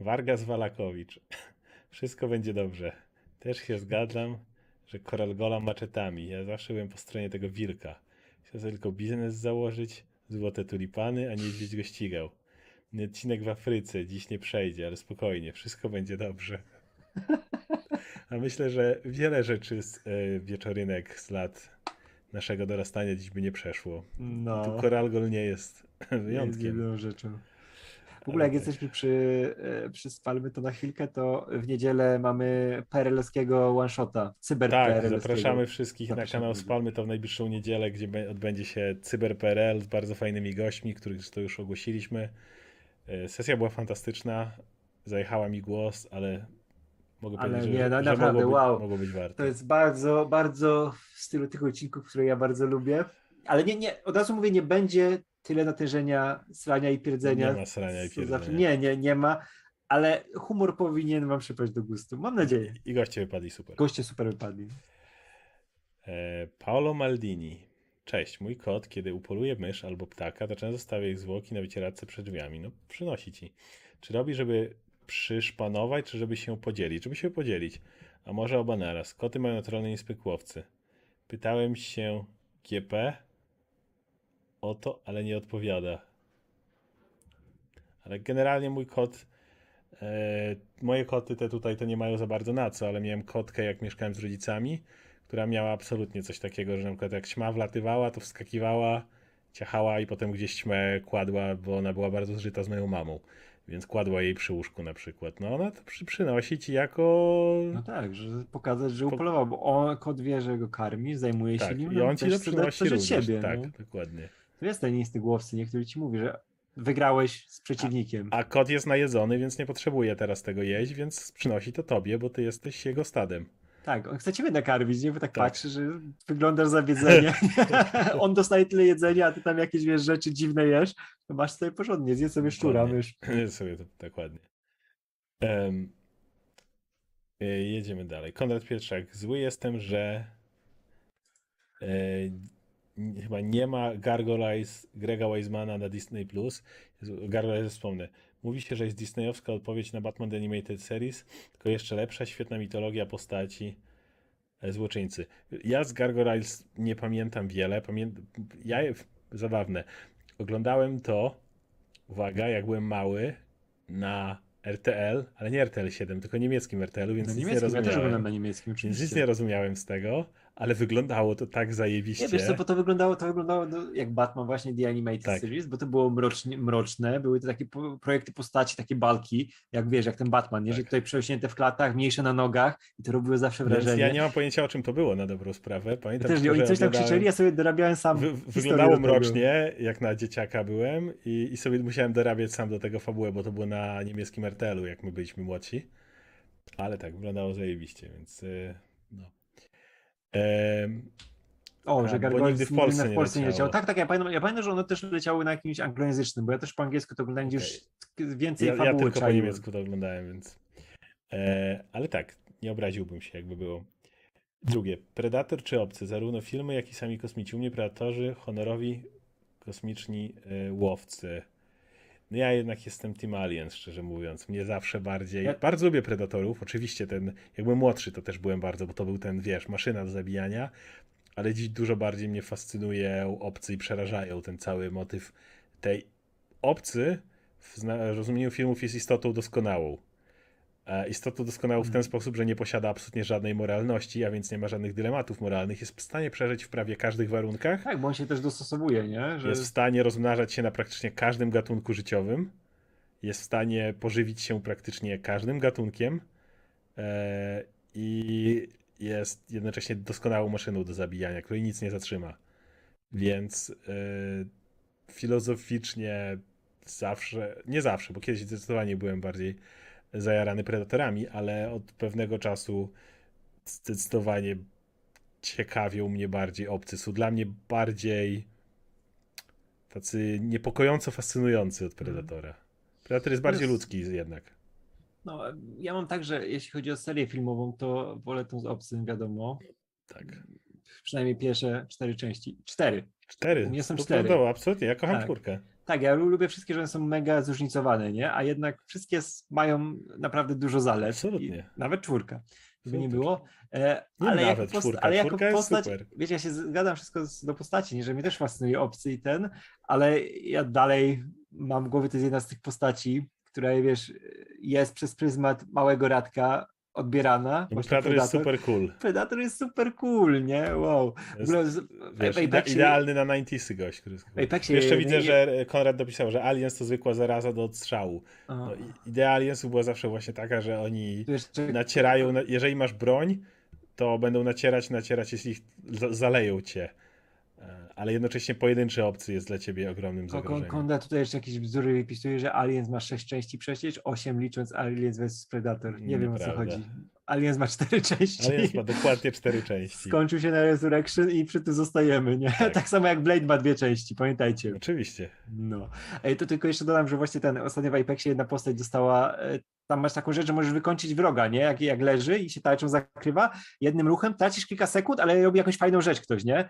[SPEAKER 1] Wargas Walakowicz. [laughs] Wszystko będzie dobrze. Też się zgadzam, że Koral Gola maczetami. Ja zawsze byłem po stronie tego wilka. Chciał tylko biznes założyć, złote tulipany, a niedźwiedź go ścigał. Odcinek w Afryce dziś nie przejdzie, ale spokojnie, wszystko będzie dobrze. [laughs] A myślę, że wiele rzeczy z e, wieczorynek z lat naszego dorastania dziś by nie przeszło.
[SPEAKER 2] No,
[SPEAKER 1] Tu Koralgol nie jest [laughs]
[SPEAKER 2] jest
[SPEAKER 1] wyjątkiem.
[SPEAKER 2] jedyną rzeczą. W ogóle jak
[SPEAKER 1] tak.
[SPEAKER 2] jesteśmy przy, e, przy Spalmy, to na chwilkę, to w niedzielę mamy PRL-owskiego one-shota, cyber
[SPEAKER 1] Tak, zapraszamy wszystkich na
[SPEAKER 2] Zapraszamy
[SPEAKER 1] kanał
[SPEAKER 2] ludzi.
[SPEAKER 1] Spalmy to w najbliższą niedzielę, gdzie odbędzie się CyberPRL z bardzo fajnymi gośćmi, których to już ogłosiliśmy. E, Sesja była fantastyczna, zajechała mi głos, ale mogę
[SPEAKER 2] Ale
[SPEAKER 1] powiedzieć,
[SPEAKER 2] nie,
[SPEAKER 1] że,
[SPEAKER 2] no
[SPEAKER 1] że
[SPEAKER 2] naprawdę,
[SPEAKER 1] mogło, być,
[SPEAKER 2] wow.
[SPEAKER 1] mogło być warto.
[SPEAKER 2] To jest bardzo, bardzo w stylu tych odcinków, które ja bardzo lubię. Ale nie, nie, od razu mówię, nie będzie tyle natężenia, srania i pierdzenia.
[SPEAKER 1] Nie ma srania i pierdzenia.
[SPEAKER 2] Nie, nie, nie ma, ale humor powinien wam przypaść do gustu. Mam nadzieję.
[SPEAKER 1] I goście wypadli super.
[SPEAKER 2] Goście super wypadli.
[SPEAKER 1] E, Paolo Maldini. Cześć, mój kot, kiedy upoluje mysz albo ptaka, to często zostawia ich zwłoki na wycieradce przed drzwiami. No, przynosi ci. Czy robi, żeby przyszpanować, czy żeby się podzielić? Żeby się podzielić. A może oba naraz. Koty mają naturalne niespykłowcy. Pytałem się GP o to, ale nie odpowiada. Ale generalnie mój kot. E, moje koty te tutaj to nie mają za bardzo na co, ale miałem kotkę jak mieszkałem z rodzicami, która miała absolutnie coś takiego, że na przykład jak ćma wlatywała, to wskakiwała, ciachała i potem gdzieś ćmę kładła, bo ona była bardzo zżyta z moją mamą. Więc kładła jej przy łóżku na przykład. No ona to przy, przynosi ci jako.
[SPEAKER 2] No tak, że pokazać, że
[SPEAKER 1] Po-
[SPEAKER 2] upolował, bo on, kot wie, że go karmi, zajmuje się
[SPEAKER 1] tak,
[SPEAKER 2] nim.
[SPEAKER 1] i
[SPEAKER 2] no
[SPEAKER 1] on ci to przynosi również.
[SPEAKER 2] siebie.
[SPEAKER 1] tak,
[SPEAKER 2] no.
[SPEAKER 1] dokładnie.
[SPEAKER 2] To jest ten insty głowcy, niektóry ci mówi, że wygrałeś z przeciwnikiem.
[SPEAKER 1] A kot jest najedzony, więc nie potrzebuje teraz tego jeść, więc przynosi to tobie, bo ty jesteś jego stadem.
[SPEAKER 2] Tak, on chce ciebie nakarmić, nie? Bo tak,
[SPEAKER 1] Tak.
[SPEAKER 2] patrzy, że wyglądasz za jedzenie. [laughs] [laughs] on dostaje tyle jedzenia, a ty tam jakieś wiesz, rzeczy dziwne jesz, to masz sobie porządnie, zjedz sobie szczura,
[SPEAKER 1] Dokładnie.
[SPEAKER 2] mysz. [laughs]
[SPEAKER 1] sobie to dokładnie. E, jedziemy dalej. Konrad Pietrzak. Zły jestem, że e, chyba nie ma Gargoyles Grega Wisemana na Disney+. Plus. Gargoyles wspomnę. Mówi się, że jest disneyowska odpowiedź na Batman The Animated Series, tylko jeszcze lepsza, świetna mitologia postaci e, złoczyńcy. Ja z Gargoyles nie pamiętam wiele. Pamię... Ja, zabawne. Oglądałem to, uwaga, jak byłem mały, na RTL, ale nie RTL 7, tylko niemieckim RTL-u, więc
[SPEAKER 2] Na
[SPEAKER 1] nic nie
[SPEAKER 2] niemieckim, ja też
[SPEAKER 1] rozumiałem.
[SPEAKER 2] na niemieckim
[SPEAKER 1] Więc nic nie rozumiałem z tego, ale wyglądało to tak zajebiście.
[SPEAKER 2] Nie, wiesz co, bo to wyglądało, to wyglądało no, jak Batman właśnie The Animated
[SPEAKER 1] Tak.
[SPEAKER 2] Series, bo to było mrocznie, mroczne, były to takie po- projekty postaci, takie balki, jak wiesz, jak ten Batman, nie? Że
[SPEAKER 1] Tak.
[SPEAKER 2] tutaj przerośnięte w klatach, mniejsze na nogach i to robiło zawsze
[SPEAKER 1] Więc
[SPEAKER 2] wrażenie.
[SPEAKER 1] ja nie mam pojęcia o czym to było na dobrą sprawę. Pamiętam,
[SPEAKER 2] Też nie,
[SPEAKER 1] tylko,
[SPEAKER 2] oni
[SPEAKER 1] że
[SPEAKER 2] coś tam krzyczeli, ja sobie dorabiałem sam
[SPEAKER 1] Wy, wyglądało mrocznie, jak na dzieciaka byłem i, i sobie musiałem dorabiać sam do tego fabułę, bo to było na niemieckim RTL-u, jak my byliśmy młodsi. Ale tak, wyglądało zajebiście, więc y, no.
[SPEAKER 2] O, że
[SPEAKER 1] bo
[SPEAKER 2] Gargoyles
[SPEAKER 1] nigdy w
[SPEAKER 2] nigdy
[SPEAKER 1] Polsce
[SPEAKER 2] w
[SPEAKER 1] nie
[SPEAKER 2] Polsce nie
[SPEAKER 1] leciało.
[SPEAKER 2] leciało. Tak, tak, ja pamiętam, ja pamiętam, że one też leciały na jakimś anglojęzycznym, bo ja też po angielsku to oglądałem, gdzie już więcej
[SPEAKER 1] ja, ja
[SPEAKER 2] fabuły
[SPEAKER 1] tylko po
[SPEAKER 2] czaiłem.
[SPEAKER 1] niemiecku to oglądałem, więc. E, ale tak, nie obraziłbym się, jakby było. Drugie, Predator czy Obcy? Zarówno filmy, jak i sami kosmici. U mnie Predatorzy, honorowi, kosmiczni e, łowcy. No ja jednak jestem Team Alien, szczerze mówiąc. Mnie zawsze bardziej.
[SPEAKER 2] Ja-
[SPEAKER 1] Bardzo lubię Predatorów. Oczywiście ten, jak byłem młodszy, to też byłem bardzo, bo to był ten, wiesz, maszyna do zabijania. Ale dziś dużo bardziej mnie fascynują obcy i przerażają ten cały motyw tej obcy w rozumieniu filmów jest istotą doskonałą. E, Istotą doskonałą w ten
[SPEAKER 2] Mhm.
[SPEAKER 1] sposób, że nie posiada absolutnie żadnej moralności, a więc nie ma żadnych dylematów moralnych. Jest w stanie przeżyć w prawie każdych warunkach.
[SPEAKER 2] Tak, bo on się też dostosowuje, nie? Że
[SPEAKER 1] Jest w stanie rozmnażać się na praktycznie każdym gatunku życiowym. Jest w stanie pożywić się praktycznie każdym gatunkiem. E, I jest jednocześnie doskonałą maszyną do zabijania, której nic nie zatrzyma. Więc e, filozoficznie zawsze, nie zawsze, bo kiedyś zdecydowanie byłem bardziej zajarany predatorami, ale od pewnego czasu zdecydowanie ciekawią mnie bardziej obcy. Są dla mnie bardziej tacy niepokojąco fascynujący od Predatora. Predator jest bardziej ludzki jednak.
[SPEAKER 2] No, ja mam tak, że jeśli chodzi o serię filmową, to wolę tą z obcym, wiadomo.
[SPEAKER 1] Tak.
[SPEAKER 2] Przynajmniej pierwsze cztery części. Cztery.
[SPEAKER 1] Cztery.
[SPEAKER 2] U mnie są
[SPEAKER 1] To
[SPEAKER 2] cztery.
[SPEAKER 1] prawda, absolutnie. Ja kocham
[SPEAKER 2] Tak.
[SPEAKER 1] czwórkę.
[SPEAKER 2] Tak, ja lu- lubię wszystkie, że one są mega zróżnicowane, nie? A jednak wszystkie mają naprawdę dużo zalet.
[SPEAKER 1] Absolutnie.
[SPEAKER 2] Nawet czwórka. Żeby nie było. E,
[SPEAKER 1] Nie
[SPEAKER 2] ale,
[SPEAKER 1] nawet
[SPEAKER 2] jako
[SPEAKER 1] czwórka.
[SPEAKER 2] ale jako
[SPEAKER 1] Czwórka jest
[SPEAKER 2] postać,
[SPEAKER 1] super.
[SPEAKER 2] wiecie, ja się zgadzam wszystko do postaci, nie? że mnie też fascynuje obcy i ten, ale ja dalej mam w głowie, to jest jedna z tych postaci, która, wiesz, jest przez pryzmat małego Radka odbierana.
[SPEAKER 1] Predator jest super cool.
[SPEAKER 2] Predator jest super cool, nie? Wow.
[SPEAKER 1] Jest, wiesz,
[SPEAKER 2] Apexie-
[SPEAKER 1] idealny na 90 gość. Który
[SPEAKER 2] Apexie
[SPEAKER 1] Jeszcze widzę,
[SPEAKER 2] nie-
[SPEAKER 1] że Konrad dopisał, że Aliens to zwykła zaraza do odstrzału. No, idea była zawsze właśnie taka, że oni
[SPEAKER 2] jeszcze
[SPEAKER 1] nacierają, na, jeżeli masz broń, to będą nacierać, nacierać, jeśli zaleją cię. Ale jednocześnie pojedynczy obcy jest dla ciebie ogromnym zagrożeniem.
[SPEAKER 2] Konda tutaj jeszcze jakieś bzdury wypisuje, że Aliens ma 6 części przecież, 8 licząc Aliens vs Predator. Nie wiem o co chodzi. Aliens ma 4 części.
[SPEAKER 1] Aliens ma [laughs] dokładnie cztery części.
[SPEAKER 2] Skończył się na Resurrection i przy tym zostajemy, nie?
[SPEAKER 1] Tak. [laughs]
[SPEAKER 2] Tak, samo jak Blade ma dwie części, pamiętajcie.
[SPEAKER 1] Oczywiście.
[SPEAKER 2] No. Ej, to tylko jeszcze dodam, że właśnie ten ostatnio w Apexie jedna postać dostała, e, tam masz taką rzecz, że możesz wykończyć wroga, nie? Jak, jak leży i się tarczą zakrywa, jednym ruchem tracisz kilka sekund, ale robi jakąś fajną rzecz ktoś, nie?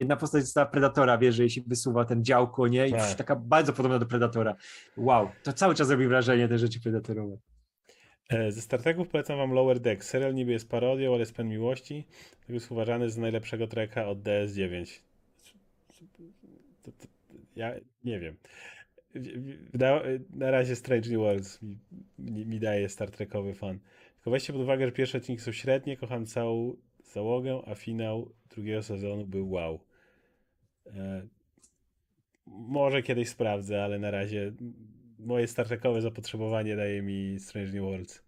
[SPEAKER 2] Jedna postać dostała Predatora, wiesz, że jej się wysuwa ten działko, nie? I
[SPEAKER 1] Tak.
[SPEAKER 2] taka bardzo podobna do Predatora. Wow, to cały czas robi wrażenie te rzeczy Predatorowe.
[SPEAKER 1] E, Ze Star Treków polecam wam Lower Deck. Serial niby jest parodią, ale jest pen miłości. Tego jest uważany za najlepszego treka od DS9. To, to, ja nie wiem. Wydało- Na razie Strange New Worlds mi, mi, mi daje Star Trekowy fan. Tylko weźcie pod uwagę, że pierwsze odcinki są średnie, kocham całą załogę, a finał drugiego sezonu był wow. E, może kiedyś sprawdzę, ale na razie moje Star Trekowe zapotrzebowanie daje mi Strange New Worlds.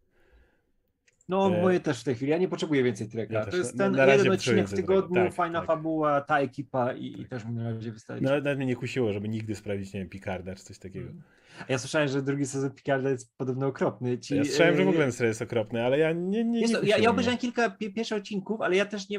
[SPEAKER 2] No,
[SPEAKER 1] E,
[SPEAKER 2] moje też w tej chwili. Ja nie potrzebuję więcej treka.
[SPEAKER 1] ja
[SPEAKER 2] to
[SPEAKER 1] też
[SPEAKER 2] jest ten
[SPEAKER 1] na
[SPEAKER 2] jeden odcinek w tygodniu,
[SPEAKER 1] Tak,
[SPEAKER 2] fajna
[SPEAKER 1] tak.
[SPEAKER 2] fabuła, ta ekipa i, i też mi na razie wystarczy.
[SPEAKER 1] No, nawet mnie nie kusiło, żeby nigdy sprawdzić, nie wiem, Picarda czy coś takiego.
[SPEAKER 2] A Ja słyszałem, że drugi sezon Picarda jest podobno okropny. Ci,
[SPEAKER 1] Ja słyszałem, że w
[SPEAKER 2] e,
[SPEAKER 1] ogóle ten serial jest okropny, ale ja nie, nie, nie
[SPEAKER 2] to, ja, ja obejrzałem kilka pie- pierwszych odcinków, ale ja też nie,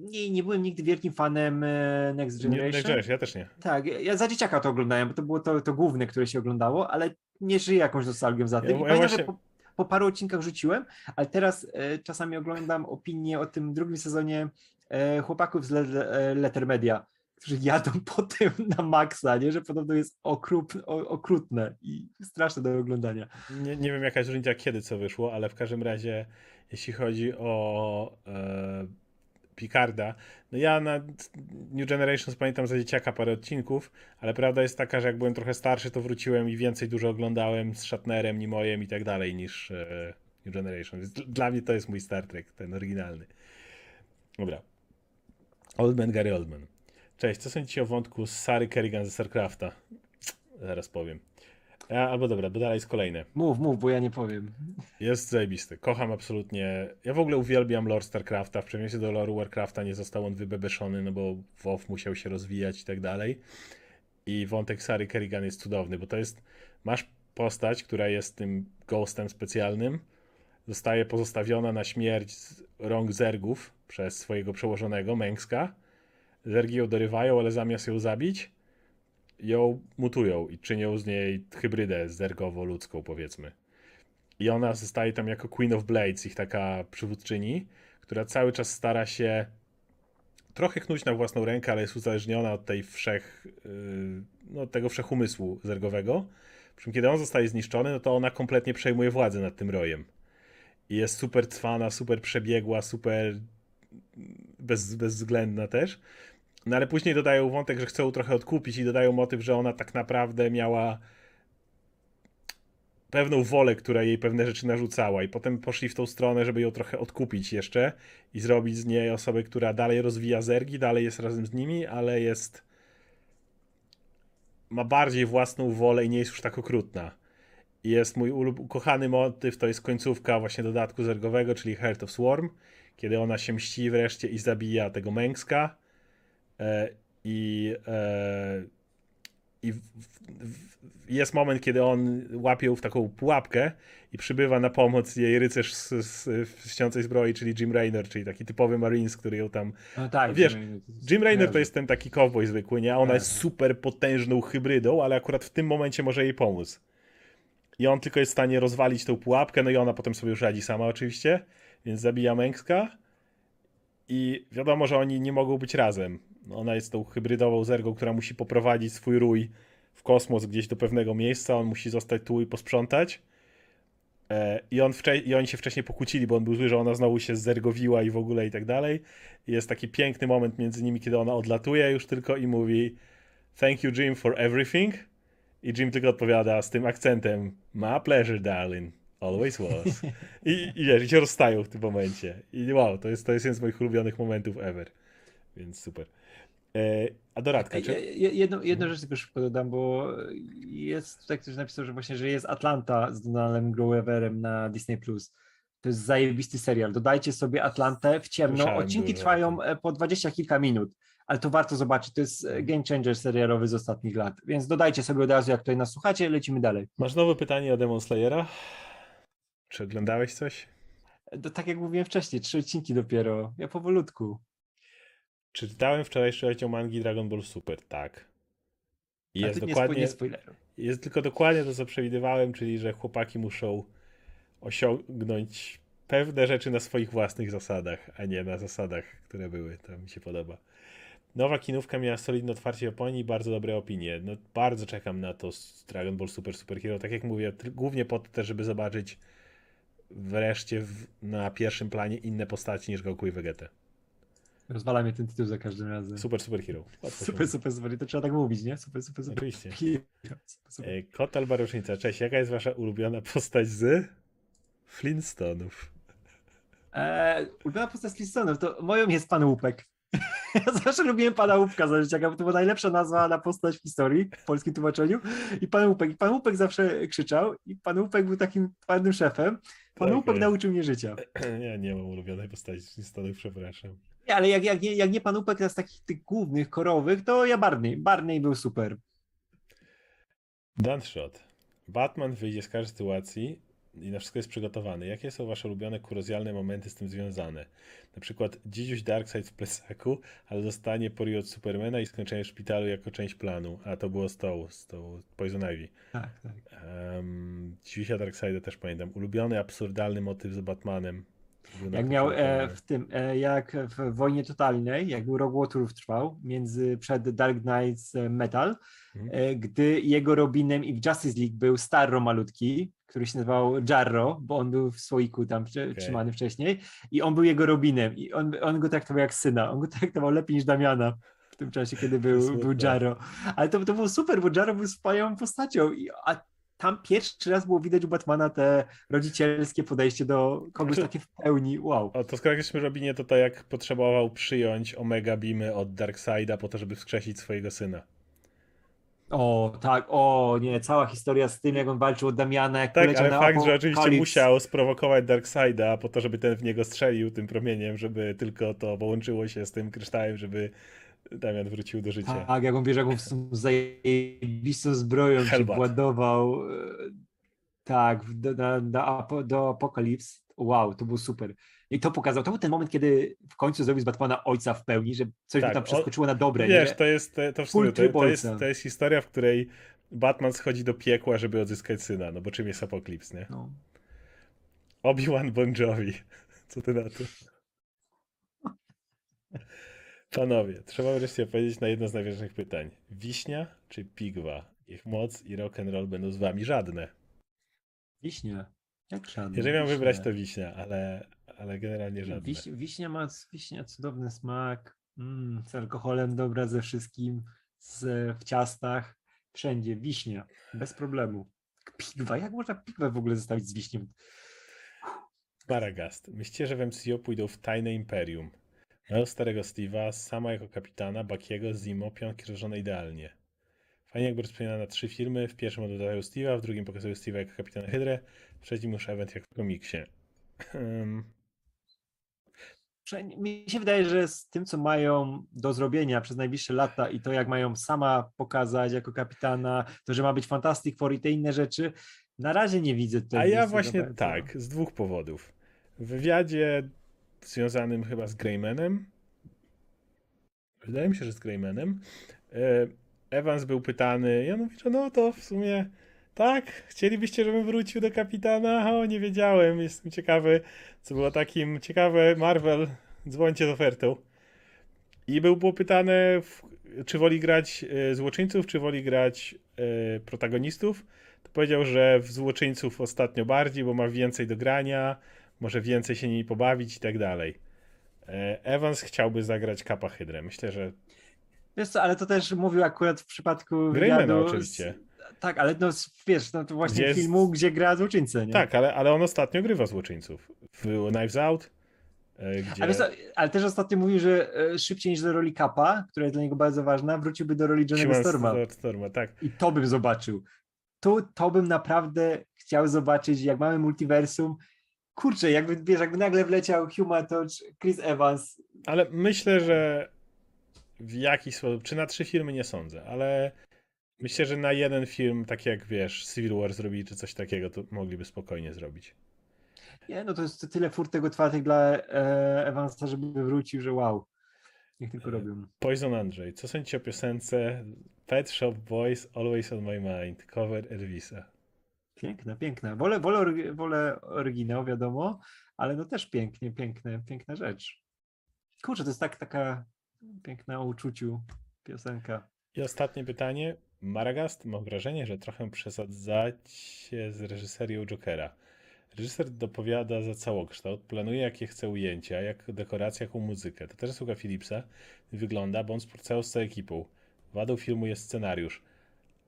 [SPEAKER 2] nie, nie byłem nigdy wielkim fanem e, Next
[SPEAKER 1] Nie, nie,
[SPEAKER 2] Generation.
[SPEAKER 1] Generation, ja też nie.
[SPEAKER 2] Tak, ja- za dzieciaka to oglądałem, bo to było to, to główne, które się oglądało, ale nie żyję jakąś nostalgią za tym.
[SPEAKER 1] Ja- ja właśnie-
[SPEAKER 2] po, po paru odcinkach rzuciłem, ale teraz e, czasami oglądam opinie o tym drugim sezonie e, chłopaków z e, Letter Media, którzy jadą po tym na maksa, nie? że podobno jest okrup, okrutne i straszne do oglądania.
[SPEAKER 1] nie. Nie wiem jaka jest różnica, kiedy co wyszło, ale w każdym razie, jeśli chodzi o Picarda, no ja na New Generations pamiętam za dzieciaka parę odcinków, ale prawda jest taka, że jak byłem trochę starszy, to wróciłem i więcej dużo oglądałem z Shatnerem, Nimoyem i tak dalej niż e, New Generation. Więc d- dla mnie to jest mój Star Trek, ten oryginalny. Dobra. Oldman Gary Oldman. Cześć, co sądzicie o wątku z Sary Kerrigan ze StarCrafta? Zaraz powiem. Albo dobra, bo dalej jest kolejne.
[SPEAKER 2] Mów, mów, bo ja nie powiem.
[SPEAKER 1] Jest zajebisty. Kocham absolutnie. Ja w ogóle uwielbiam lore StarCrafta. W przeciwieństwie do lore'u Warcrafta nie został on wybebeszony, no bo WoW musiał się rozwijać i tak dalej. I wątek Sary Kerrigan jest cudowny, bo to jest. Masz postać, która jest tym ghostem specjalnym. Zostaje pozostawiona na śmierć z rąk zergów przez swojego przełożonego, Męska. Zergi ją dorywają, ale zamiast ją zabić, ją mutują i czynią z niej hybrydę zergowo-ludzką, powiedzmy. I ona zostaje tam jako Queen of Blades, ich taka przywódczyni, która cały czas stara się trochę knuć na własną rękę, ale jest uzależniona od tej wszech, yy, no, tego wszechumysłu zergowego. Przy czym kiedy on zostaje zniszczony, no to ona kompletnie przejmuje władzę nad tym rojem. I jest super cwana, super przebiegła, super bez, bezwzględna też. No ale później dodają wątek, że chcą trochę odkupić i dodają motyw, że ona tak naprawdę miała pewną wolę, która jej pewne rzeczy narzucała i potem poszli w tą stronę, żeby ją trochę odkupić jeszcze i zrobić z niej osobę, która dalej rozwija zergi, dalej jest razem z nimi, ale jest ma bardziej własną wolę i nie jest już tak okrutna. I jest mój ukochany motyw, to jest końcówka właśnie dodatku zergowego, czyli Heart of Swarm, kiedy ona się mści wreszcie i zabija tego e, i e, i w, w, jest moment, kiedy on łapie ją w taką pułapkę i przybywa na pomoc jej rycerz z, z, z śniącej zbroi, czyli Jim Raynor, czyli taki typowy Marines, który ją tam...
[SPEAKER 2] No tak,
[SPEAKER 1] Wiesz,
[SPEAKER 2] Jim-
[SPEAKER 1] Raynor to jest ten taki cowboy zwykły, nie? A ona
[SPEAKER 2] Tak.
[SPEAKER 1] jest super potężną hybrydą, ale akurat w tym momencie może jej pomóc. I on tylko jest w stanie rozwalić tą pułapkę, no i ona potem sobie już radzi sama oczywiście, więc zabija Męska i wiadomo, że oni nie mogą być razem. Ona jest tą hybrydową zergą, która musi poprowadzić swój rój w kosmos gdzieś do pewnego miejsca, on musi zostać tu i posprzątać. E, I, on I oni się wcześniej pokłócili, bo on był zły, że ona znowu się zergowiła i w ogóle i tak dalej. I jest taki piękny moment między nimi, kiedy ona odlatuje już tylko i mówi Thank you Jim for everything. I Jim tylko odpowiada z tym akcentem My pleasure darling, always was. [laughs] I, i wiesz, i się rozstają w tym momencie. I wow, to jest, to jest jeden z moich ulubionych momentów ever. Więc super. E, a Doradka, czy...
[SPEAKER 2] je- Jedną, jedną rzecz tylko szybko dodam, bo jest tutaj ktoś napisał, że właśnie, że jest Atlanta z Donaldem Gloverem na Disney+. To jest zajebisty serial. Dodajcie sobie Atlantę w ciemno.
[SPEAKER 1] Słyszałem
[SPEAKER 2] Odcinki
[SPEAKER 1] dużo o
[SPEAKER 2] trwają e, po dwadzieścia kilka minut, ale to warto zobaczyć. To jest e, game changer serialowy z ostatnich lat. Więc dodajcie sobie od razu, jak tutaj nas słuchacie, lecimy dalej.
[SPEAKER 1] Masz nowe pytanie o Demon Slayera? Czy oglądałeś coś?
[SPEAKER 2] To, tak jak mówiłem wcześniej, trzy odcinki dopiero. Ja powolutku.
[SPEAKER 1] Czy czytałem wczorajszy rozdział mangi Dragon Ball Super? Tak. I jest dokładnie, jest tylko dokładnie to, co przewidywałem, czyli że chłopaki muszą osiągnąć pewne rzeczy na swoich własnych zasadach, a nie na zasadach, które były. To mi się podoba. Nowa kinówka miała solidne otwarcie w Japonii i bardzo dobre opinie. No, bardzo czekam na to z Dragon Ball Super Super Hero. Tak jak mówię, głównie po to też, żeby zobaczyć wreszcie w, na pierwszym planie inne postaci niż Goku i Vegeta.
[SPEAKER 2] Rozwala mnie ten tytuł za każdym razem.
[SPEAKER 1] Super Super Hero. [laughs] Łatwo
[SPEAKER 2] super, super, super. To trzeba tak mówić, nie? Super, super, super.
[SPEAKER 1] Oczywiście. [laughs]
[SPEAKER 2] Hero. Super, super.
[SPEAKER 1] E, Kotal Barusznica, cześć. Jaka jest wasza ulubiona postać z Flintstonów?
[SPEAKER 2] Eee, ulubiona postać z Flintstone'ów, to moją jest pan Łupek. [laughs] Ja zawsze lubiłem pana Łupka za życia, to była najlepsza nazwa na postać w historii w polskim tłumaczeniu. I pan Łupek. I pan Łupek zawsze krzyczał i pan Łupek był takim twardym szefem. Pan
[SPEAKER 1] Tak
[SPEAKER 2] Łupek nauczył mnie życia. [clears throat]
[SPEAKER 1] Ja nie mam ulubionej postaci z Flintstone'ów, przepraszam.
[SPEAKER 2] Nie, ale jak, jak, nie, jak nie pan Łupek z takich tych głównych, korowych, to ja Barney. Barney był super.
[SPEAKER 1] Dunshot. Batman wyjdzie z każdej sytuacji i na wszystko jest przygotowany. Jakie są wasze ulubione kurozjalne momenty z tym związane? Na przykład dzidziuś Darkseid w plecaku, ale dostanie pori od Supermana i skończenie w szpitalu jako część planu. A to było z tą, z tą Poison Ivy.
[SPEAKER 2] Tak, tak.
[SPEAKER 1] Um, dzidziusia Darkseida też pamiętam. Ulubiony, absurdalny motyw z Batmanem.
[SPEAKER 2] Jak miał e, w tym, e, jak w Wojnie Totalnej, jak był Rok Łotrów trwał, między, przed Dark Knights e, Metal,
[SPEAKER 1] Mhm.
[SPEAKER 2] e, gdy jego Robinem i w Justice League był Starro malutki, który się nazywał Jarro, bo on był w słoiku tam
[SPEAKER 1] Okej.
[SPEAKER 2] trzymany wcześniej i on był jego Robinem i on, on go traktował jak syna, on go [laughs] traktował lepiej niż Damiana w tym czasie, kiedy był, był Jarro. Ale to, to było super, bo Jarro był wspaniałą postacią, i, a tam pierwszy raz było widać u Batmana te rodzicielskie podejście do kogoś
[SPEAKER 1] Znaczy-
[SPEAKER 2] takie w pełni, wow.
[SPEAKER 1] O, to skoro jesteśmy Robinie, to to jak potrzebował przyjąć Omega Beamy od Darkseida po to, żeby wskrzesić swojego syna.
[SPEAKER 2] O, tak, o nie, cała historia z tym, jak on walczył od Damiana, jak
[SPEAKER 1] Tak, ale fakt, że oczywiście musiał sprowokować Darkseida po to, żeby ten w niego strzelił tym promieniem, żeby tylko to połączyło się z tym kryształem, żeby Damian wrócił do życia.
[SPEAKER 2] Tak, jak on bierze jakąś z zajebistą zbroją, się
[SPEAKER 1] Hellbat.
[SPEAKER 2] władował, e, tak, do, do, do Apokalips. Wow, to był super. I to pokazał, to był ten moment, kiedy w końcu zrobił z Batmana ojca w pełni, że coś
[SPEAKER 1] Tak,
[SPEAKER 2] mu tam
[SPEAKER 1] on-
[SPEAKER 2] przeskoczyło na dobre,
[SPEAKER 1] Wiesz,
[SPEAKER 2] nie?
[SPEAKER 1] to jest, to, w sumie, to, to, jest, to jest historia, w której Batman schodzi do piekła, żeby odzyskać syna, no bo czym jest Apokalips, nie?
[SPEAKER 2] No.
[SPEAKER 1] Obi-Wan Bon Jovi. [laughs] Co ty na to? Panowie, trzeba wreszcie odpowiedzieć na jedno z najważniejszych pytań. Wiśnia czy pigwa? Ich moc i rock and roll będą z wami żadne.
[SPEAKER 2] Wiśnia. Jak żadne.
[SPEAKER 1] Jeżeli miałem
[SPEAKER 2] wiśnia.
[SPEAKER 1] wybrać, to wiśnia, ale, ale generalnie żadne.
[SPEAKER 2] Wiś, wiśnia ma wiśnia cudowny smak, mm, z alkoholem dobra ze wszystkim, z, w ciastach, wszędzie. Wiśnia, bez problemu. Pigwa, jak można pigwę w ogóle zostawić z wiśnią?
[SPEAKER 1] Maragast. Myślicie, że w MCU pójdą w Tajne Imperium? Starego Steve'a, sama jako kapitana, Bakiego, Zimo, pionki rozłożone idealnie. Fajnie jakby rozpoczynała na trzy filmy. W pierwszym dodają Steve'a, w drugim pokazują Steve'a jako kapitana Hydrę, w trzecim już event jak w komiksie.
[SPEAKER 2] Prze- Mi się wydaje, że z tym, co mają do zrobienia przez najbliższe lata i to, jak mają sama pokazać jako kapitana, to, że ma być Fantastic Four i te inne rzeczy, na razie nie widzę tutaj.
[SPEAKER 1] A ja właśnie tak, z dwóch powodów. W wywiadzie związanym chyba z Greymanem, wydaje mi się, że z Greymanem, e, Evans był pytany, ja mówię, że no to w sumie tak, chcielibyście, żebym wrócił do kapitana? O, nie wiedziałem, jestem ciekawy, co było takim ciekawe, Marvel, dzwońcie z ofertą. I był było pytane, czy woli grać e, złoczyńców, czy woli grać e, protagonistów. To powiedział, że w złoczyńców ostatnio bardziej, bo ma więcej do grania, może więcej się nimi pobawić i tak dalej. E, Evans chciałby zagrać Kapa Hydrę. Myślę, że
[SPEAKER 2] Wiesz co, ale to też mówił akurat w przypadku
[SPEAKER 1] Greymana oczywiście.
[SPEAKER 2] Z, tak, ale no wiesz, no to właśnie
[SPEAKER 1] jest-
[SPEAKER 2] filmu, gdzie gra złoczyńcę, nie?
[SPEAKER 1] tak, ale, ale on ostatnio grywa złoczyńców. W Knives Out, e, gdzie...
[SPEAKER 2] A wiesz co, ale też ostatnio mówił, że e, szybciej niż do roli Kappa, która jest dla niego bardzo ważna, wróciłby do roli Johnny'ego Storma.
[SPEAKER 1] Storma, tak.
[SPEAKER 2] I to bym zobaczył. To, to bym naprawdę chciał zobaczyć, jak mamy multiversum. Kurczę, jakby, wiesz, jakby nagle wleciał Huma Touch, Chris Evans.
[SPEAKER 1] Ale myślę, że w jakiś sposób, czy na trzy filmy nie sądzę, ale myślę, że na jeden film, tak jak wiesz, Civil War zrobili, czy coś takiego, to mogliby spokojnie zrobić.
[SPEAKER 2] Nie, no to jest tyle furtek otwartych dla e, Evansa, żeby wrócił, że wow. Niech tylko
[SPEAKER 1] E,
[SPEAKER 2] robią.
[SPEAKER 1] Poison Andrzej, co sądzicie o piosence Pet Shop Boys Always on My Mind, cover Elvisa?
[SPEAKER 2] Piękna, piękna. Wolę, wolę, wolę oryginał, wiadomo, ale no też pięknie, piękne, piękna rzecz. Kurczę, to jest tak, taka piękna o uczuciu piosenka.
[SPEAKER 1] I ostatnie pytanie. Maragast, mam wrażenie, że trochę przesadzacie z reżyserią Jokera. Reżyser dopowiada za całokształt, planuje jakie chce ujęcia, jak dekoracje, jaką muzykę. To też sługa Philipsa. Wygląda, bo on współpracował z całą ekipą. Wadą filmu jest scenariusz.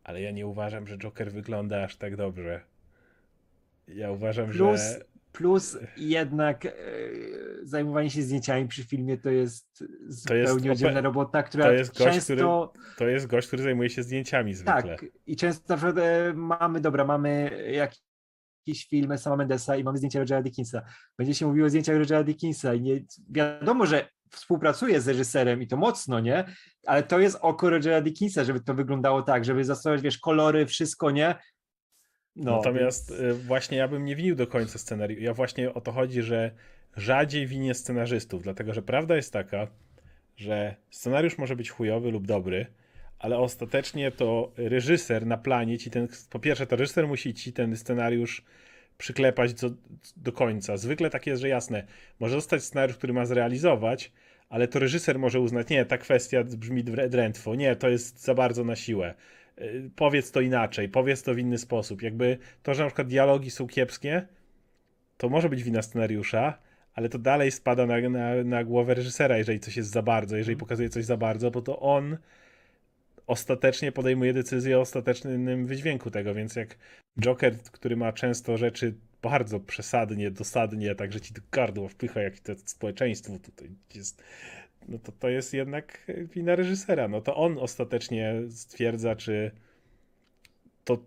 [SPEAKER 1] Ale ja nie uważam, że Joker wygląda aż tak dobrze. Ja uważam,
[SPEAKER 2] Plus-
[SPEAKER 1] że
[SPEAKER 2] Plus jednak e, zajmowanie się zdjęciami przy filmie to jest zupełnie oddzielna robota, która
[SPEAKER 1] to jest gość,
[SPEAKER 2] często...
[SPEAKER 1] To jest gość, który zajmuje się zdjęciami zwykle.
[SPEAKER 2] Tak, i często na przykład e, mamy, dobra, mamy jakiś film Sama Mendesa i mamy zdjęcia Rogera Dickinsa. Będzie się mówiło o zdjęciach Rogera Dickinsa i nie, wiadomo, że współpracuje z reżyserem i to mocno, nie? Ale to jest oko Rogera Dickinsa, żeby to wyglądało tak, żeby zastosować, wiesz, kolory, wszystko, nie? No,
[SPEAKER 1] Natomiast
[SPEAKER 2] więc-
[SPEAKER 1] y, właśnie ja bym nie winił do końca scenariusza. Ja właśnie o to chodzi, że rzadziej winię scenarzystów, dlatego że prawda jest taka, że scenariusz może być chujowy lub dobry, ale ostatecznie to reżyser na planie ci ten, po pierwsze to reżyser musi ci ten scenariusz przyklepać do, do końca. Zwykle tak jest, że jasne, może zostać scenariusz, który ma zrealizować, ale to reżyser może uznać, nie, ta kwestia brzmi drę- drętwo, nie, to jest za bardzo na siłę. Y, Powiedz to inaczej, powiedz to w inny sposób. Jakby to, że na przykład dialogi są kiepskie, to może być wina scenariusza, ale to dalej spada na, na, na głowę reżysera, jeżeli coś jest za bardzo, jeżeli pokazuje coś za bardzo, bo to on ostatecznie podejmuje decyzję o ostatecznym wydźwięku tego, więc jak Joker, który ma często rzeczy bardzo przesadnie, dosadnie, tak, że ci do gardła wpycha, jak to społeczeństwo tutaj jest, no to to jest jednak wina reżysera. No to on ostatecznie stwierdza, czy to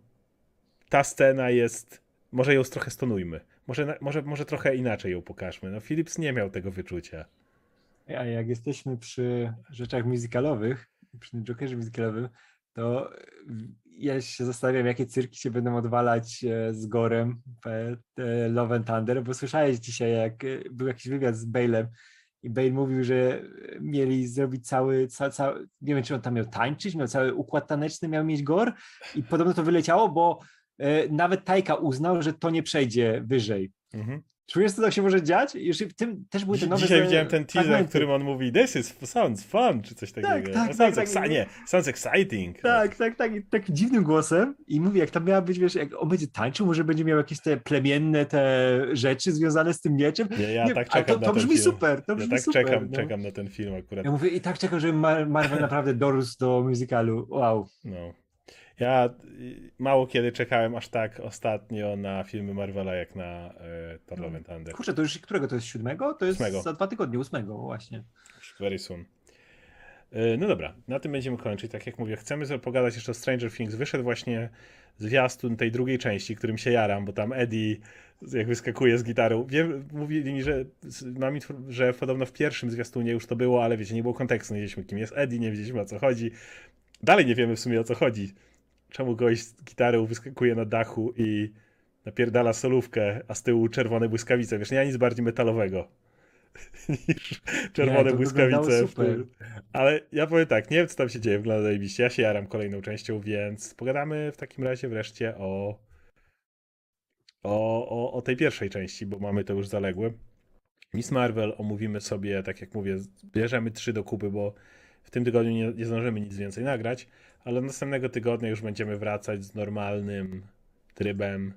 [SPEAKER 1] ta scena jest, może ją trochę stonujmy, może, może, może trochę inaczej ją pokażmy. No Philips nie miał tego wyczucia.
[SPEAKER 2] A jak jesteśmy przy rzeczach musicalowych, przy Jokerze musicalowym, to ja się zastanawiam, jakie cyrki się będą odwalać e, z Gorem e, Love and Thunder, bo słyszałeś dzisiaj, jak e, był jakiś wywiad z Bale'em i Bale mówił, że mieli zrobić cały, ca, ca, nie wiem, czy on tam miał tańczyć, miał cały układ taneczny, miał mieć Gor i podobno to wyleciało, bo e, nawet Tajka uznał, że to nie przejdzie wyżej.
[SPEAKER 1] Mhm.
[SPEAKER 2] Czujesz, co tam się może dziać? Już w tym też były te nowe
[SPEAKER 1] Dzisiaj widziałem ten teaser, w
[SPEAKER 2] fragmenty.
[SPEAKER 1] którym on mówi This is sounds fun, czy coś takiego.
[SPEAKER 2] tak, tak,
[SPEAKER 1] sounds
[SPEAKER 2] tak.
[SPEAKER 1] exci- nie, sounds exciting.
[SPEAKER 2] Tak, tak, tak, i tak dziwnym głosem i mówi, jak tam miała być, wiesz, jak on będzie tańczył, może będzie miał jakieś te plemienne te rzeczy związane z tym mieczem.
[SPEAKER 1] Nie, ja
[SPEAKER 2] Nie,
[SPEAKER 1] tak czekam
[SPEAKER 2] to,
[SPEAKER 1] na
[SPEAKER 2] to
[SPEAKER 1] ten
[SPEAKER 2] brzmi
[SPEAKER 1] film.
[SPEAKER 2] super, to
[SPEAKER 1] Ja
[SPEAKER 2] brzmi
[SPEAKER 1] tak
[SPEAKER 2] super.
[SPEAKER 1] czekam,
[SPEAKER 2] no.
[SPEAKER 1] czekam na ten film akurat.
[SPEAKER 2] Ja mówię, i tak czekam, żeby Mar- Marvel [laughs] naprawdę dorósł do musicalu. Wow.
[SPEAKER 1] No. Ja y, mało kiedy czekałem aż tak ostatnio na filmy Marvela jak na Thor Love and Thunder.
[SPEAKER 2] Kurczę, to już którego to jest? Siódmego? To jest
[SPEAKER 1] Ósmego.
[SPEAKER 2] za dwa tygodnie, ósmego właśnie.
[SPEAKER 1] Very soon. E, No dobra, na tym będziemy kończyć. Tak jak mówię, chcemy sobie pogadać jeszcze o Stranger Things. Wyszedł właśnie zwiastun tej drugiej części, którym się jaram, bo tam Eddie jak wyskakuje z gitarą. Wiem, mówili mi, że mam że podobno w pierwszym zwiastunie już to było, ale wiecie, nie było kontekstu, nie wiedzieliśmy kim jest Eddie, nie wiedzieliśmy o co chodzi. Dalej nie wiemy w sumie o co chodzi. Czemu gość z gitarą wyskakuje na dachu i napierdala solówkę, a z tyłu czerwone błyskawice. Wiesz, nie ma nic bardziej metalowego [laughs] niż czerwone
[SPEAKER 2] wyglądało
[SPEAKER 1] błyskawice. Ale ja powiem tak, nie wiem co tam się dzieje, wygląda zajebiście. Ja się jaram kolejną częścią, więc pogadamy w takim razie wreszcie o, o, o, o tej pierwszej części, bo mamy to już zaległe. Miss Marvel omówimy sobie, tak jak mówię, bierzemy trzy do kupy, bo w tym tygodniu nie, nie zdążymy nic więcej nagrać, ale następnego tygodnia już będziemy wracać z normalnym trybem,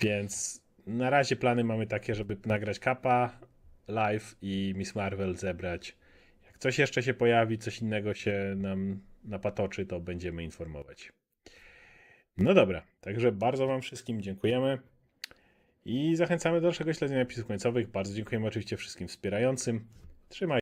[SPEAKER 1] więc na razie plany mamy takie, żeby nagrać Kappa live i Miss Marvel zebrać. Jak coś jeszcze się pojawi, coś innego się nam napatoczy, to będziemy informować. No dobra, także bardzo Wam wszystkim dziękujemy i zachęcamy do dalszego śledzenia napisów końcowych. Bardzo dziękujemy oczywiście wszystkim wspierającym. Trzymaj